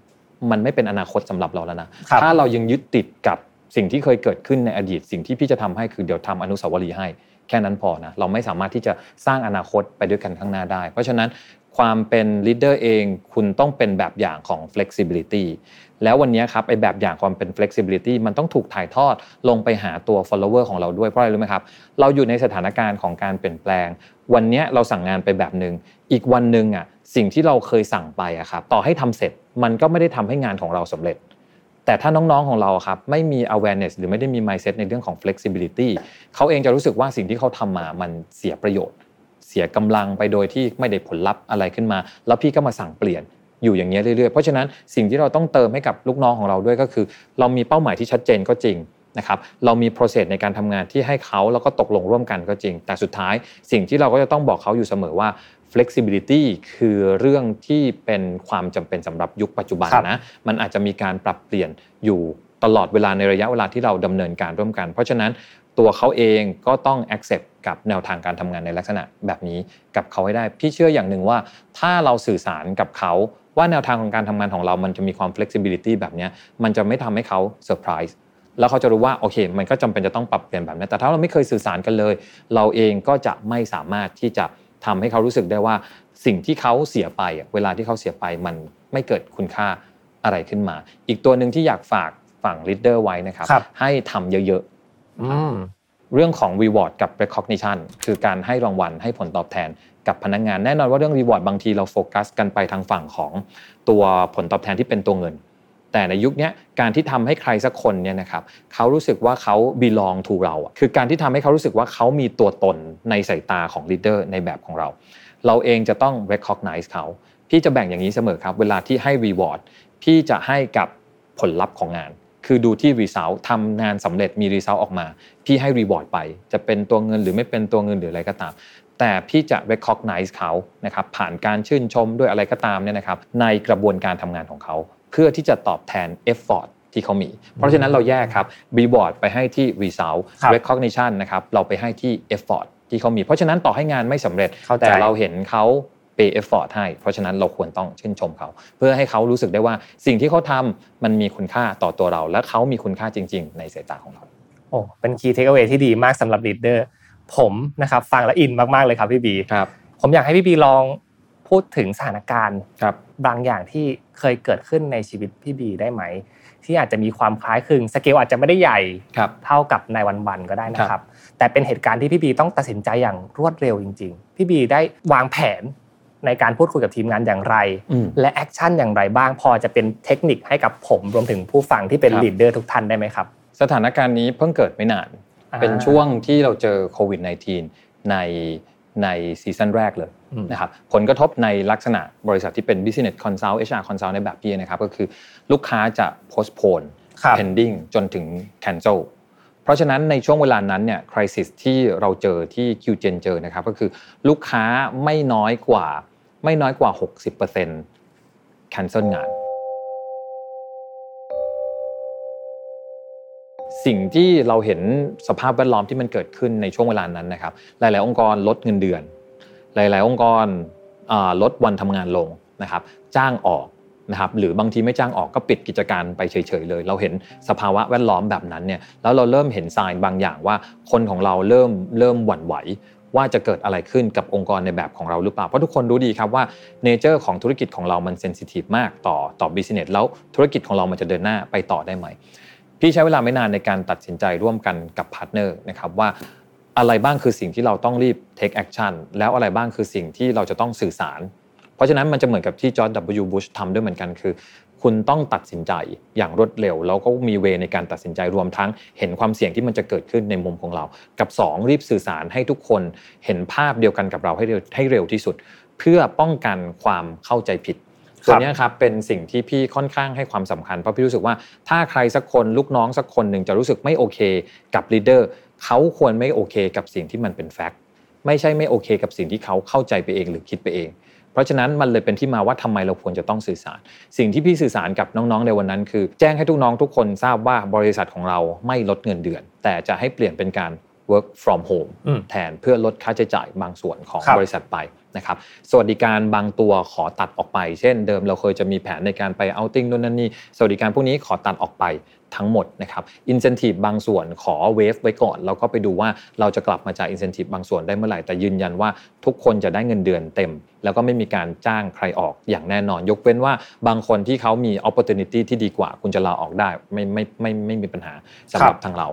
มันไม่เป็นอนาคตสำหรับเราแล้วนะครับถ้าเรายังยึดติดกับสิ่งที่เคยเกิดขึ้นในอดีต สิ่งที่พี่จะทำให้คือเดี๋ยวทำอนุสาวรีย์ให้แค่นั้นพอนะเราไม่สามารถที่จะสร้างอนาคตไปด้วยกันข้างหน้าได้ เพราะฉะนั้นความเป็น leader เองคุณต้องเป็นแบบอย่างของ flexibility แล้ววันนี้ครับไอแบบอย่างความเป็น flexibility มันต้องถูกถ่ายทอดลงไปหาตัว follower ของเราด้วยเพราะอะไรรู้ไหมครับ เราอยู่ในสถานการณ์ของการเปลี่ยนแปลง วันนี้เราสั่งงานไปแบบหนึ่งอีกวันหนึ่งอะ สิ่งที่เราเคยสั่งไปอะครับต่อให้ทำเสร็จมันก็ไม่ได้ทำให้งานของเราสำเร็จ แต่ถ้าน้องๆของเราครับไม่มี awareness หรือไม่ได้มี mindset ในเรื่องของ flexibility เขาเองจะรู้สึกว่าสิ่งที่เขาทำมามันเสียประโยชน์ เสียกำลังไปโดยที่ไม่ได้ผลลัพธ์อะไรขึ้นมา แล้วพี่ก็มาสั่งเปลี่ยนอยู่อย่างนี้ยเรื่อยๆ เพราะฉะนั้นสิ่งที่เราต้องเติมให้กับลูกน้องของเราด้วยก็คือ เรามีเป้าหมายที่ชัดเจนก็จริงนะครับเรามี process ในการทำงานที่ให้เขาแล้วก็ตกลงร่วมกันก็จริง แต่สุดท้ายสิ่งที่เราก็จะต้องบอกเขาอยู่เสมอว่า flexibility คือเรื่องที่เป็นความจำเป็นสำหรับยุคปัจจุบันครับนะ มันอาจจะมีการปรับเปลี่ยนอยู่ตลอดเวลาในระยะเวลาที่เราดำเนินการร่วมกัน เพราะฉะนั้นตัวเขาเองก็ต้อง accept กับแนวทางการทำงานในลักษณะแบบนี้กับเขาให้ได้ พี่เชื่ออย่างหนึ่งว่าถ้าเราสื่อสารกับเขาว่าแนวทางของการทำงานของเรามันจะมีความ flexibility แบบเนี้ยมันจะไม่ทำให้เขาเซอร์ไพรส์แล้วเขาจะรู้ว่าโอเค มันก็จำเป็นจะต้องปรับเปลี่ยนแบบนี้แต่ถ้าเราไม่เคยสื่อสารกันเลย เราเองก็จะไม่สามารถที่จะ ทำให้เขารู้สึกได้ว่าสิ่งที่เขาเสียไปอะเวลาที่เขาเสียไปมันไม่เกิดคุณค่าอะไรขึ้นมา อีกตัวหนึ่งที่อยากฝากฝั่ง leader ไว้นะครับครับให้ทำเยอะๆอืมเรื่องของ reward กับ recognition คือการให้รางวัลให้ผลตอบแทนกับพนักงานแน่นอนว่าเรื่อง reward บางทีเราโฟกัสกันไปทางฝั่งของตัวผลตอบแทนที่เป็นตัวเงิน แต่ในยุคนี้การที่ทำให้ใครสักคนเนี่ยนะครับเขารู้สึกว่าเขา belong to เราคือการที่ทำให้เขารู้สึกว่าเขามีตัวตนในสายตาของ leader ในแบบของเรา เราเองจะต้อง recognize เขาพี่จะแบ่งอย่างนี้เสมอครับ เวลาที่ให้ reward พี่จะให้กับผลลัพธ์ของงาน คือดูที่ result ทำงานสำเร็จมี result ออกมา พี่ให้ reward ไป จะเป็นตัวเงินหรือไม่เป็นตัวเงินหรืออะไรก็ตาม แต่พี่จะ recognize เขานะครับผ่านการชื่นชมด้วยอะไรก็ตามเนี่ยนะครับในกระบวนการทำงานของเขา พื่อที่จะตอบแทน effort ที่เขามี เพราะฉะนั้นเราแยกครับ reward ไปให้ที่ result ครับ recognition นะครับเราไปให้ที่ effort ที่เขามี เพราะฉะนั้นต่อให้งานไม่สำเร็จเข้าใจแต่เราเห็นเขา pay effort ให้ เพราะฉะนั้นเราควรต้องชื่นชมเขา เพื่อให้เขารู้สึกได้ว่าสิ่งที่เขาทำมันมีคุณค่าต่อตัวเรา และเขามีคุณค่าจริง ๆ ในสายตาของเราโอ้เป็น key takeaway ที่ดีมากสำหรับ leader ผมนะครับฟังแล้วอินมากๆเลยครับพี่บีครับผมอยากให้พี่บีลอง พูดถึงสถานการณ์ครับบางอย่างที่เคยเกิดขึ้นในชีวิตพี่บีได้ไหม ที่อาจจะมีความคล้ายคลึงสเกลอาจจะไม่ได้ใหญ่ครับเท่ากับในวันๆก็ได้นะคครัรับบแต่เป็นเหตุการณ์ที่พี่บีต้องตัดสินใจอย่างรวดเร็วจริง ๆ พี่บีได้วางแผนในการพูดคุยกับทีมงานอย่างไรอืมและ action อย่างไรบ้างพอจะเป็นเทคนิคให้กับผมรวมถึงผู้ฟังที่เป็นครับ leader ทุกท่านได้ไหมครับ สถานการณ์นี้เพิ่งเกิดไม่นานอ่าเป็นช่วงที่เราเจอโควิด -19 ใน ใน season แรกเลยอืมนะครับผลกระทบในลักษณะบริษัทที่เป็น business consult HR consult ในแบบพี่นะครับก็คือลูกค้าจะ postpone ครับ pending จนถึง cancel เพราะฉะนั้นในช่วงเวลานั้นเนี่ย crisis ที่เราเจอที่ QGen เจอนะครับก็คือลูกค้าไม่น้อยกว่าไม่น้อยกว่า 60% cancel งาน สิ่งที่เราเห็นสภาพแวดล้อมที่มันเกิดขึ้นในช่วงเวลานั้นนะครับ หลาย ๆ องค์กรลดเงินเดือน หลาย ๆ องค์กรลดวันทำงานลงนะครับ จ้างออกนะครับหรือบางทีไม่จ้างออกก็ปิดกิจการไปเฉยๆเลย เราเห็นสภาวะแวดล้อมแบบนั้นเนี่ยแล้วเราเริ่มเห็นสายบางอย่างว่า คนของเราเริ่มเริ่มหวั่นไหว ว่าจะเกิดอะไรขึ้นกับองค์กรในแบบของเราหรือเปล่าเพราะทุกคนรู้ดีครับว่า nature ของธุรกิจของเรามัน sensitive มากต่อต่อ business แล้วธุรกิจของเรามันจะเดินหน้าไปต่อได้ไหม พี่ใช้เวลาไม่นานในการตัดสินใจร่วมกันกับ partner นะครับว่าอะไรบ้างคือสิ่งที่เราต้องรีบ take action แล้วอะไรบ้างคือสิ่งที่เราจะต้องสื่อสาร เพราะฉะนั้นมันจะเหมือนกับที่จอร์ด W. บุชทำด้วยเหมือนกันคือ คุณต้องตัดสินใจอย่างรวดเร็ว แล้วก็มีเวในการตัดสินใจรวมทั้งเห็นความเสี่ยงที่มันจะเกิดขึ้นในมุมของเรา กับ 2 รีบสื่อสารให้ทุกคนเห็นภาพเดียวกันกับเราให้เร็วให้เร็วที่สุด เพื่อป้องกันความเข้าใจผิด ตัวนี้ครับเป็นสิ่งที่พี่ค่อนข้างให้ความสำคัญเพราะพี่รู้สึกว่าถ้าใครสักคนลูกน้องสักคนหนึ่งจะรู้สึกไม่โอเคกับ leader เขาควรไม่โอเคกับสิ่งที่มันเป็น fact ไม่ใช่ไม่โอเคกับสิ่งที่เขาเข้าใจไปเองหรือคิดไปเอง เพราะฉะนั้นมันเลยเป็นที่มาว่าทำไมเราควรจะต้องสื่อสาร สิ่งที่พี่สื่อสารกับน้องๆในวันนั้น คือ แจ้งให้ทุกน้องทุกคนทราบว่าบริษัทของเราไม่ลดเงินเดือน แต่จะให้เปลี่ยนเป็นการ work from home แทนเพื่อลดค่าใช้จ่ายบางส่วนของบริษัทไป นะครับสวัสดิการบางตัวขอตัดออกไป เช่นเดิมเราเคยจะมีแผนในการไปเอาติ้งนู่นนั่นนี่สวัสดิการพวกนี้ขอตัดออกไปทั้งหมดนะครับอินเซนティブบางส่วนขอเวฟไว้ก่อนแล้วก็ไปดูว่าเราจะกลับมาจ่ายอินเซนティブบางส่วนได้เมื่อไหร่แต่ยืนยันว่าทุกคนจะได้เงินเดือนเต็ม แล้วก็ไม่มีการจ้างใครออกอย่างแน่นอน ยกเว้นว่าบางคนที่เขามี opportunity ที่ดีกว่า คุณจะลาออกได้ไม่ไม่ไม่ไม่มีปัญหาสำหรับทางเรา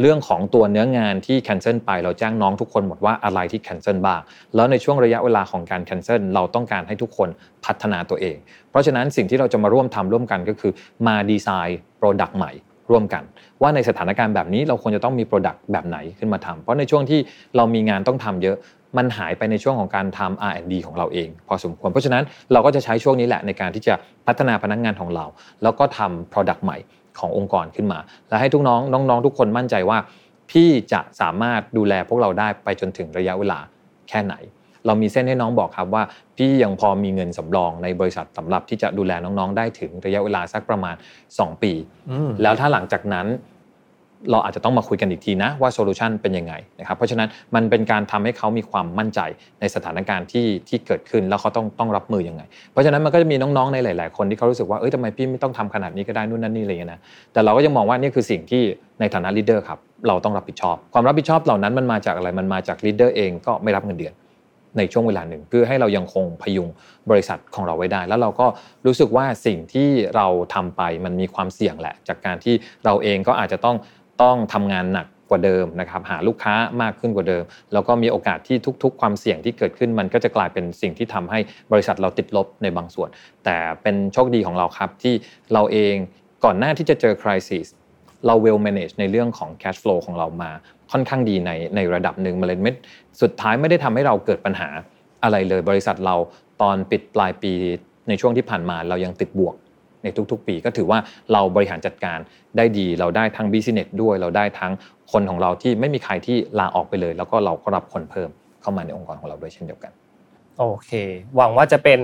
เรื่องของตัวเนื้องานที่ cancel ไป เราแจ้งน้องทุกคนหมดว่าอะไรที่ cancel บ้าง แล้วในช่วงระยะเวลาของการ cancel เราต้องการให้ทุกคนพัฒนาตัวเอง เพราะฉะนั้นสิ่งที่เราจะมาร่วมทำร่วมกันก็คือมา design product ใหม่ร่วมกัน ว่าในสถานการณ์แบบนี้เราควรจะต้องมี product แบบไหนขึ้นมาทำเพราะในช่วงที่เรามีงานต้องทำเยอะมันหายไปในช่วงของการทำ R&D ของเราเอง พอสมควร เพราะฉะนั้นเราก็จะใช้ช่วงนี้แหละในการที่จะพัฒนาพนักงานของเรา แล้วก็ทำ Product ใหม่ ขององค์กรขึ้นมา และให้ทุกน้องน้องๆ ทุกคนมั่นใจว่า พี่จะสามารถดูแลพวกเราได้ไปจนถึงระยะเวลาแค่ไหน เรามีเส้นให้น้องบอกครับว่า พี่ยังพอมีเงินสำรองในบริษัทสำหรับที่จะดูแลน้องๆ ได้ถึงระยะเวลาสักประมาณ 2 ปี แล้วถ้าหลังจากนั้น เราอาจจะต้องมาคุยกันอีกทีนะว่า solution เป็นยังไงนะครับเพราะฉะนั้นมันเป็นการทำให้เขามีความมั่นใจในสถานการณ์ที่ที่เกิดขึ้นแล้วเขาต้องต้องรับมือยังไง เพราะฉะนั้นมันก็จะมีน้องๆในหลาย ๆ คนที่เขารู้สึกว่าเอ้ยทำไมพี่ไม่ต้องทำขนาดนี้ก็ได้นู่นนั่นนี่อะไรเงี้ยนะแต่เราก็ยังมองว่านี่คือสิ่งที่ในฐานะ leader ครับเราต้องรับผิดชอบ ความรับผิดชอบเหล่านั้นมันมาจากอะไรมันมาจากลีดเดอร์เองก็ไม่รับเงินเดือนในช่วงเวลาหนึ่งเพื่อให้เรายังคงพยุงบริษัทของเราไว้ได้ แล้วเราก็รู้สึกว่าสิ่งที่เราทำไปมันมีความเสี่ยงแหละ จากการที่เราเองก็อาจจะต้อง ต้องทำงานหนักกว่าเดิมนะครับหาลูกค้ามากขึ้นกว่าเดิม แล้วก็มีโอกาสที่ทุก ๆ ความเสี่ยงที่เกิดขึ้นมันก็จะกลายเป็นสิ่งที่ทำให้บริษัทเราติดลบในบางส่วน แต่เป็นโชคดีของเราครับที่เราเองก่อนหน้าที่จะเจอคริสิสเรา well manage ในเรื่องของ cash flow ของเรามาค่อนข้างดีในในระดับหนึ่งมาเลยไม่สุดท้ายไม่ได้ทำให้เราเกิดปัญหาอะไรเลย บริษัทเราตอนปิดปลายปีในช่วงที่ผ่านมาเรายังติดบวก ในทุกๆ ปี ก็ถือว่าเราบริหารจัดการได้ดี เราได้ทั้งบิสเนสด้วย เราได้ทั้งคนของเราที่ไม่มีใครที่ลาออกไปเลย แล้วก็เราก็รับคนเพิ่มเข้ามาในองค์กรของเราด้วยเช่นเดียวกัน โอเค หวังว่าจะเป็น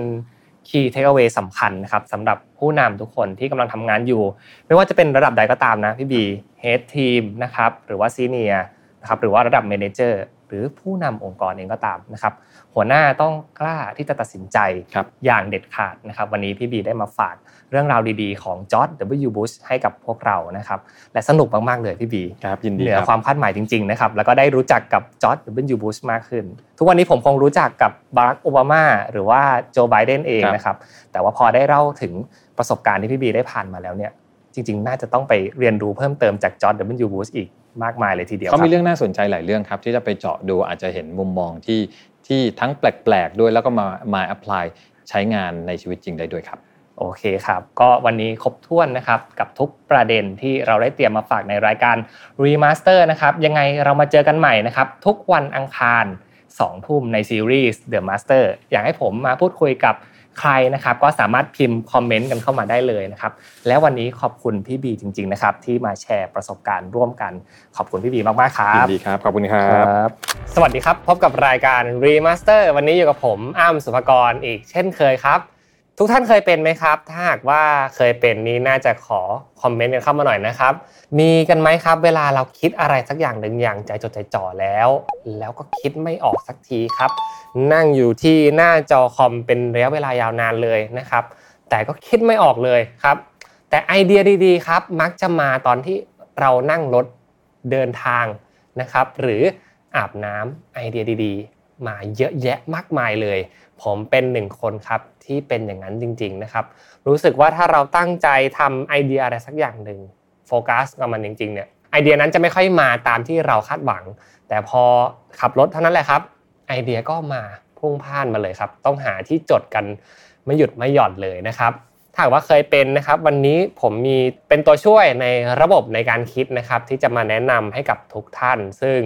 key takeaway สำคัญนะครับสำหรับผู้นำทุกคนที่กำลังทำงานอยู่ ไม่ว่าจะเป็นระดับใดก็ตามนะพี่บี head team นะครับหรือว่า senior นะครับหรือว่าระดับ manager หรือผู้นำองค์กรเองก็ตามนะครับ หัวหน้าต้องกล้าที่จะตัดสินใจอย่างเด็ดขาดนะครับ วันนี้พี่บีได้มาฝากเรื่องราวดีๆของจอร์ด W. Bush ให้กับพวกเรานะครับ และสนุกมากๆเลยพี่บีครับยินดีเหนือความคาดหมายจริงๆนะครับ แล้วก็ได้รู้จักกับจอร์ด W. Bush มากขึ้น ทุกวันนี้ผมคงรู้จักกับบารักโอบามาหรือว่าโจไบเดนเองนะครับ แต่ว่าพอได้เล่าถึงประสบการณ์ที่พี่บีได้ผ่านมาแล้วเนี่ยจริงๆ น่าจะต้องไปเรียนรู้เพิ่มเติมจากจอร์ด W. Bush อีกมากมายเลยทีเดียวเขามีเรื่องน่าสนใจหลายเรื่องครับ ที่จะไปเจาะดูอาจจะเห็นมุมมองที่ ที่ทั้งแปลกๆ ด้วยแล้วก็มามา apply ใช้งานในชีวิตจริงได้ด้วยครับโอเคครับ ก็วันนี้ครบถ้วนนะครับ กับทุกประเด็นที่เราได้เตรียมมาฝากในรายการ Remaster นะครับ ยังไงเรามาเจอกันใหม่นะครับ ทุกวันอังคาร2ทุ่มในซีรีส์ The Master อยากให้ผมมาพูดคุยกับ ใครนะครับก็สามารถพิมพ์คอมเมนต์กันเข้ามาได้เลยนะครับแล้ววันนี้ขอบคุณพี่บีจริง ๆนะครับ ที่มาแชร์ประสบการณ์ร่วมกัน ขอบคุณพี่บีมากๆครับดีครับขอบคุณครับสวัสดีครับ พบกับรายการ Remaster วันนี้อยู่กับผมอ้ำสุภกรอีกเช่นเคยครับ ทุกท่านเคยเป็นไหมครับ ถ้าหากว่าเคยเป็นนี้น่าจะขอคอมเมนต์กันเข้ามาหน่อยนะครับมีกันไหมครับ เวลาเราคิดอะไรสักอย่างหนึ่งอย่างใจจดใจจ่อแล้ว แล้วก็คิดไม่ออกสักทีครับ นั่งอยู่ที่หน้าจอคอมเป็นระยะเวลายาวนานเลยนะครับ แต่ก็คิดไม่ออกเลยครับ แต่ไอเดียดีๆครับมักจะมาตอนที่เรานั่งรถเดินทางนะครับ หรืออาบน้ำไอเดียดีๆ มาเยอะแยะมากมายเลย ผมเป็นหนึ่งคนครับที่เป็นอย่างนั้นจริง ๆนะครับ รู้สึกว่าถ้าเราตั้งใจทำไอเดียอะไรสักอย่างหนึ่งโฟกัสกับมันจริงๆเนี่ยไอเดียนั้นจะไม่ค่อยมาตามที่เราคาดหวัง แต่พอขับรถเท่านั้นแหละครับ ไอเดียก็มาพุ่งพ่านมาเลยครับ ต้องหาที่จดกันไม่หยุดไม่หย่อนเลยนะครับถ้าว่าเคยเป็นนะครับ วันนี้ผมมีเป็นตัวช่วยในระบบในการคิดนะครับ ที่จะมาแนะนำให้กับทุกท่าน ซึ่ง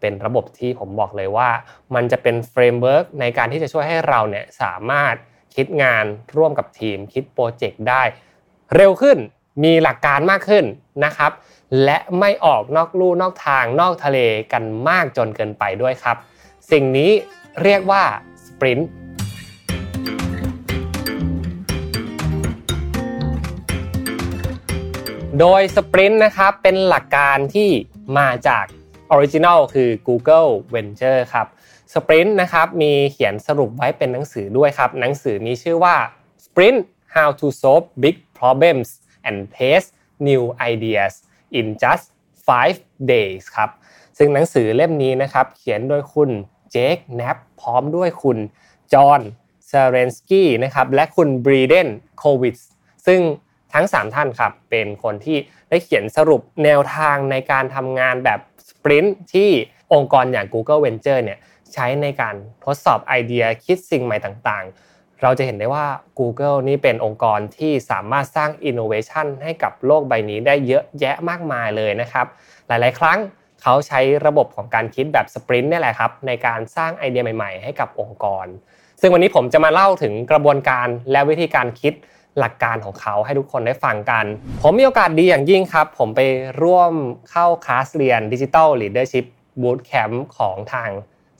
เป็นระบบที่ผมบอกเลยว่า มันจะเป็น framework ในการที่จะช่วยให้เราเนี่ยสามารถคิดงานร่วมกับทีม คิดโปรเจกต์ได้ เร็วขึ้นมีหลักการมากขึ้นนะครับ และไม่ออกนอกลู่นอกทางนอกทะเลกันมากจนเกินไปด้วยครับ สิ่งนี้เรียกว่า sprintโดย sprint นะครับเป็นหลักการที่มาจาก original คือ Google Venture ครับ sprint นะครับมีเขียนสรุปไว้เป็นหนังสือด้วยครับ หนังสือนี้ชื่อว่า Sprint How to Solve Big Problems and Test New Ideas in Just 5 Days ครับซึ่งหนังสือเล่มนี้นะครับ เขียนโดยคุณ Jake Knapp พร้อมด้วยคุณ John Zeratsky นะครับและคุณ Braden Kowitz ซึ่งทั้ง 3 ท่านครับเป็นคนที่ได้เขียนสรุปแนวทางในการทำงานแบบ sprint ที่องค์กรอย่าง Google Venture เนี่ยใช้ในการทดสอบไอเดียคิดสิ่งใหม่ต่างๆ เราจะเห็นได้ว่า Google นี่เป็นองค์กรที่สามารถสร้าง Innovation ให้กับโลกใบนี้ได้เยอะแยะมากมายเลยนะครับ หลายๆ ครั้ง เขาใช้ระบบของการคิดแบบ sprint นี่แหละครับในการสร้างไอเดียใหม่ๆ ให้กับองค์กร ซึ่งวันนี้ผมจะมาเล่าถึงกระบวนการและวิธีการคิดหลักการของเขาให้ทุกคนได้ฟังกัน ผมมีโอกาสดีอย่างยิ่งครับ ผมไปร่วมเข้าคลาสเรียน Digital Leadership Bootcamp ของทาง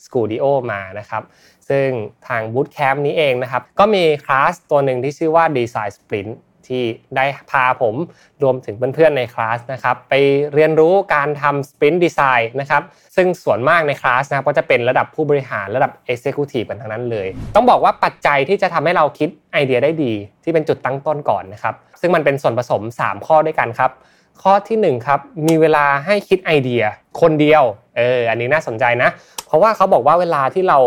s c o o d i o มานะครับ ซึ่งทาง bootcamp นี้เองนะครับ ก็มีคลาสตัวหนึ่งที่ชื่อว่า Design Sprint ที่ได้พาผมรวมถึงเพื่อนๆในคลาสนะครับไปเรียนรู้การทำ Sprint Design นะครับซึ่งส่วนมากในคลาสนะครับก็จะเป็นระดับผู้บริหารระดับ Executive กันทั้งนั้นเลย ต้องบอกว่าปัจจัยที่จะทำให้เราคิดไอเดียได้ดี ที่เป็นจุดตั้งต้นก่อนนะครับซึ่งมันเป็นส่วนผสม 3 ข้อด้วยกันครับข้อที่1ครับมีเวลาให้คิดไอเดียคนเดียวเอออันนี้น่าสนใจนะ เพราะว่าเขาบอกว่าเวลาที่เรา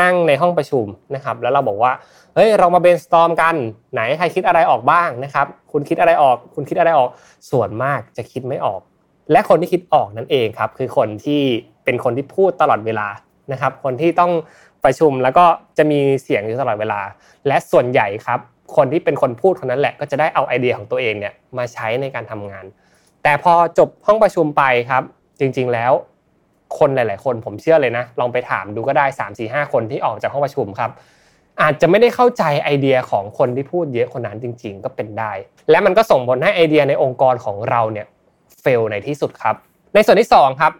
นั่งในห้องประชุมนะครับแล้วเราบอกว่า เฮ้ยเรามาเบนสตอมกันไหนใครคิดอะไรออกบ้างนะครับ คุณคิดอะไรออก คุณคิดอะไรออก ส่วนมากจะคิดไม่ออก และคนที่คิดออกนั่นเองครับคือคนที่เป็นคนที่พูดตลอดเวลานะครับ คนที่ต้องประชุมแล้วก็จะมีเสียงอยู่ตลอดเวลา และส่วนใหญ่ครับ คนที่เป็นคนพูดคนนั้นแหละก็จะได้เอาไอเดียของตัวเองเนี่ยมาใช้ในการทำงาน แต่พอจบห้องประชุมไปครับ จริง ๆแล้วคนหลาย ๆ คนผมเชื่อเลยนะ ลองไปถามดูก็ได้3 4 5 คนที่ออกจากห้องประชุมครับ อาจจะไม่ได้เข้าใจไอเดียของคนที่พูดเยอะคนนั้นจริง ๆ ก็เป็นได้ และมันก็ส่งผลให้ไอเดียในองค์กรของเราเนี่ยเฟลในที่สุดครับ ในส่วนที่2ครับ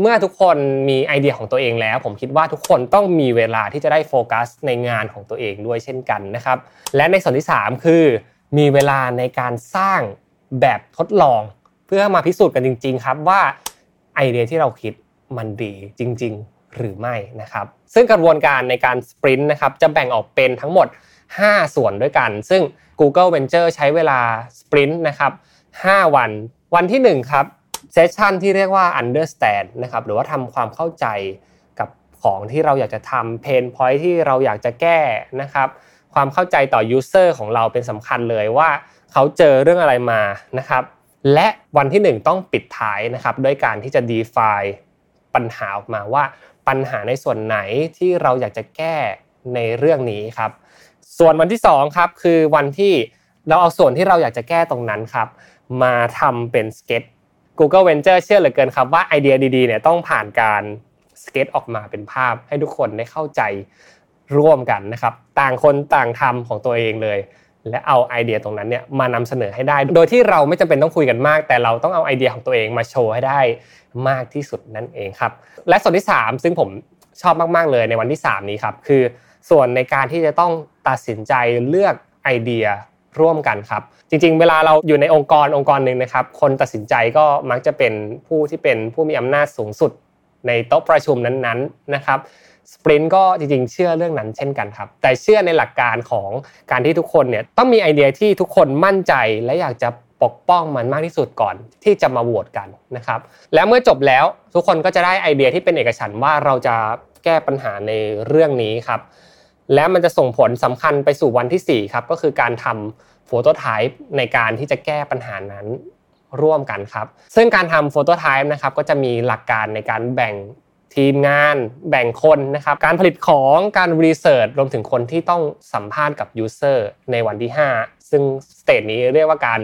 เมื่อทุกคนมีไอเดียของตัวเองแล้ว ผมคิดว่าทุกคนต้องมีเวลาที่จะได้โฟกัสในงานของตัวเองด้วยเช่นกันนะครับและในส่วนที่ 3 คือ มีเวลาในการสร้างแบบทดลอง เพื่อมาพิสูจน์กันจริง ๆ ครับว่าไอเดียที่เราคิดมันดีจริง ๆ หรือไม่นะครับ ซึ่งกระบวนการในการสปรินต์นะครับจะแบ่งออกเป็นทั้งหมด 5 ส่วนด้วยกัน ซึ่ง Google Venture ใช้เวลาสปรินต์นะครับ5วัน วันที่ 1 ครับเซสชันที่เรียกว่า understand นะครับหรือว่าทำความเข้าใจกับของที่เราอยากจะทำเพนพอยที่เราอยากจะแก้นะครับความเข้าใจต่อ user ของเราเป็นสำคัญเลยว่าเขาเจอเรื่องอะไรมานะครับและวันที่ 1 ต้องปิดท้ายนะครับด้วยการที่จะ define ปัญหาออกมาว่า ปัญหาในส่วนไหนที่เราอยากจะแก้ในเรื่องนี้ครับ ส่วนวันที่2ครับคือวันที่เราเอาส่วนที่เราอยากจะแก้ตรงนั้นครับ มาทำเป็น sketch Google Venture เชื่อเหลือเกินครับว่าไอเดียดีๆเนี่ยต้องผ่านการสเก็ตออกมาเป็นภาพ ให้ทุกคนได้เข้าใจร่วมกันนะครับ ต่างคนต่างทำของตัวเองเลย และเอาไอเดียตรงนั้นเนี่ยมานำเสนอให้ได้ โดยที่เราไม่จำเป็นต้องคุยกันมาก แต่เราต้องเอาไอเดียของตัวเองมาโชว์ให้ได้มากที่สุดนั่นเองครับ และส่วนที่ 3 ซึ่งผมชอบมาก ๆ เลยในวันที่ 3 นี้ครับ คือส่วนในการที่จะต้องตัดสินใจเลือกไอเดียร่วมกันครับ จริง ๆ เวลาเราอยู่ในองค์กรองค์กรหนึ่งนะครับ คนตัดสินใจก็มักจะเป็นผู้ที่เป็นผู้มีอำนาจสูงสุดในโต๊ะประชุมนั้นๆนะครับสปรินต์ก็จริงๆ เชื่อเรื่องนั้นเช่นกันครับ แต่เชื่อในหลักการของการที่ทุกคนเนี่ยต้องมีไอเดียที่ทุกคนมั่นใจและอยากจะ ปกป้องมันมากที่สุดก่อนที่จะมาโหวตกันนะครับแล้วเมื่อจบแล้วทุกคนก็จะได้ไอเดียที่เป็นเอกฉันว่าเราจะแก้ปัญหาในเรื่องนี้ครับและมันจะส่งผลสำคัญไปสู่วันที่4ครับก็คือการทำโฟโตไทป์ในการที่จะแก้ปัญหานั้นร่วมกันครับ ซึ่งการทำโฟโตไทป์นะครับก็จะมีหลักการในการแบ่งทีมงาน แบ่งคนนะครับ การผลิตของการรีเสิร์ชรวมถึงคนที่ต้องสัมภาษณ์กับ user ในวันที่ 5 ซึ่ง stage นี้เรียกว่าการ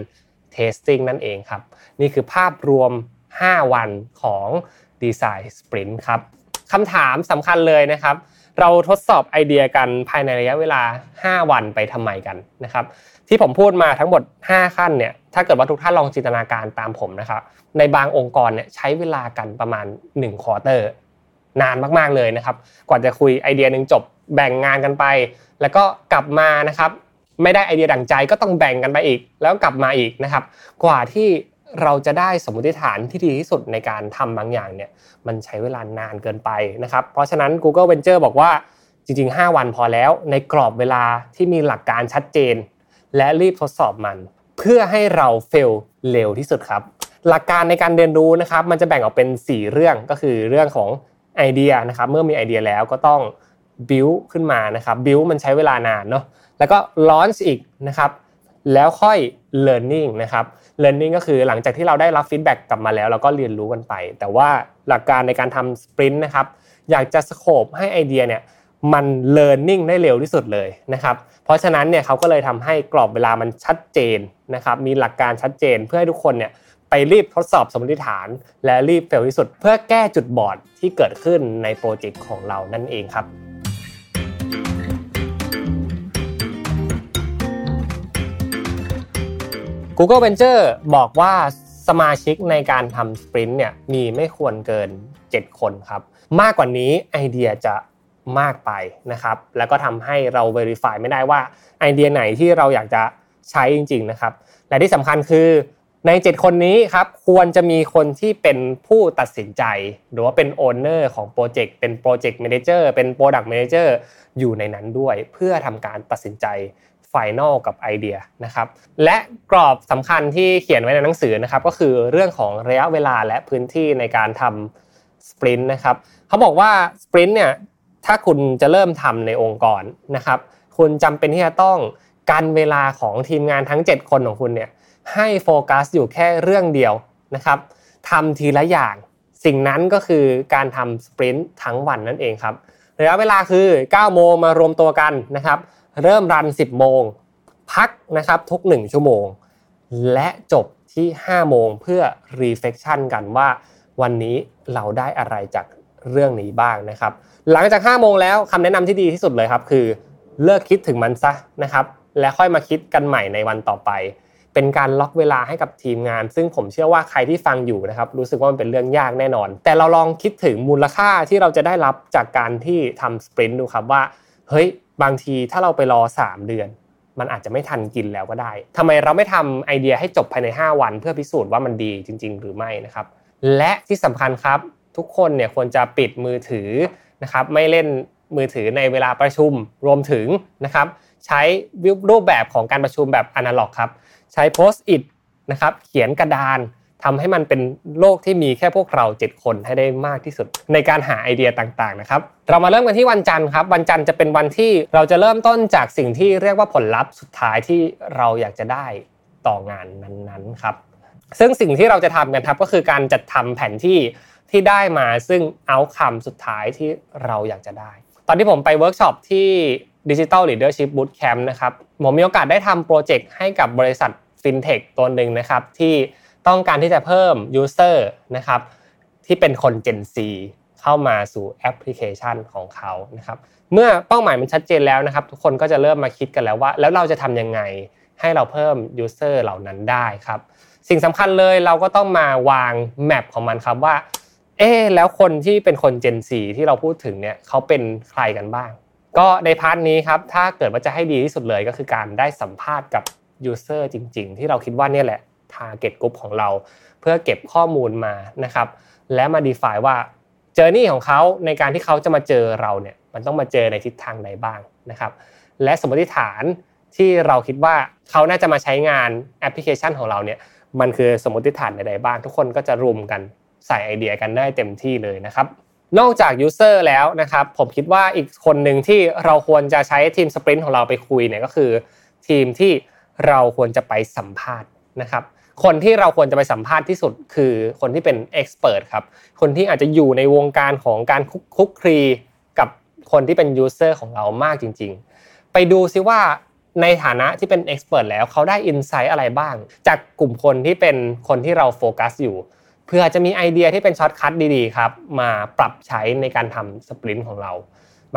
testing นั่นเองครับ นี่คือภาพรวม 5 วันของ design sprint ครับคำถามสำคัญเลยนะครับ เราทดสอบไอเดียกันภายในระยะเวลา 5 วันไปทำไมกันนะครับที่ผมพูดมาทั้งหมด 5 ขั้นเนี่ยถ้าเกิดว่าทุกท่านลองจินตนาการตามผมนะครับในบางองค์กรเนี่ยใช้เวลากันประมาณ1 quarterนานมากๆเลยนะครับกว่าจะคุยไอเดียหนึ่งจบแบ่งงานกันไป แล้วก็กลับมานะครับ ไม่ได้ไอเดียดั่งใจก็ต้องแบ่งกันไปอีก แล้วกลับมาอีกนะครับ กว่าที่เราจะได้สมมติฐานที่ดีที่สุดในการทำบางอย่างเนี่ยมันใช้เวลานานเกินไปนะครับ เพราะฉะนั้น Google Venture บอกว่าจริง ๆ 5 วันพอแล้ว ในกรอบเวลาที่มีหลักการชัดเจน และรีบทดสอบมัน เพื่อให้เราเฟลเร็วที่สุดครับ หลักการในการเรียนรู้นะครับ มันจะแบ่งออกเป็น 4 เรื่องก็คือเรื่องของไอเดียนะครับ เมื่อมีไอเดียแล้วก็ต้อง build ขึ้นมานะครับ build มันใช้เวลานานเนาะ แล้วก็ launch อีกนะครับแล้วค่อย learning นะครับ learning ก็คือหลังจากที่เราได้รับ feedback กลับมาแล้ว เราก็เรียนรู้กันไป แต่ว่าหลักการในการทำ sprint นะครับอยากจะสโคปให้ไอเดียเนี่ยมัน learning ได้เร็วที่สุดเลยนะครับเพราะฉะนั้นเนี่ยเขาก็เลยทำให้กรอบเวลามันชัดเจนนะครับมีหลักการชัดเจนเพื่อให้ทุกคนเนี่ยไปรีบทดสอบสมมติฐาน และรีบเฟลที่สุด เพื่อแก้จุดบอดที่เกิดขึ้นในโปรเจกต์ของเรานั่นเองครับ Google Venture บอกว่าสมาชิกในการทำสปรินต์เนี่ยมีไม่ควรเกิน 7 คนครับ มากกว่านี้ไอเดียจะมากไปนะครับ แล้วก็ทำให้เรา Verify ไม่ได้ว่าไอเดียไหนที่เราอยากจะใช้จริง ๆนะครับ และที่สำคัญคือใน 7 คนนี้ครับควรจะมีคนที่เป็นผู้ตัดสินใจ หรือว่าเป็น owner ของโปรเจกต์เป็น project manager เป็น product manager อยู่ในนั้นด้วย เพื่อทำการตัดสินใจ final กับไอเดียนะครับและกรอบสำคัญที่เขียนไว้ในหนังสือนะครับก็คือเรื่องของระยะเวลาและพื้นที่ในการทำ sprint นะครับเขาบอกว่าสปรินต์เนี่ยถ้าคุณจะเริ่มทำในองค์กรนะครับคุณจำเป็นที่จะต้องกันเวลาของทีมงานทั้ง 7 คนของคุณเนี่ยให้โฟกัสอยู่แค่เรื่องเดียวนะครับทำทีละอย่าง สิ่งนั้นก็คือการทำสปรินต์ทั้งวันนั่นเองครับระยะเวลาคือ 9 โมงมารวมตัวกันนะครับ เริ่มรัน 10 โมง พักนะครับทุก 1 ชั่วโมง และจบที่ 5 โมงเพื่อ reflection กันว่า วันนี้เราได้อะไรจากเรื่องนี้บ้างนะครับ หลังจาก 5 โมงแล้วคำแนะนำที่ดีที่สุดเลยครับ คือเลิกคิดถึงมันซะนะครับ และค่อยมาคิดกันใหม่ในวันต่อไป เป็นการล็อกเวลาให้กับทีมงาน ซึ่งผมเชื่อว่าใครที่ฟังอยู่นะครับ รู้สึกว่ามันเป็นเรื่องยากแน่นอน แต่เราลองคิดถึงมูลค่าที่เราจะได้รับจากการที่ทำสปรินต์ดูครับว่า เฮ้ย บางทีถ้าเราไปรอ 3 เดือน มันอาจจะไม่ทันกินแล้วก็ได้ทำไมเราไม่ทำไอเดียให้จบภายใน 5 วัน เพื่อพิสูจน์ว่ามันดีจริง ๆ หรือไม่นะครับ และที่สำคัญครับ ทุกคนเนี่ยควรจะปิดมือถือนะครับไม่เล่นมือถือในเวลาประชุมรวมถึงนะครับใช้รูปแบบของการประชุมแบบอนาล็อกครับใช้โพสต์อิทนะครับเขียนกระดาน ทำให้มันเป็นโลกที่มีแค่พวกเรา 7 คนให้ได้มากที่สุด ในการหาไอเดียต่างๆนะครับเรามาเริ่มกันที่วันจันทร์ครับวันจันทร์จะเป็นวันที่เราจะเริ่มต้นจากสิ่งที่เรียกว่าผลลัพธ์สุดท้ายที่เราอยากจะได้ต่องานนั้นๆครับซึ่งสิ่งที่เราจะทำกันครับก็คือการจัดทำแผนที่ที่ได้มาซึ่ง outcome สุดท้ายที่เราอยากจะได้ ตอนที่ผมไปเวิร์กช็อปที่ Digital Leadership Bootcamp นะครับผมมีโอกาสได้ทำโปรเจกต์ให้กับบริษัทฟินเทคตัวหนึ่งนะครับที่ ต้องการที่จะเพิ่ม user นะครับที่เป็นคน Gen Z เข้ามาสู่แอปพลิเคชันของเขานะครับเมื่อเป้าหมายมันชัดเจนแล้วนะครับ ทุกคนก็จะเริ่มมาคิดกันแล้วว่า แล้วเราจะทำยังไงให้เราเพิ่ม user เหล่านั้นได้ครับสิ่งสำคัญเลยเราก็ต้องมาวาง map ของมันครับว่าเอ๊แล้วคนที่เป็นคน Gen Z ที่เราพูดถึงเนี่ยเขาเป็นใครกันบ้าง ก็ใน part นี้ครับถ้าเกิดว่าจะให้ดีที่สุดเลยก็คือการได้สัมภาษณ์กับ user จริง ๆ ที่เราคิดว่านี่แหละ target group ของเรา เพื่อเก็บข้อมูลมานะครับ และมา define ว่า journey ของเขาในการที่เขาจะมาเจอเราเนี่ยมันต้องมาเจอในทิศทางใดบ้างนะครับ และสมมติฐานที่เราคิดว่าเขาน่าจะมาใช้งานแอปพลิเคชันของเราเนี่ยมันคือสมมติฐานใดๆบ้าง ทุกคนก็จะรวมกันใส่ไอเดียกันได้เต็มที่เลยนะครับ นอกจาก user แล้วนะครับผมคิดว่าอีกคนหนึ่งที่เราควรจะใช้ทีม sprint ของเราไปคุยเนี่ยก็คือ ทีมที่เราควรจะไปสัมภาษณ์นะครับ คนที่เราควรจะไปสัมภาษณ์ที่สุดคือคนที่เป็น expert ครับคนที่อาจจะอยู่ในวงการของการคลุกคลีกับคนที่เป็น user ของเรามากจริง ๆ ไปดูซิว่าในฐานะที่เป็น expert แล้วเขาได้ insight อะไรบ้าง จากกลุ่มคนที่เป็นคนที่เราโฟกัสอยู่เพื่อจะมีไอเดียที่เป็น shortcut ดีๆครับมาปรับใช้ในการทำ sprint ของเรา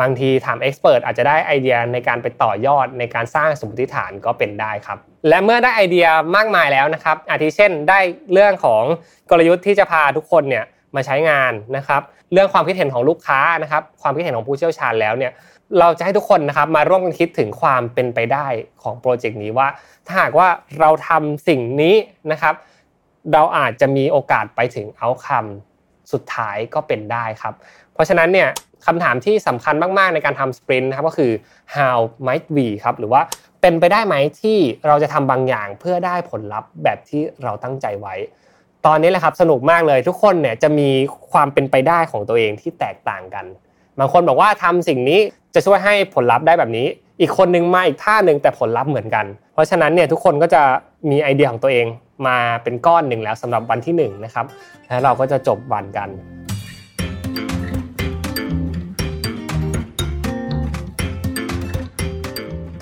บางทีถาม expert อาจจะได้ไอเดียในการไปต่อยอดในการสร้างสมมติฐานก็เป็นได้ครับ และเมื่อได้ไอเดียมากมายแล้วนะครับ อาทิเช่นได้เรื่องของกลยุทธ์ที่จะพาทุกคนเนี่ยมาใช้งานนะครับ เรื่องความคิดเห็นของลูกค้านะครับ ความคิดเห็นของผู้เชี่ยวชาญแล้วเนี่ยเราจะให้ทุกคนนะครับมาร่วมกันคิดถึงความเป็นไปได้ของโปรเจกต์นี้ว่า ถ้าหากว่าเราทำสิ่งนี้นะครับ เราอาจจะมีโอกาสไปถึงเอาคำสุดท้ายก็เป็นได้ครับ เพราะฉะนั้นเนี่ย คำถามที่สำคัญมากๆในการทำสปรินต์นะครับก็คือ how might we ครับหรือว่าเป็นไปได้ไหมที่เราจะทำบางอย่างเพื่อได้ผลลัพธ์แบบที่เราตั้งใจไว้ ตอนนี้แหละครับสนุกมากเลยทุกคนเนี่ยจะมีความเป็นไปได้ของตัวเองที่แตกต่างกัน บางคนบอกว่าทำสิ่งนี้จะช่วยให้ผลลัพธ์ได้แบบนี้ อีกคนนึงมาอีกท่าหนึ่งแต่ผลลัพธ์เหมือนกัน เพราะฉะนั้นเนี่ยทุกคนก็จะมีไอเดียของตัวเองมาเป็นก้อนหนึ่งแล้วสำหรับวันที่1นนะครับแล้วเราก็จะจบวันกัน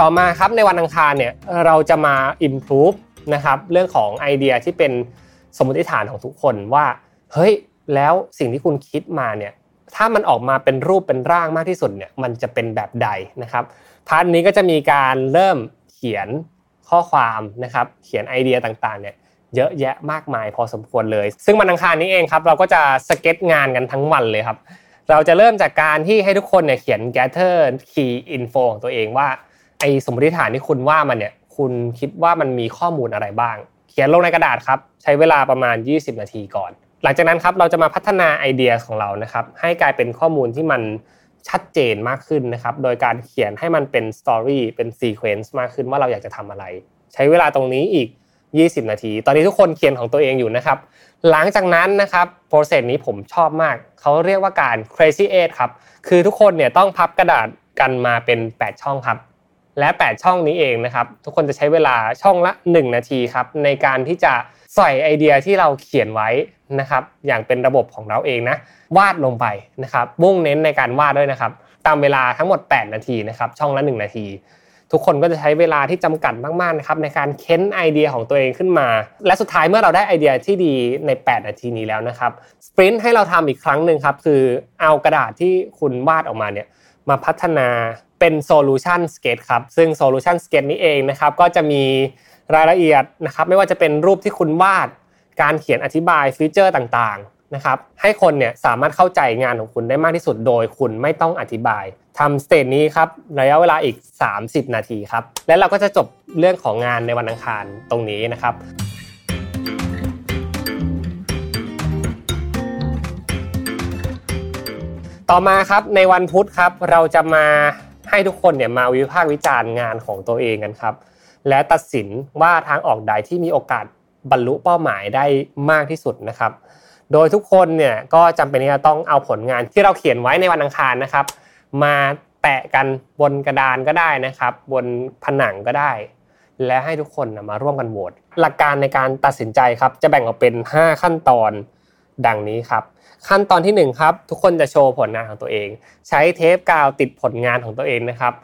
ต่อมาครับในวันอังคารเนี่ยเราจะมา improve นะครับเรื่องของไอเดียที่เป็นสมมติฐานของทุกคนว่าเฮ้ยแล้วสิ่งที่คุณคิดมาเนี่ยถ้ามันออกมาเป็นรูปเป็นร่างมากที่สุดเนี่ยมันจะเป็นแบบใดนะครับพาร์ทนี้ก็จะมีการเริ่มเขียนข้อความนะครับเขียนไอเดียต่างๆเนี่ยเยอะแยะมากมายพอสมควรเลย ซึ่งวันอังคารนี้เองครับเราก็จะสเก็ตงานกันทั้งวันเลยครับเราจะเริ่มจากการที่ให้ทุกคนเนี่ยเขียน gather key info ของตัวเองว่า ไอ้สมมติฐานที่คุณว่ามันเนี่ย คุณคิดว่ามันมีข้อมูลอะไรบ้าง เขียนลงในกระดาษครับ ใช้เวลาประมาณ 20 นาทีก่อน หลังจากนั้นครับเราจะมาพัฒนาไอเดียของเรานะครับ ให้กลายเป็นข้อมูลที่มันชัดเจนมากขึ้นนะครับ โดยการเขียนให้มันเป็น story เป็น sequence มากขึ้นว่าเราอยากจะทำอะไร ใช้เวลาตรงนี้อีก 20 นาที ตอนนี้ทุกคนเขียนของตัวเองอยู่นะครับ หลังจากนั้นนะครับโปรเซสนี้ผมชอบมาก เขาเรียกว่าการ crazy eight ครับ คือทุกคนเนี่ยต้องพับกระดาษกันมาเป็น 8 ช่องครับ และ 8 ช่องนี้เองนะครับทุกคนจะใช้เวลาช่องละ 1 นาทีครับในการที่จะใส่ไอเดียที่เราเขียนไว้นะครับอย่างเป็นระบบของเราเองนะวาดลงไปนะครับมุ่งเน้นในการวาดด้วยนะครับตามเวลาทั้งหมด 8 นาทีนะครับช่องละ 1 นาที ทุกคนก็จะใช้เวลาที่จำกัดมากๆนะครับในการเค้นไอเดียของตัวเองขึ้นมา และสุดท้ายเมื่อเราได้ไอเดียที่ดีใน 8 นาทีนี้แล้วนะครับ sprint ให้เราทำอีกครั้งหนึ่งครับคือเอากระดาษที่คุณวาดออกมาเนี่ยมาพัฒนา เป็น solution sketch ครับซึ่ง solution sketch นี้เองนะครับก็จะมีรายละเอียดนะครับไม่ว่าจะเป็นรูปที่คุณวาด การเขียนอธิบาย feature ต่างๆนะครับให้คนเนี่ยสามารถเข้าใจงานของคุณได้มากที่สุดโดยคุณไม่ต้องอธิบายทำสเตจนี้ครับระยะเวลาอีก 30 นาทีครับและเราก็จะจบเรื่องของงานในวันอังคารตรงนี้นะครับต่อมาครับในวันพุธครับเราจะมา ให้ทุกคนเนี่ยมาวิพากษ์วิจารณ์งานของตัวเองกันครับ และตัดสินว่าทางออกใดที่มีโอกาสบรรลุเป้าหมายได้มากที่สุดนะครับ โดยทุกคนเนี่ยก็จำเป็นที่จะต้องเอาผลงานที่เราเขียนไว้ในวันอังคารนะครับ มาแปะกันบนกระดานก็ได้นะครับ บนผนังก็ได้ และให้ทุกคนมาร่วมกันโหวตหลักการในการตัดสินใจครับ จะแบ่งออกเป็น 5 ขั้นตอนดังนี้ครับ ขั้นตอนที่1ครับทุกคนจะโชว์ผลงานของตัวเอง ใช้เทปกาวติดผลงานของตัวเองนะครับ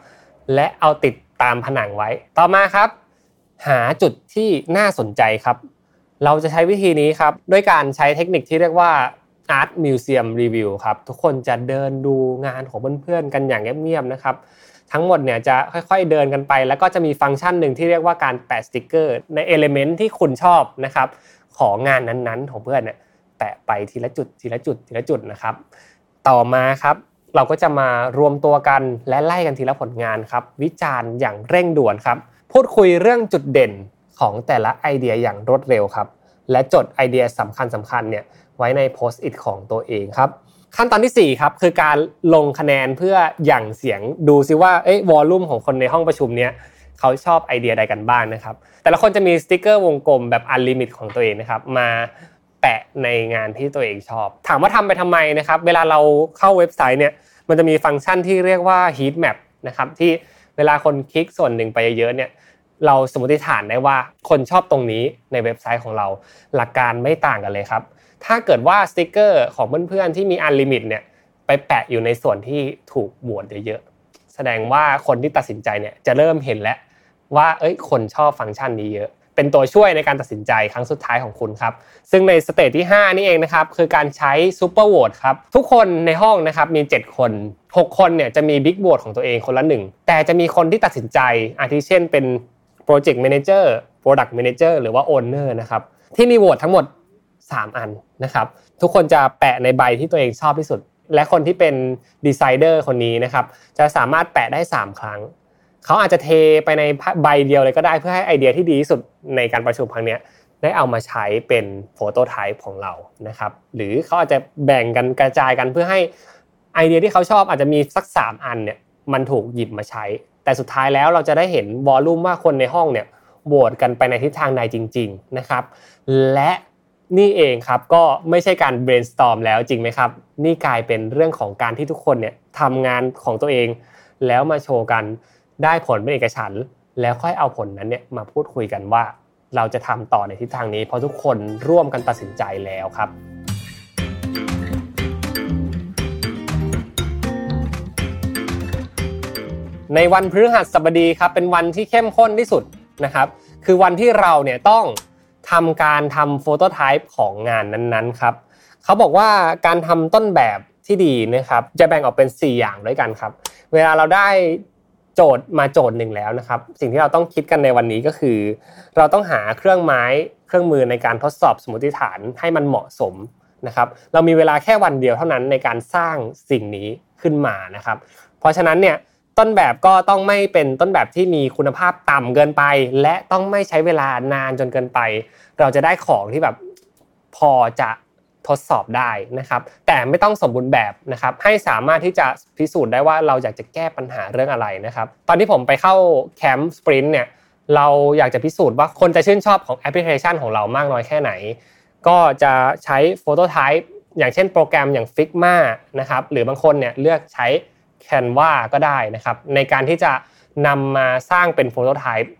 และเอาติดตามผนังไว้ ต่อมาครับ หาจุดที่น่าสนใจครับ เราจะใช้วิธีนี้ครับด้วยการใช้เทคนิคที่เรียกว่า Art Museum Review ครับทุกคนจะเดินดูงานของเพื่อนๆกันอย่างเงียบๆนะครับทั้งหมดเนี่ยจะค่อยๆเดินกันไป แล้วก็จะมีฟังก์ชันหนึ่งที่เรียกว่าการแปะสติกเกอร์ ใน element ที่คุณชอบนะครับของงานนั้นๆของเพื่อนเนี่ย แปะไปทีละจุดทีละจุดทีละจุดนะครับ ต่อมาครับเราก็จะมารวมตัวกันและไล่กันทีละผลงานครับ วิจารณ์อย่างเร่งด่วนครับ พูดคุยเรื่องจุดเด่นของแต่ละไอเดียอย่างรวดเร็วครับ และจดไอเดียสำคัญสำคัญเนี่ยไว้ใน Post-it ของตัวเองครับ ขั้นตอนที่4ครับคือการลงคะแนนเพื่อหยั่งเสียงดูซิว่าเอ้ย volume ของคนในห้องประชุมเนี้ยเขาชอบไอเดียใดกันบ้างนะครับ แต่ละคนจะมีสติกเกอร์วงกลมแบบ unlimited ของตัวเองนะครับ มา แปะในงานที่ตัวเองชอบ ถามว่าทำไปทำไมนะครับ เวลาเราเข้าเว็บไซต์เนี่ยมันจะมีฟังก์ชันที่เรียกว่า heat map นะครับที่เวลาคนคลิกส่วนหนึ่งไปเยอะเนี่ยเราสมมติฐานได้ว่าคนชอบตรงนี้ในเว็บไซต์ของเรา หลักการไม่ต่างกันเลยครับ ถ้าเกิดว่าสติกเกอร์ของเพื่อนๆที่มี unlimited เนี่ยไปแปะอยู่ในส่วนที่ถูกโหวตเยอะๆแสดงว่าคนที่ตัดสินใจเนี่ยจะเริ่มเห็นแล้วว่าเอ้ยคนชอบฟังก์ชันนี้เยอะ เป็นตัวช่วยในการตัดสินใจครั้งสุดท้ายของคุณครับ ซึ่งใน stage ที่ 5 นี่เองนะครับ คือการใช้ super vote ครับ ทุกคนในห้องนะครับมี 7 คน 6 คนเนี่ยจะมี big vote ของตัวเองคนละหนึ่ง แต่จะมีคนที่ตัดสินใจ อาทิเช่นเป็น project manager product manager หรือว่า owner นะครับ ที่มีโหวตทั้งหมด 3 อันนะครับ ทุกคนจะแปะในใบที่ตัวเองชอบที่สุด และคนที่เป็น decider คนนี้นะครับ จะสามารถแปะได้ 3 ครั้ง เขาอาจจะเทไปในใบเดียวเลยก็ได้เพื่อให้ไอเดียที่ดีที่สุดในการประชุมครั้งนี้ได้เอามาใช้เป็น prototype ของเรานะครับ หรือเขาอาจจะแบ่งกันกระจายกันเพื่อให้ไอเดียที่เขาชอบอาจจะมีสัก 3 อันเนี่ยมันถูกหยิบมาใช้ แต่สุดท้ายแล้วเราจะได้เห็นวอลลุ่มว่าคนในห้องเนี่ยโหวตกันไปในทิศทางใดจริง ๆนะครับ และนี่เองครับก็ไม่ใช่การ brainstorm แล้วจริงไหมครับ นี่กลายเป็นเรื่องของการที่ทุกคนเนี่ยทำงานของตัวเอง แล้วมาโชว์กัน ได้ผลเป็นเอกฉันแล้วค่อยเอาผลนั้นเนี่ยมาพูดคุยกันว่า เราจะทำต่อในทิศทางนี้ เพราะทุกคนร่วมกันตัดสินใจแล้วครับในวันพฤหัสบดีครับเป็นวันที่เข้มข้นที่สุดนะครับ คือวันที่เราเนี่ยต้องทำการทำโฟโตไทป์ของงานนั้นๆครับเขาบอกว่าการทำต้นแบบที่ดีนะครับ จะแบ่งออกเป็น 4 อย่างด้วยกันครับ เวลาเราได้ โจทย์มาโจทย์หนึ่งแล้วนะครับ สิ่งที่เราต้องคิดกันในวันนี้ก็คือ เราต้องหาเครื่องไม้เครื่องมือในการทดสอบสมมติฐานให้มันเหมาะสมนะครับ เรามีเวลาแค่วันเดียวเท่านั้นในการสร้างสิ่งนี้ขึ้นมานะครับ เพราะฉะนั้นเนี่ยต้นแบบก็ต้องไม่เป็นต้นแบบที่มีคุณภาพต่ำเกินไป และต้องไม่ใช้เวลานานจนเกินไป เราจะได้ของที่แบบพอจะ ทดสอบได้นะครับ แต่ไม่ต้องสมบูรณ์แบบนะครับ ให้สามารถที่จะพิสูจน์ได้ว่าเราอยากจะแก้ปัญหาเรื่องอะไรนะครับ ตอนที่ผมไปเข้าแคมป์สปรินต์เนี่ยเราอยากจะพิสูจน์ว่าคนจะชื่นชอบของแอปพลิเคชันของเรามากน้อยแค่ไหน ก็จะใช้โฟโตไทป์อย่างเช่นโปรแกรมอย่าง Figma นะครับ หรือบางคนเนี่ยเลือกใช้ Canva ก็ได้นะครับ ในการที่จะนำมาสร้างเป็นโฟโตไทป์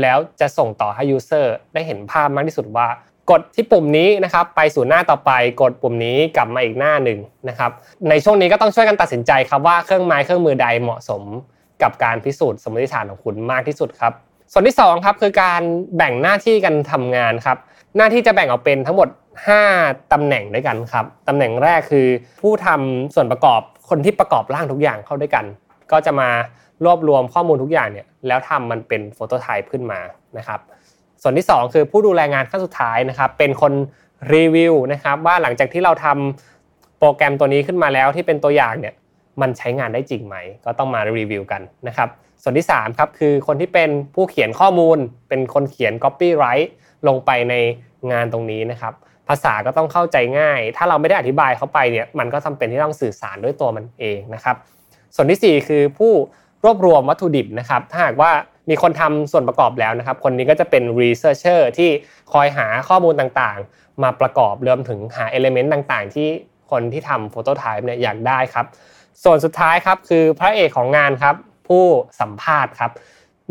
แล้วจะส่งต่อให้ User ได้เห็นภาพมากที่สุดว่า กดที่ปุ่มนี้นะครับไปสู่หน้าต่อไปกดปุ่มนี้กลับมาอีกหน้าหนึ่งนะครับในช่วงนี้ก็ต้องช่วยกันตัดสินใจครับว่าเครื่องไม้เครื่องมือใดเหมาะสมกับการพิสูจน์สมมติฐานของคุณมากที่สุดครับ ส่วนที่2ครับคือการแบ่งหน้าที่กันทำงานครับหน้าที่จะแบ่งออกเป็นทั้งหมด 5ตำแหน่งด้วยกันครับตำแหน่งแรกคือผู้ทำส่วนประกอบคนที่ประกอบร่างทุกอย่างเข้าด้วยกัน ก็จะมารวบรวมข้อมูลทุกอย่างเนี่ยแล้วทำมันเป็นโฟโตไทป์ขึ้นมานะครับ ส่วนที่ 2 คือผู้ดูแลงานขั้นสุดท้ายนะครับเป็นคนรีวิวนะครับว่าหลังจากที่เราทำโปรแกรมตัวนี้ขึ้นมาแล้วที่เป็นตัวอย่างเนี่ยมันใช้งานได้จริงไหม ก็ต้องมารีวิวกันนะครับส่วนที่3ครับคือคนที่เป็นผู้เขียนข้อมูล เป็นคนเขียน copyright ลงไปในงานตรงนี้นะครับภาษาก็ต้องเข้าใจง่าย ถ้าเราไม่ได้อธิบายเข้าไปเนี่ยมันก็จาเป็นที่ต้องสื่อสารด้วยตัวมันเองนะครับส่วนที่ 4 คือผู้รวบรวมวัตถุดิบนะครับถ้าหากว่า มีคนทำส่วนประกอบแล้วนะครับ คนนี้ก็จะเป็น researcher ที่คอยหาข้อมูลต่างๆ มาประกอบรวมถึงหา element ต่างๆ ที่คนที่ทำ phototype เนี่ยอยากได้ครับ ส่วนสุดท้ายครับคือพระเอกของงานครับ ผู้สัมภาษณ์ครับ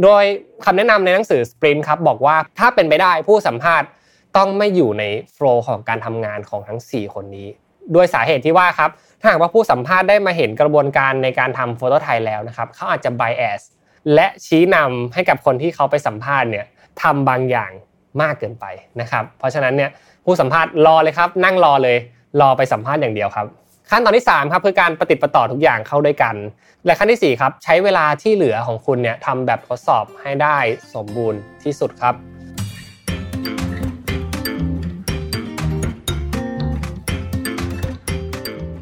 โดยคำแนะนำในหนังสือ Sprint ครับบอกว่าถ้าเป็นไปได้ผู้สัมภาษณ์ต้องไม่อยู่ในโฟล์ของการทำงานของทั้ง 4 คนนี้ด้วยสาเหตุที่ว่าครับถ้าหากว่าผู้สัมภาษณ์ได้มาเห็นกระบวนการในการทำโฟโตไทยแล้วนะครับเขาอาจจะ bias แและชี้นำให้กับคนที่เขาไปสัมภาษณ์เนี่ยทำบางอย่างมากเกินไปนะครับ เพราะฉะนั้นเนี่ยผู้สัมภาษณ์รอเลยครับ นั่งรอเลยรอไปสัมภาษณ์อย่างเดียวครับ ขั้นตอนที่3ครับคือการปฏิดประต่อทุกอย่างเข้าด้วยกัน และขั้นที่4ครับใช้เวลาที่เหลือของคุณเนี่ยทำแบบทดสอบให้ได้สมบูรณ์ที่สุดครับ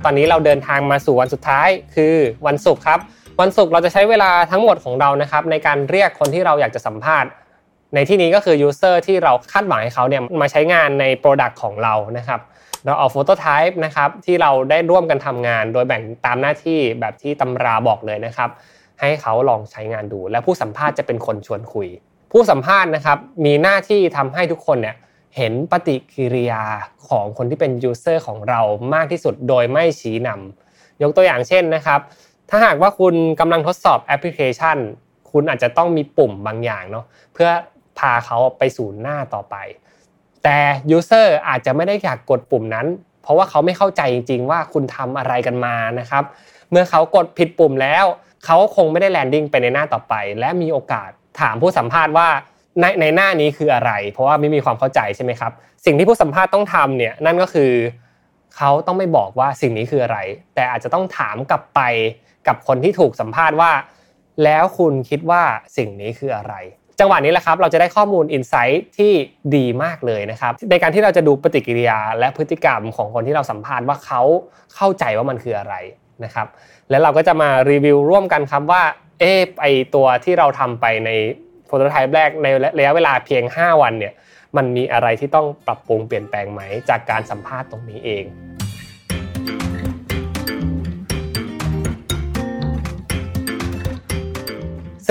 ตอนนี้เราเดินทางมาสู่วันสุดท้ายคือวันศุกร์ครับ วันศุกร์เราจะใช้เวลาทั้งหมดของเรานะครับในการเรียกคนที่เราอยากจะสัมภาษณ์ในที่นี้ก็คือ user ที่เราคาดหวังให้เขาเนี่ยมาใช้งานใน Product ของเรานะครับ เราเอา prototype นะครับที่เราได้ร่วมกันทำงาน โดยแบ่งตามหน้าที่แบบที่ตำราบอกเลยนะครับ ให้เขาลองใช้งานดู และผู้สัมภาษณ์จะเป็นคนชวนคุย ผู้สัมภาษณ์นะครับมีหน้าที่ทำให้ทุกคนเนี่ยเห็นปฏิกิริยาของคนที่เป็น user ของเรามากที่สุดโดยไม่ชี้นำยกตัวอย่างเช่นนะครับ ถ้าหากว่าคุณกำลังทดสอบแอปพลิเคชัน คุณอาจจะต้องมีปุ่มบางอย่างเนาะเพื่อพาเขาไปสู่หน้าต่อไป แต่ยูเซอร์อาจจะไม่ได้อยากกดปุ่มนั้น เพราะว่าเขาไม่เข้าใจจริง ๆ ว่าคุณทำอะไรกันมานะครับ เมื่อเขากดผิดปุ่มแล้ว เขาคงไม่ได้แลนดิ้งไปในหน้าต่อไป และมีโอกาสถามผู้สัมภาษณ์ว่าในในหน้านี้คืออะไร เพราะว่าไม่มีความเข้าใจใช่ไหมครับ สิ่งที่ผู้สัมภาษณ์ต้องทำเนี่ยนั่นก็คือ เขาต้องไม่บอกว่าสิ่งนี้คืออะไร แต่อาจจะต้องถามกลับไป กับคนที่ถูกสัมภาษณ์ว่า แล้วคุณคิดว่าสิ่งนี้คืออะไร จังหวะนี้แหละครับ เราจะได้ข้อมูลอินไซต์ที่ดีมากเลยนะครับ ในการที่เราจะดูปฏิกิริยาและพฤติกรรมของคนที่เราสัมภาษณ์ว่าเขาเข้าใจว่ามันคืออะไรนะครับ แล้วเราก็จะมารีวิวร่วมกันครับว่าเออไอตัวที่เราทำไปในโปรโตไทป์แรกในระยะเวลาเพียง 5 วันเนี่ยมันมีอะไรที่ต้องปรับปรุงเปลี่ยนแปลงไหมจากการสัมภาษณ์ตรงนี้เอง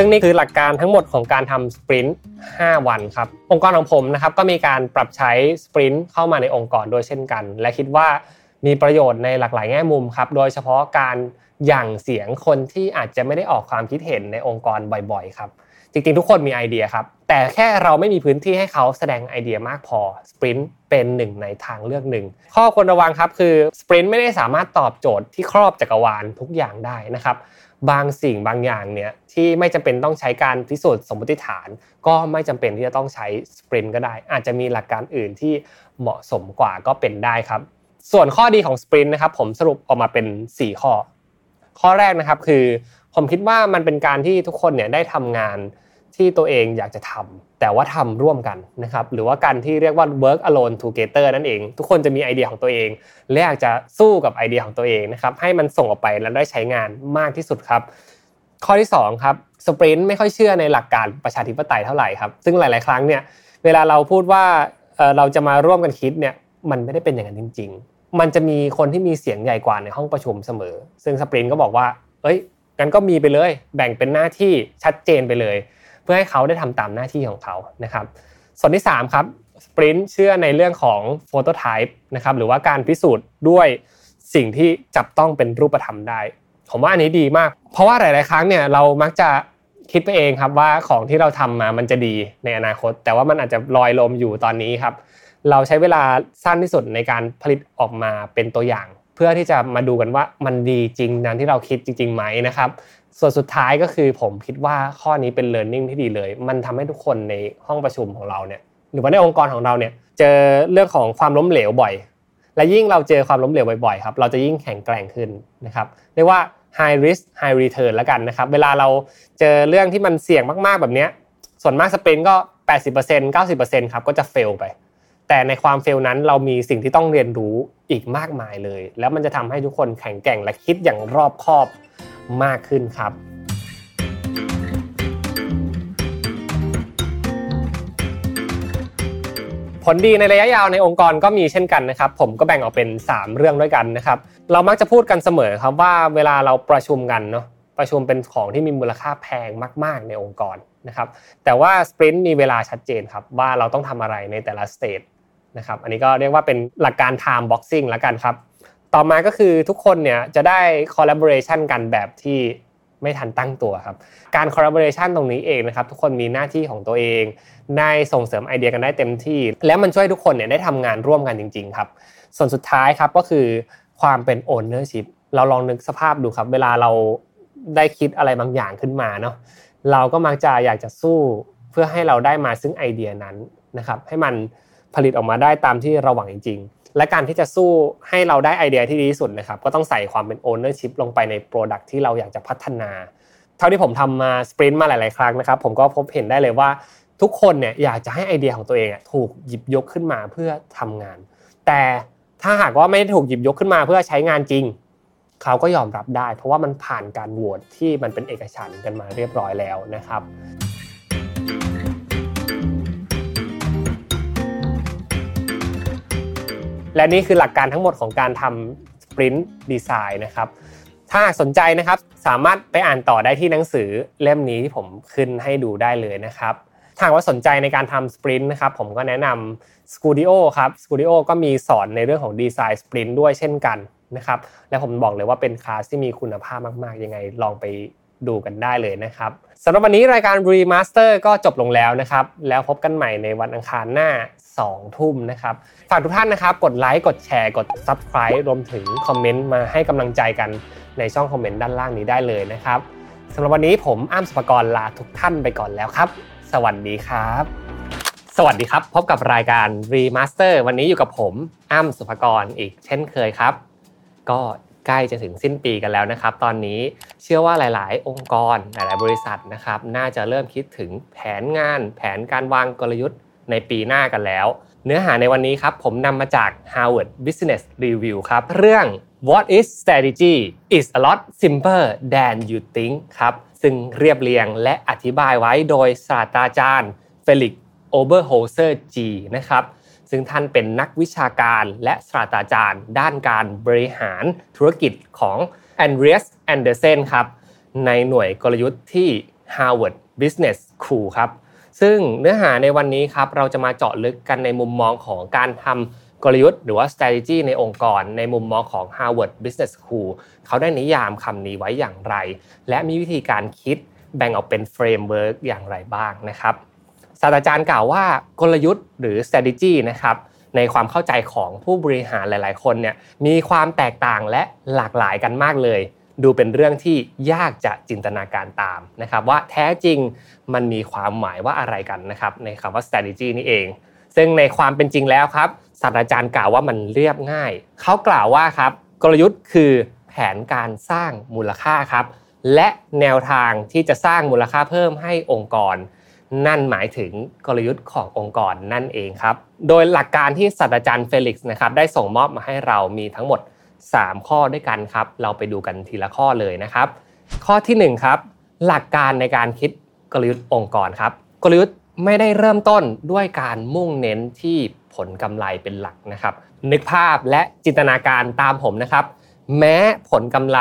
ซึ่งนี่คือหลักการทั้งหมดของการทำสปรินต์5วันครับ องค์กรของผมนะครับก็มีการปรับใช้สปรินต์เข้ามาในองค์กรโดยเช่นกัน และคิดว่ามีประโยชน์ในหลากหลายแง่มุมครับ โดยเฉพาะการยั่งเสียงคนที่อาจจะไม่ได้ออกความคิดเห็นในองค์กรบ่อยๆ ครับจริงๆทุกคนมีไอเดียครับ แต่แค่เราไม่มีพื้นที่ให้เขาแสดงไอเดียมากพอสปรินต์เป็นหนึ่งในทางเลือกหนึ่ง ข้อควรระวังครับคือสปรินต์ไม่ได้สามารถตอบโจทย์ที่ครอบจักรวาลทุกอย่างได้นะครับ บางสิ่งบางอย่างเนี่ยที่ไม่จำเป็นต้องใช้การพิสูจน์สมมติฐาน ก็ไม่จำเป็นที่จะต้องใช้สปรินต์ก็ได้ อาจจะมีหลักการอื่นที่เหมาะสมกว่าก็เป็นได้ครับ ส่วนข้อดีของสปรินต์นะครับผมสรุปออกมาเป็น 4 ข้อ ข้อแรกนะครับคือ ผมคิดว่ามันเป็นการที่ทุกคนเนี่ยได้ทำงาน ที่ตัวเองอยากจะทำแต่ว่าทำร่วมกันนะครับหรือว่าการที่เรียกว่า work alone together นั่นเอง ทุกคนจะมีไอเดียของตัวเองและอยากจะสู้กับไอเดียของตัวเองนะครับให้มันส่งออกไปแล้วได้ใช้งานมากที่สุดครับ ข้อที่2ครับสปรินต์ไม่ค่อยเชื่อในหลักการประชาธิปไตยเท่าไหร่ครับซึ่งหลาย ๆ ครั้งเนี่ยเวลาเราพูดว่าเราจะมาร่วมกันคิดเนี่ยมันไม่ได้เป็นอย่างนั้นจริง ๆ มันจะมีคนที่มีเสียงใหญ่กว่าในห้องประชุมเสมอ ซึ่งสปรินต์ก็บอกว่าเอ้ยงั้นก็มีไปเลย แบ่งเป็นหน้าที่ชัดเจนไปเลย พื่อให้เขาได้ทำตามหน้าที่ของเขานะครับ ส่วนที่3ครับสปรินต์เชื่อในเรื่องของโฟโตไทป์นะครับหรือว่าการพิสูจน์ด้วยสิ่งที่จับต้องเป็นรูปธรรมได้ ผมว่าอันนี้ดีมาก เพราะว่าหลาย ๆ ครั้งเนี่ยเรามักจะคิดไปเองครับว่าของที่เราทำมามันจะดีในอนาคต แต่ว่ามันอาจจะลอยลมอยู่ตอนนี้ครับ เราใช้เวลาสั้นที่สุดในการผลิตออกมาเป็นตัวอย่าง เพื่อที่จะมาดูกันว่ามันดีจริงนั้นที่เราคิดจริงๆไหมนะครับ ส่วนสุดท้ายก็คือผมคิดว่าข้อนี้เป็น learning ที่ดีเลย มันทำให้ทุกคนในห้องประชุมของเราเนี่ยหรือว่าในองค์กรของเราเนี่ยเจอเรื่องของความล้มเหลวบ่อย และยิ่งเราเจอความล้มเหลวบ่อยๆครับเราจะยิ่งแข็งแกร่งขึ้นนะครับเรียกว่า high risk high return แล้วกันนะครับ เวลาเราเจอเรื่องที่มันเสี่ยงมากๆแบบนี้ส่วนมากสเปนก็ 80% 90%ครับก็จะเฟลไป แต่ในความเฟลนั้นเรามีสิ่งที่ต้องเรียนรู้อีกมากมายเลย แล้วมันจะทำให้ทุกคนแข็งแกร่งและคิดอย่างรอบคอบ มากขึ้นครับผลดีในระยะยาวในองค์กรก็มีเช่นกันนะครับ ผมก็แบ่งออกเป็น 3 เรื่องด้วยกันนะครับ เรามักจะพูดกันเสมอครับว่าเวลาเราประชุมกันเนาะประชุมเป็นของที่มีมูลค่าแพงมาก ๆ ในองค์กรนะครับ แต่ว่าสปรินต์มีเวลาชัดเจนครับว่าเราต้องทำอะไรในแต่ละสเตจนะครับ อันนี้ก็เรียกว่าเป็นหลักการ time boxing ล้วกันครับ ต่อมาก็คือทุกคนเนี่ยจะได้ collaboration กันแบบที่ไม่ทันตั้งตัวครับ การ collaboration ตรงนี้เองนะครับ ทุกคนมีหน้าที่ของตัวเองได้ส่งเสริมไอเดียกันได้เต็มที่ และมันช่วยทุกคนเนี่ยได้ทำงานร่วมกันจริง ๆ ครับ ส่วนสุดท้ายครับก็คือความเป็น ownership เราลองนึกสภาพดูครับ เวลาเราได้คิดอะไรบางอย่างขึ้นมาเนาะเราก็มักจะอยากจะสู้เพื่อให้เราได้มาซึ่งไอเดียนั้นนะครับ ให้มันผลิตออกมาได้ตามที่เราหวังจริง ๆ และการที่จะสู้ให้เราได้ไอเดียที่ดีที่สุดนะครับก็ต้องใส่ความเป็น ownership ลงไปใน product ที่เราอยากจะพัฒนาเท่าที่ผมทำมาสปรินต์มาหลาย ๆ ครั้งนะครับผมก็พบเห็นได้เลยว่าทุกคนเนี่ยอยากจะให้ไอเดียของตัวเองถูกหยิบยกขึ้นมาเพื่อทำงาน แต่ถ้าหากว่าไม่ได้ถูกหยิบยกขึ้นมาเพื่อใช้งานจริง เขาก็ยอมรับได้ เพราะว่ามันผ่านการโหวตที่มันเป็นเอกฉันท์กันมาเรียบร้อยแล้วนะครับ และนี่คือหลักการทั้งหมดของการทำสปรินต์ดีไซน์นะครับ ถ้าสนใจนะครับสามารถไปอ่านต่อได้ที่หนังสือเล่มนี้ที่ผมขึ้นให้ดูได้เลยนะครับถ้าว่าสนใจในการทำสปรินต์นะครับผมก็แนะนำ Studio ครับ Studio ก็มีสอนในเรื่องของดีไซน์สปรินต์ด้วยเช่นกันนะครับและผมบอกเลยว่าเป็นคลาสที่มีคุณภาพมาก ๆ ยังไงลองไปดูกันได้เลยนะครับสำหรับวันนี้รายการ Remaster ก็จบลงแล้วนะครับ แล้วพบกันใหม่ในวันอังคารหน้า 2 ทุ่มนะครับ ฝากทุกท่านนะครับ กดไลค์ กดแชร์ กด Subscribe รวมถึงคอมเมนต์มาให้กำลังใจกันในช่องคอมเมนต์ด้านล่างนี้ได้เลยนะครับสำหรับวันนี้ผมอ้ำสุภกรลาทุกท่านไปก่อนแล้วครับ สวัสดีครับ สวัสดีครับ พบกับรายการ Remaster วันนี้อยู่กับผมอ้ำสุภกรอีกเช่นเคยครับ ก็ใกล้จะถึงสิ้นปีกันแล้วนะครับ ตอนนี้เชื่อว่าหลาย ๆ องค์กรหลาย ๆ บริษัทนะครับ น่าจะเริ่มคิดถึงแผนงาน แผนการวางกลยุทธ์ ในปีหน้ากันแล้ว เนื้อหาในวันนี้ครับผมนำมาจาก Harvard Business Review ครับ เรื่อง What is strategy is a lot simpler than you think ครับ ซึ่งเรียบเรียงและอธิบายไว้โดยศาสตราจารย์เฟลิกโอเบอร์โฮเซอร์จีนะครับซึ่งท่านเป็นนักวิชาการและศาสตราจารย์ ด้านการบริหารธุรกิจของ Andreas Andersen ครับในหน่วยกลยุทธ์ที่ Harvard Business School ครับ ซึ่งเนื้อหาในวันนี้ครับเราจะมาเจาะลึกกันในมุมมองของการทำกลยุทธ์หรือว่า strategy ในองค์กร ในมุมมองของ Harvard Business School เขาได้นิยามคำนี้ไว้อย่างไร และมีวิธีการคิดแบ่งออกเป็น framework อย่างไรบ้างนะครับศาสตราจารย์กล่าวว่ากลยุทธ์หรือ strategy นะครับในความเข้าใจของผู้บริหารหลาย ๆ คนเนี่ยมีความแตกต่างและหลากหลายกันมากเลย ดูเป็นเรื่องที่ยากจะจินตนาการตามนะครับว่าแท้จริงมันมีความหมายว่าอะไรกันนะครับในคำว่า strategy นี่เอง ซึ่งในความเป็นจริงแล้วครับศาสตราจารย์กล่าวว่ามันเรียบง่าย เขากล่าวว่าครับกลยุทธ์คือแผนการสร้างมูลค่าครับและแนวทางที่จะสร้างมูลค่าเพิ่มให้องค์กร นั่นหมายถึงกลยุทธ์ขององค์กรนั่นเองครับ โดยหลักการที่ศาสตราจารย์เฟลิกซ์นะครับได้ส่งมอบมาให้เรามีทั้งหมด 3 ข้อด้วยกันครับ เราไปดูกันทีละข้อเลยนะครับ ข้อที่1ครับหลักการในการคิดกลยุทธ์องค์กรครับ กลยุทธ์ไม่ได้เริ่มต้นด้วยการมุ่งเน้นที่ผลกำไรเป็นหลักนะครับ นึกภาพและจินตนาการตามผมนะครับ แม้ผลกำไร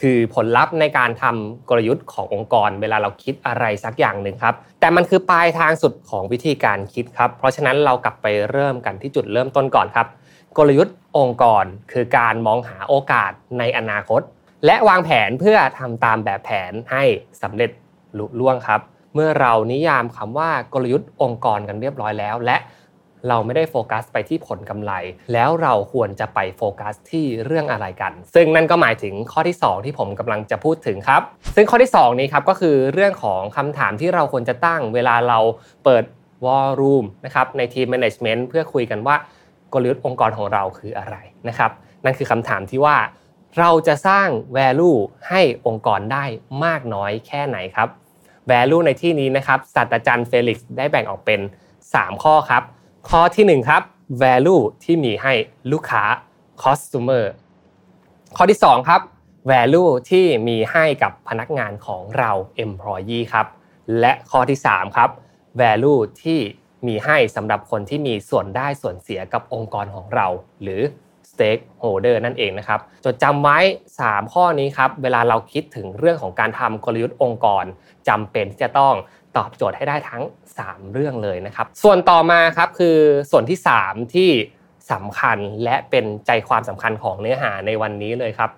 คือผลลัพธ์ในการทำกลยุทธ์ขององค์กร เวลาเราคิดอะไรสักอย่างหนึ่งครับ แต่มันคือปลายทางสุดของวิธีการคิดครับ เพราะฉะนั้นเรากลับไปเริ่มกันที่จุดเริ่มต้นก่อนครับ กลยุทธ์ องค์กรคือการมองหาโอกาสในอนาคต และวางแผนเพื่อทำตามแบบแผนให้สำเร็จลุล่วงครับ เมื่อเรานิยามคำว่ากลยุทธ์องค์กรกันเรียบร้อยแล้ว และเราไม่ได้โฟกัสไปที่ผลกำไร แล้วเราควรจะไปโฟกัสที่เรื่องอะไรกัน ซึ่งนั่นก็หมายถึงข้อที่ 2 ที่ผมกำลังจะพูดถึงครับ ซึ่งข้อที่ 2 นี้ครับก็คือเรื่องของคำถามที่เราควรจะตั้งเวลาเราเปิดวอลลุ่มนะครับในทีมแมネจเมนต์เพื่อคุยกันว่า ลยุทธ์องค์กรของเราคืออะไรนะครับ นั่นคือคำถามที่ว่าเราจะสร้าง value ให้องค์กรได้มากน้อยแค่ไหนครับ value ในที่นี้นะครับศาสตราจารย์เฟลิกซ์ได้แบ่งออกเป็น 3 ข้อครับ ข้อที่1ครับ value ที่มีให้ลูกค้า customer ข้อที่2ครับ value ที่มีให้กับพนักงานของเรา employee ครับ และข้อที่3ครับ value ที่ มีให้สำหรับคนที่มีส่วนได้ส่วนเสียกับองค์กรของเรา หรือ stakeholder นั่นเองนะครับ จดจำไว้ 3 ข้อนี้ครับ เวลาเราคิดถึงเรื่องของการทำกลยุทธ์องค์กรจำเป็นที่จะต้องตอบโจทย์ให้ได้ทั้ง 3 เรื่องเลยนะครับ ส่วนต่อมาครับคือส่วนที่ 3 ที่สำคัญและเป็นใจความสำคัญของเนื้อหาในวันนี้เลยครับ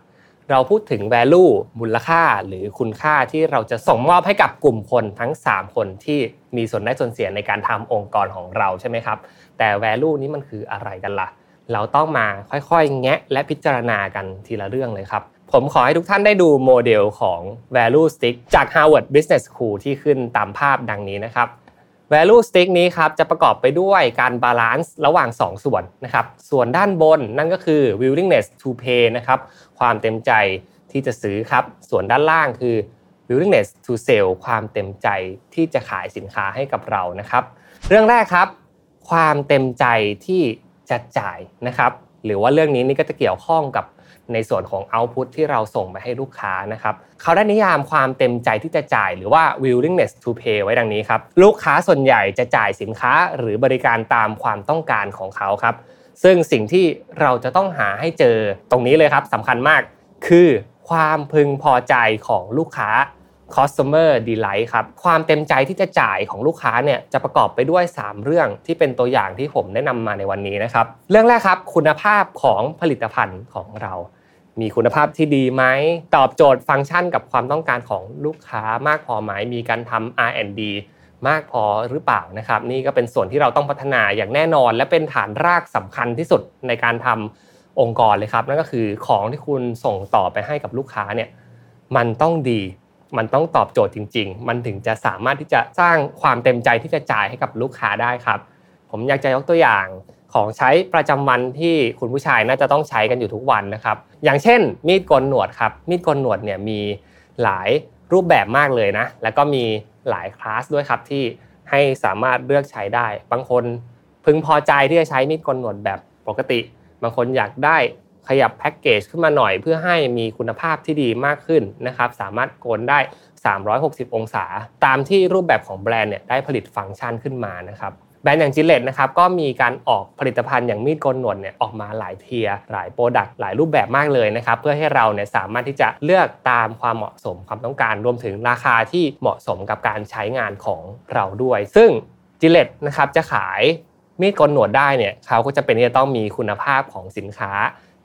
เราพูดถึง value มูลค่าหรือคุณค่าที่เราจะส่งมอบให้กับกลุ่มคนทั้ง 3 คนที่มีส่วนได้ส่วนเสียในการทำองค์กรของเราใช่ไหมครับ แต่ value นี้มันคืออะไรกันล่ะ เราต้องมาค่อยๆ แงะและพิจารณากันทีละเรื่องเลยครับ ผมขอให้ทุกท่านได้ดูโมเดลของ value stick จาก Harvard Business School ที่ขึ้นตามภาพดังนี้นะครับ value stick นี้ครับจะประกอบไปด้วยการ balance ระหว่าง 2 ส่วนนะครับ ส่วนด้านบนนั่นก็คือ willingness to pay นะครับความเต็มใจที่จะซื้อครับ ส่วนด้านล่างคือ willingness to sell ความเต็มใจที่จะขายสินค้าให้กับเรานะครับ เรื่องแรกครับ ความเต็มใจที่จะจ่ายนะครับ หรือว่าเรื่องนี้นี่ก็จะเกี่ยวข้องกับ ในส่วนของ output ที่เราส่งไปให้ลูกค้านะครับเขาได้นิยามความเต็มใจที่จะจ่ายหรือว่า willingness to pay ไว้ดังนี้ครับ ลูกค้าส่วนใหญ่จะจ่ายสินค้าหรือบริการตามความต้องการของเขาครับ ซึ่งสิ่งที่เราจะต้องหาให้เจอตรงนี้เลยครับสำคัญมากคือความพึงพอใจของลูกค้า customer delight ครับ ความเต็มใจที่จะจ่ายของลูกค้าเนี่ยจะประกอบไปด้วย 3 เรื่องที่เป็นตัวอย่างที่ผมแนะนำมาในวันนี้นะครับ เรื่องแรกครับ คุณภาพของผลิตภัณฑ์ของเรา มีคุณภาพที่ดีไหมตอบโจทย์ฟังก์ชันกับความต้องการของลูกค้ามากพอไหมมีการทำ R&D มากพอหรือเปล่านะครับ นี่ก็เป็นส่วนที่เราต้องพัฒนาอย่างแน่นอน และเป็นฐานรากสำคัญที่สุดในการทำองค์กรเลยครับ นั่นก็คือของที่คุณส่งต่อไปให้กับลูกค้าเนี่ยมันต้องดีมันต้องตอบโจทย์จริง ๆ มันถึงจะสามารถที่จะสร้างความเต็มใจที่จะจ่ายให้กับลูกค้าได้ครับ ผมอยากจะยกตัวอย่าง ของใช้ประจำวันที่คุณผู้ชายน่าจะต้องใช้กันอยู่ทุกวันนะครับ อย่างเช่น มีดกนหนวดครับ มีดกนหนวดเนี่ยมีหลายรูปแบบมากเลยนะ แล้วก็มีหลายคลาสด้วยครับที่ให้สามารถเลือกใช้ได้ บางคนพึงพอใจที่จะใช้มีดโกนหนวดแบบปกติ บางคนอยากได้ขยับแพ็กเกจขึ้นมาหน่อยเพื่อให้มีคุณภาพที่ดีมากขึ้นนะครับ สามารถโกนได้ 360 องศา ตามที่รูปแบบของแบรนด์เนี่ยได้ผลิตฟังก์ชันขึ้นมานะครับ แบรนด์อย่าง Gillette นะครับก็มีการออกผลิตภัณฑ์อย่างมีดโกนหนวดเนี่ยออกมาหลาย tier หลาย product หลายรูปแบบมากเลยนะครับเพื่อให้เราเนี่ยสามารถที่จะเลือกตามความเหมาะสมความต้องการรวมถึงราคาที่เหมาะสมกับการใช้งานของเราด้วย ซึ่งจิเลตนะครับจะขายมีดโกนหนวดได้เนี่ยเขาก็จะเป็นที่จะต้องมีคุณภาพของสินค้า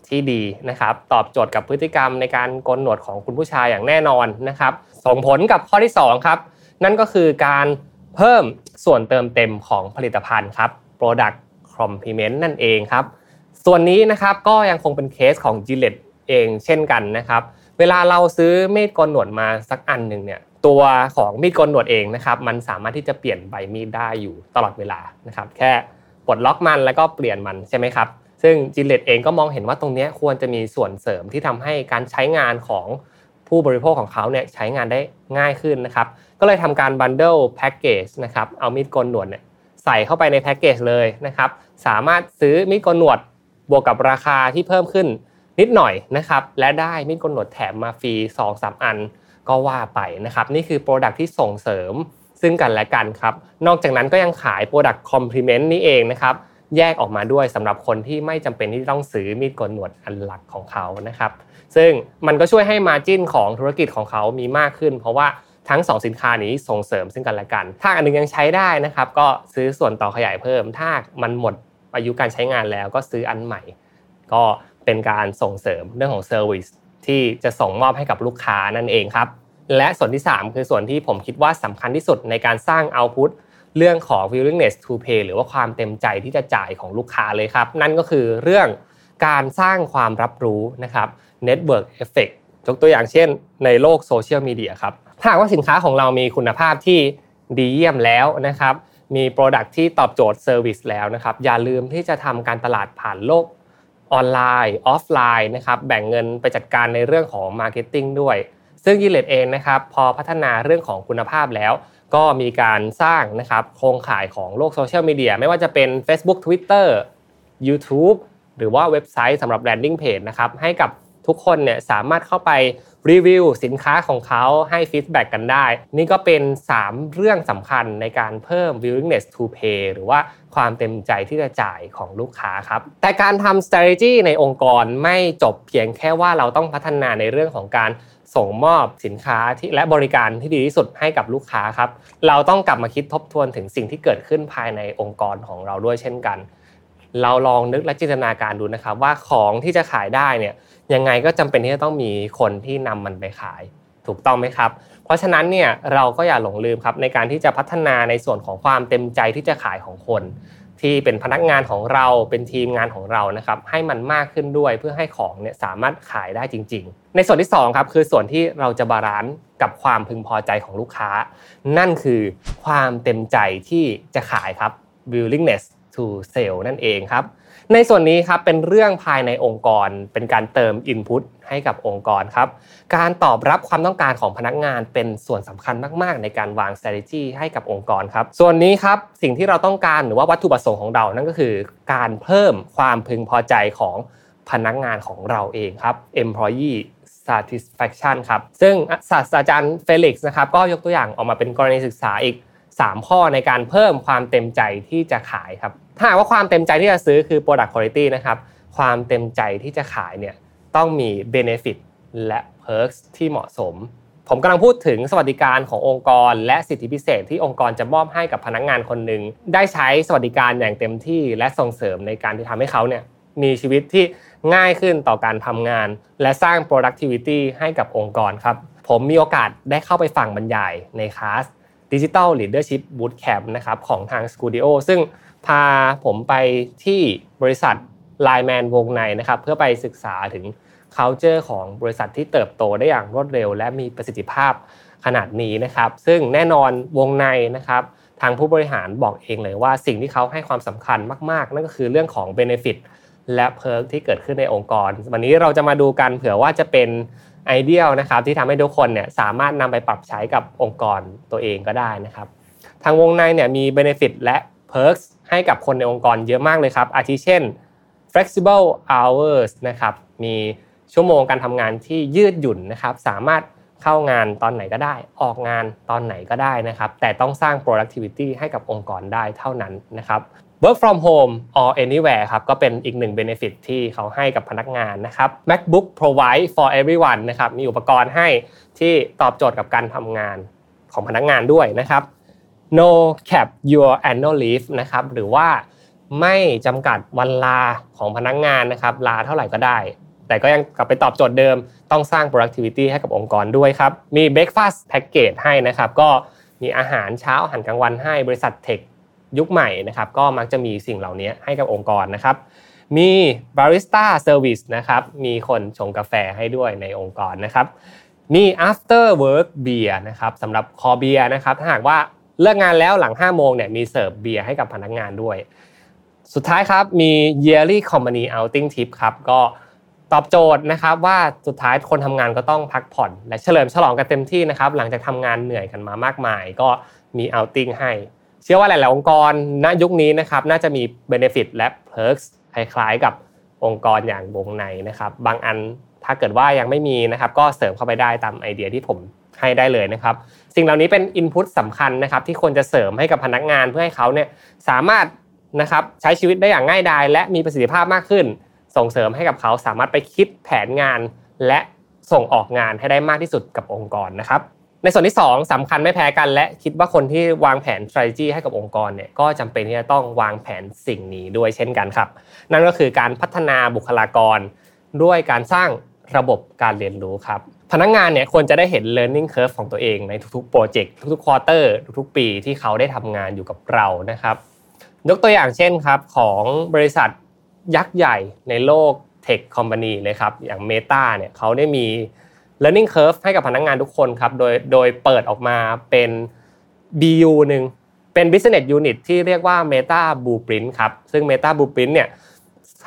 ที่ดีนะครับตอบโจทย์กับพฤติกรรมในการโกนหนวดของคุณผู้ชายอย่างแน่นอนนะครับส่งผลกับข้อที่2ครับนั่นก็คือการเพิ่ม ส่วนเติมเต็มของผลิตภัณฑ์ครับ Product Complement นั่นเองครับ ส่วนนี้นะครับก็ยังคงเป็นเคสของ Gillette เองเช่นกันนะครับ เวลาเราซื้อมีดกนหนวดมาสักอันหนึ่งเนี่ยตัวของมีดกนหนวดเองนะครับมันสามารถที่จะเปลี่ยนใบมีดได้อยู่ตลอดเวลานะครับ แค่ปลดล็อกมันแล้วก็เปลี่ยนมันใช่ไหมครับ ซึ่ง Gillette เองก็มองเห็นว่าตรงนี้ควรจะมีส่วนเสริมที่ทำให้การใช้งานของผู้บริโภคของเขาเนี่ยใช้งานได้ง่ายขึ้นนะครับ ก็เลยทำการบันเดิลแพ็กเกจนะครับเอามีดโกนหนวดเนี่ยใส่เข้าไปในแพ็กเกจเลยนะครับสามารถซื้อมีดโกนหนวดบวกกับราคาที่เพิ่มขึ้นนิดหน่อยนะครับและได้มีดโกนหนวดแถมมาฟรี2 3 อันก็ว่าไปนะครับนี่คือ product ที่ส่งเสริมซึ่งกันและกันครับนอกจากนั้นก็ยังขาย product complement นี้เองนะครับแยกออกมาด้วยสำหรับคนที่ไม่จำเป็นที่ต้องซื้อมีดโกนหนวดอันหลักของเขานะครับซึ่งมันก็ช่วยให้ margin ของธุรกิจของเขามีมากขึ้น เพราะว่า ทั้ง 2 สินค้านี้ส่งเสริมซึ่งกันและกัน ถ้าอันนึงยังใช้ได้นะครับ ก็ซื้อส่วนต่อขยายเพิ่ม ถ้ามันหมดอายุการใช้งานแล้วก็ซื้ออันใหม่ ก็เป็นการส่งเสริมเรื่องของ service ที่จะส่งมอบให้กับลูกค้านั่นเองครับ และส่วนที่ 3 คือส่วนที่ผมคิดว่าสำคัญที่สุดในการสร้าง output เรื่องของ willingness to pay หรือว่าความเต็มใจที่จะจ่ายของลูกค้าเลยครับ นั่นก็คือเรื่องการสร้างความรับรู้นะครับ network effect ยกตัวอย่างเช่น ในโลกโซเชียลมีเดียครับ ถ้าว่าสินค้าของเรามีคุณภาพที่ดีเยี่ยมแล้วนะครับ มี product ที่ตอบโจทย์ service แล้วนะครับ อย่าลืมที่จะทำการตลาดผ่านโลกออนไลน์ออฟไลน์นะครับ แบ่งเงินไปจัดการในเรื่องของ marketing ด้วย ซึ่ง Gillette เองนะครับ พอพัฒนาเรื่องของคุณภาพแล้ว ก็มีการสร้างนะครับโครงข่ายของโลกโซเชียลมีเดียไม่ว่าจะเป็น Facebook Twitter YouTube หรือว่าเว็บไซต์สำหรับ branding page นะครับให้กับ ทุกคนเนี่ยสามารถเข้าไปรีวิวสินค้าของเขาให้ feedback กันได้ นี่ก็เป็น 3 เรื่องสำคัญในการเพิ่ม willingness to pay หรือว่าความเต็มใจที่จะจ่ายของลูกค้าครับ แต่การทำ strategy ในองค์กรไม่จบเพียงแค่ว่าเราต้องพัฒนาในเรื่องของการส่งมอบสินค้าที่และบริการที่ดีที่สุดให้กับลูกค้าครับ เราต้องกลับมาคิดทบทวนถึงสิ่งที่เกิดขึ้นภายในองค์กรของเราด้วยเช่นกัน เราลองนึกและจินตนาการดูนะครับว่าของที่จะขายได้เนี่ย ยังไงก็จำเป็นที่จะต้องมีคนที่นำมันไปขายถูกต้องไหมครับ เพราะฉะนั้นเนี่ยเราก็อย่าหลงลืมครับในการที่จะพัฒนาในส่วนของความเต็มใจที่จะขายของคน ที่เป็นพนักงานของเราเป็นทีมงานของเรานะครับให้มันมากขึ้นด้วยเพื่อให้ของเนี่ยสามารถขายได้จริง ๆ ในส่วนที่2ครับคือส่วนที่เราจะ balance กับความพึงพอใจของลูกค้า นั่นคือความเต็มใจที่จะขายครับ willingness to sell นั่นเองครับ ในส่วนนี้ครับเป็นเรื่องภายในองค์กรเป็นการเติม Input ให้กับองค์กรครับ การตอบรับความต้องการของพนักงานเป็นส่วนสำคัญมาก ๆ ในการวาง strategy ให้กับองค์กรครับ ส่วนนี้ครับสิ่งที่เราต้องการหรือว่าวัตถุประสงค์ของเรา นั่นก็คือการเพิ่มความพึงพอใจของพนักงานของเราเองครับ employee satisfaction ครับ ซึ่งศาสตราจารย์เฟลิกซ์นะครับก็ยกตัวอย่างออกมาเป็นกรณีศึกษาอีก 3 ข้อในการเพิ่มความเต็มใจที่จะขายครับ ถ้าว่าความเต็มใจที่จะซื้อคือ product quality นะครับ ความเต็มใจที่จะขายเนี่ยต้องมี benefit และ perks ที่เหมาะสม ผมกำลังพูดถึงสวัสดิการขององค์กร และสิทธิพิเศษที่องค์กรจะมอบให้กับพนักงงานคนหนึ่งได้ใช้สวัสดิการอย่างเต็มที่และส่งเสริมในการที่ทำให้เขาเนี่ยมีชีวิตที่ง่ายขึ้นต่อการทำงาน และสร้าง productivity ให้กับองค์กรครับ ผมมีโอกาสได้เข้าไปฟังบรรยายในคลาส Digital Leadership Bootcamp นะครับของทาง Studio ซึ่ง พาผมไปที่บริษัท Line Man วงในนะครับเพื่อไปศึกษาถึง culture ของบริษัทที่เติบโตได้อย่างรวดเร็ว และมีประสิทธิภาพขนาดนี้นะครับ ซึ่งแน่นอนวงในนะครับทางผู้บริหารบอกเองเลยว่าสิ่งที่เขาให้ความสำคัญมากๆ นั่นก็คือเรื่องของ Benefit และเพิร์กที่เกิดขึ้นในองค์กร วันนี้เราจะมาดูกันเผื่อว่าจะเป็นไอเดียนะครับที่ทำให้ทุกคนเนี่ยสามารถนำไปปรับใช้กับองค์กรตัวเองก็ได้นะครับ ทางวงในเนี่ยมี Benefit และ Perks ให้กับคนในองค์กรเยอะมากเลยครับ อาทิเช่น flexible hours นะครับมีชั่วโมงการทำงานที่ยืดหยุ่นนะครับสามารถเข้างานตอนไหนก็ได้ ออกงานตอนไหนก็ได้นะครับแต่ต้องสร้าง productivity ให้กับองค์กรได้เท่านั้นนะครับ work from home or anywhere ครับก็เป็นอีกหนึ่ง benefit ที่เขาให้กับพนักงานนะครับ MacBook provide for everyone นะครับมีอุปกรณ์ให้ที่ตอบโจทย์กับการทำงานของพนักงานด้วยนะครับ no cap your annual leave นะครับหรือว่าไม่จำกัดวันลาของพนักงานนะครับลาเท่าไหร่ก็ได้ แต่ก็ยังกลับไปตอบโจทย์เดิม ต้องสร้าง productivity ให้กับองค์กรด้วยครับ มี breakfast package ให้นะครับ ก็มีอาหารเช้าอาหารกลางวันให้บริษัทเทคยุคใหม่นะครับ ก็มักจะมีสิ่งเหล่านี้ให้กับองค์กรนะครับ มี barista service นะครับ มีคนชงกาแฟให้ด้วยในองค์กรนะครับ มี after work beer นะครับสำหรับคอเบียนะครับ ถ้าหากว่า เลิกงานแล้วหลัง5โมงเนี่ยมีเสิร์ฟเบียร์ให้กับพนักงานด้วย สุดท้ายครับมี yearly company outing tip ครับก็ตอบโจทย์นะครับว่าสุดท้ายคนทำงานก็ต้องพักผ่อน และเฉลิมฉลองกันเต็มที่นะครับหลังจากทำงานเหนื่อยกันมามากมาย ก็มี outing ให้ เชื่อว่าหลาย ๆ องค์กรณยุคนี้นะครับน่าจะมี benefit และ perks คล้ายๆ กับองค์กรอย่างวงในนะครับบางอันถ้าเกิดว่ายังไม่มีนะครับก็เสริมเข้าไปได้ตามไอเดียที่ผม ให้ได้เลยนะครับสิ่งเหล่านี้เป็นอินพุตสำคัญนะครับที่ควรจะเสริมให้กับพนักงานเพื่อให้เขาเนี่ยสามารถนะครับใช้ชีวิตได้อย่างง่ายดายและมีประสิทธิภาพมากขึ้น ส่งเสริมให้กับเขาสามารถไปคิดแผนงาน และส่งออกงานให้ได้มากที่สุดกับองค์กรนะครับในส่วนที่ 2สำคัญไม่แพ้กัน และคิดว่าคนที่วางแผน strategy ให้กับองค์กรเนี่ยก็จำเป็นที่จะต้องวางแผนสิ่งนี้ด้วยเช่นกันครับ นั่นก็คือการพัฒนาบุคลากร ด้วยการสร้างระบบการเรียนรู้ครับ พนักงานเนี่ยควรจะได้เห็น learning curve ของตัวเองในทุกๆโปรเจกต์ทุกๆ quarter ทุกๆปีที่เขาได้ทำงานอยู่กับเรานะครับยกตัวอย่างเช่นครับของบริษัทยักษ์ใหญ่ในโลก tech company เลยครับอย่าง Meta เนี่ยเขาได้มี learning curve ให้กับพนักงานทุกคนครับโดยโดยเปิดออกมาเป็น BU หนึ่งเป็น business unit ที่เรียกว่า Meta Blueprint ครับซึ่ง Meta Blueprint เนี่ย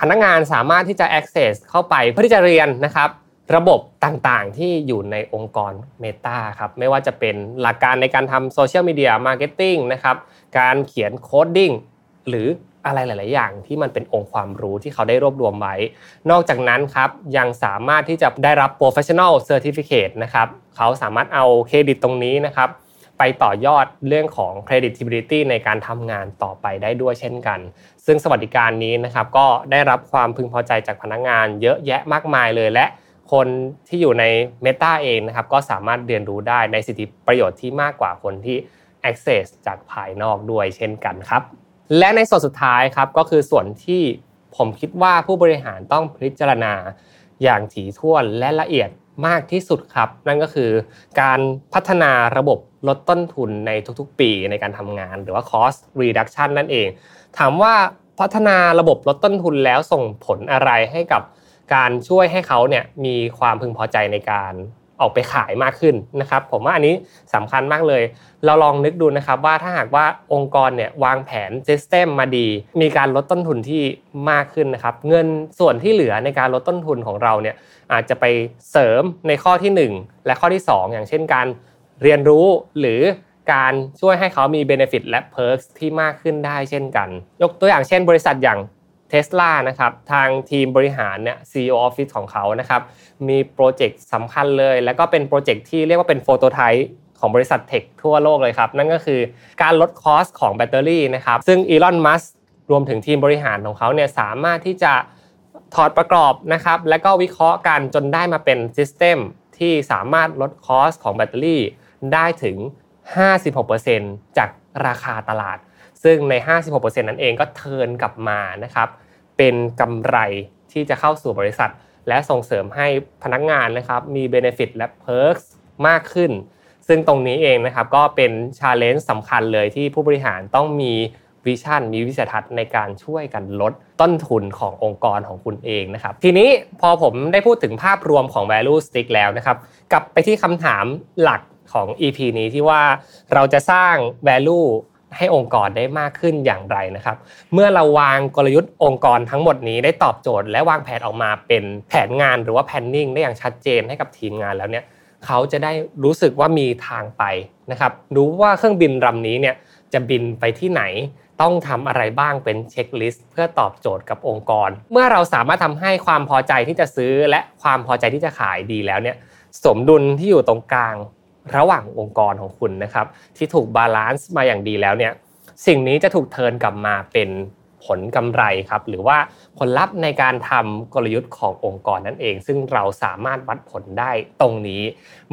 พนักงานสามารถที่จะ access เข้าไปเพื่อที่จะเรียนนะครับ ระบบต่างๆ ที่อยู่ในองค์กร Meta ครับไม่ว่าจะเป็นหลักการในการทำ social media marketing นะครับการเขียน coding หรืออะไรหลาย ๆ อย่างที่มันเป็นองค์ความรู้ที่เขาได้รวบรวมไว้ นอกจากนั้นครับยังสามารถที่จะได้รับ professional certificate นะครับเขาสามารถเอาเครดิตตรงนี้นะครับไปต่อยอดเรื่องของ credibility ในการทำงานต่อไปได้ด้วยเช่นกัน ซึ่งสวัสดิการนี้นะครับก็ได้รับความพึงพอใจจากพนักงานเยอะแยะมากมายเลยและ คนที่อยู่ใน Meta เองนะครับก็สามารถเรียนรู้ได้ในสิทธิประโยชน์ที่มากกว่าคนที่ access จากภายนอกด้วยเช่นกันครับ และในส่วนสุดท้ายครับก็คือส่วนที่ผมคิดว่าผู้บริหารต้องพิจารณาอย่างถี่ถ้วนและละเอียดมากที่สุดครับ นั่นก็คือการพัฒนาระบบลดต้นทุนในทุกๆ ปีในการทำงาน หรือว่า cost reduction นั่นเอง ถามว่าพัฒนาระบบลดต้นทุนแล้วส่งผลอะไรให้กับ การช่วยให้เขาเนี่ยมีความพึงพอใจในการออกไปขายมากขึ้นนะครับ ผมว่าอันนี้สำคัญมากเลย เราลองนึกดูนะครับว่าถ้าหากว่าองค์กรเนี่ยวางแผนซิสเต็มมาดี มีการลดต้นทุนที่มากขึ้นนะครับ เงินส่วนที่เหลือในการลดต้นทุนของเราเนี่ยอาจจะไปเสริมในข้อที่ 1 และข้อที่ 2 อย่างเช่นการเรียนรู้หรือการช่วยให้เขามี Benefit และ Perks ที่มากขึ้นได้เช่นกัน ยกตัวอย่างเช่น บริษัทอย่าง เทสลานะครับทางทีมบริหารเนี่ย CEO Office ของเขานะครับมีโปรเจกต์สำคัญเลย แล้วก็เป็นโปรเจกต์ที่เรียกว่าเป็นโฟโตไทป์ของบริษัทเทคทั่วโลกเลยครับ นั่นก็คือการลด cost ของแบตเตอรี่นะครับซึ่งอีลอนมัสก์รวมถึงทีมบริหารของเขาเนี่ยสามารถที่จะถอดประกอบนะครับและก็วิเคราะห์กันจนได้มาเป็น system ที่สามารถลด cost ของแบตเตอรี่ได้ถึง 56%จากราคาตลาด ซึ่งใน 56%นั้นเองก็ turn กลับมานะครับเป็นกำไรที่จะเข้าสู่บริษัท และส่งเสริมให้พนักงานนะครับมี benefit และ Perks มากขึ้น ซึ่งตรงนี้เองนะครับก็เป็นชาเลนจ์สำคัญเลยที่ผู้บริหารต้องมีวิชั่นมีวิสัยทัศน์ในการช่วยกันลดต้นทุนขององค์กรของคุณเองนะครับ ทีนี้พอผมได้พูดถึงภาพรวมของ value stick แล้วนะครับ กลับไปที่คำถามหลักของ EP นี้ที่ว่าเราจะสร้าง value ให้องค์กรได้มากขึ้นอย่างไรนะครับ เมื่อเราวางกลยุทธ์องค์กรทั้งหมดนี้ได้ตอบโจทย์ และวางแผนออกมาเป็นแผนงานหรือว่า planning ได้อย่างชัดเจนให้กับทีมงานแล้วเนี่ยเขาจะได้รู้สึกว่ามีทางไปนะครับรู้ว่าเครื่องบินลำนี้เนี่ยจะบินไปที่ไหนต้องทำอะไรบ้างเป็น checklist เพื่อตอบโจทย์กับองค์กร เมื่อเราสามารถทำให้ความพอใจที่จะซื้อและความพอใจที่จะขายดีแล้วเนี่ยสมดุลที่อยู่ตรงกลาง ระหว่างองค์กรของคุณนะครับ ที่ถูก balance มาอย่างดีแล้วเนี่ยสิ่งนี้จะถูก turn กลับมาเป็นผลกำไรครับหรือว่าผลลัพธ์ในการทำกลยุทธ์ขององค์กรนั่นเอง ซึ่งเราสามารถวัดผลได้ตรงนี้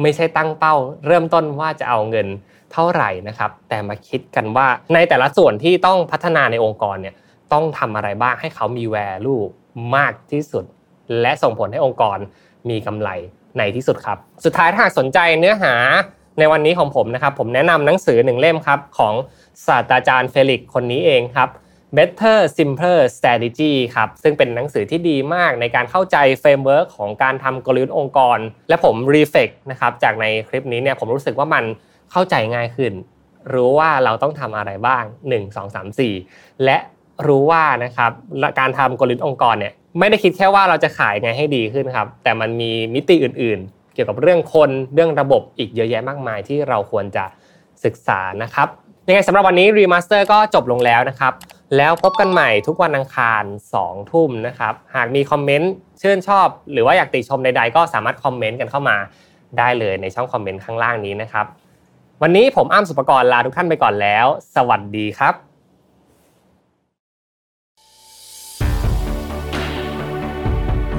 ไม่ใช่ตั้งเป้า เริ่มต้นว่าจะเอาเงินเท่าไหร่นะครับ แต่มาคิดกันว่าในแต่ละส่วนที่ต้องพัฒนาในองค์กรเนี่ยต้องทำอะไรบ้างให้เขามี value มากที่สุด และส่งผลให้องค์กรมีกำไร ในที่สุดครับ สุดท้ายถ้าสนใจเนื้อหาในวันนี้ของผมนะครับ ผมแนะนำหนังสือหนึ่งเล่มครับ ของศาสตราจารย์เฟลิกซ์คนนี้เองครับ Better Simpler Strategy ครับ ซึ่งเป็นหนังสือที่ดีมากในการเข้าใจ framework ของการทำกลยุทธ์องค์กร และผม reflect นะครับจากในคลิปนี้เนี่ยผมรู้สึกว่ามันเข้าใจง่ายขึ้น รู้ว่าเราต้องทำอะไรบ้าง 1 2 3 4 และ รู้ว่านะครับการทำกลยุทธ์องค์กรเนี่ยไม่ได้คิดแค่ว่าเราจะขายไงให้ดีขึ้นครับ แต่มันมีมิติอื่นๆ เกี่ยวกับเรื่องคนเรื่องระบบอีกเยอะแยะมากมายที่เราควรจะศึกษานะครับยังไงสำหรับวันนี้ Remaster ก็จบลงแล้วนะครับ แล้วพบกันใหม่ทุกวันอังคาร 2 ทุ่มนะครับ หากมีคอมเมนต์ชื่นชอบ หรือว่าอยากติชมใดๆ ก็สามารถคอมเมนต์กันเข้ามาได้เลยในช่องคอมเมนต์ข้างล่างนี้นะครับ วันนี้ผมอ้ำสุปกรณ์ลาทุกท่านไปก่อนแล้ว สวัสดีครับ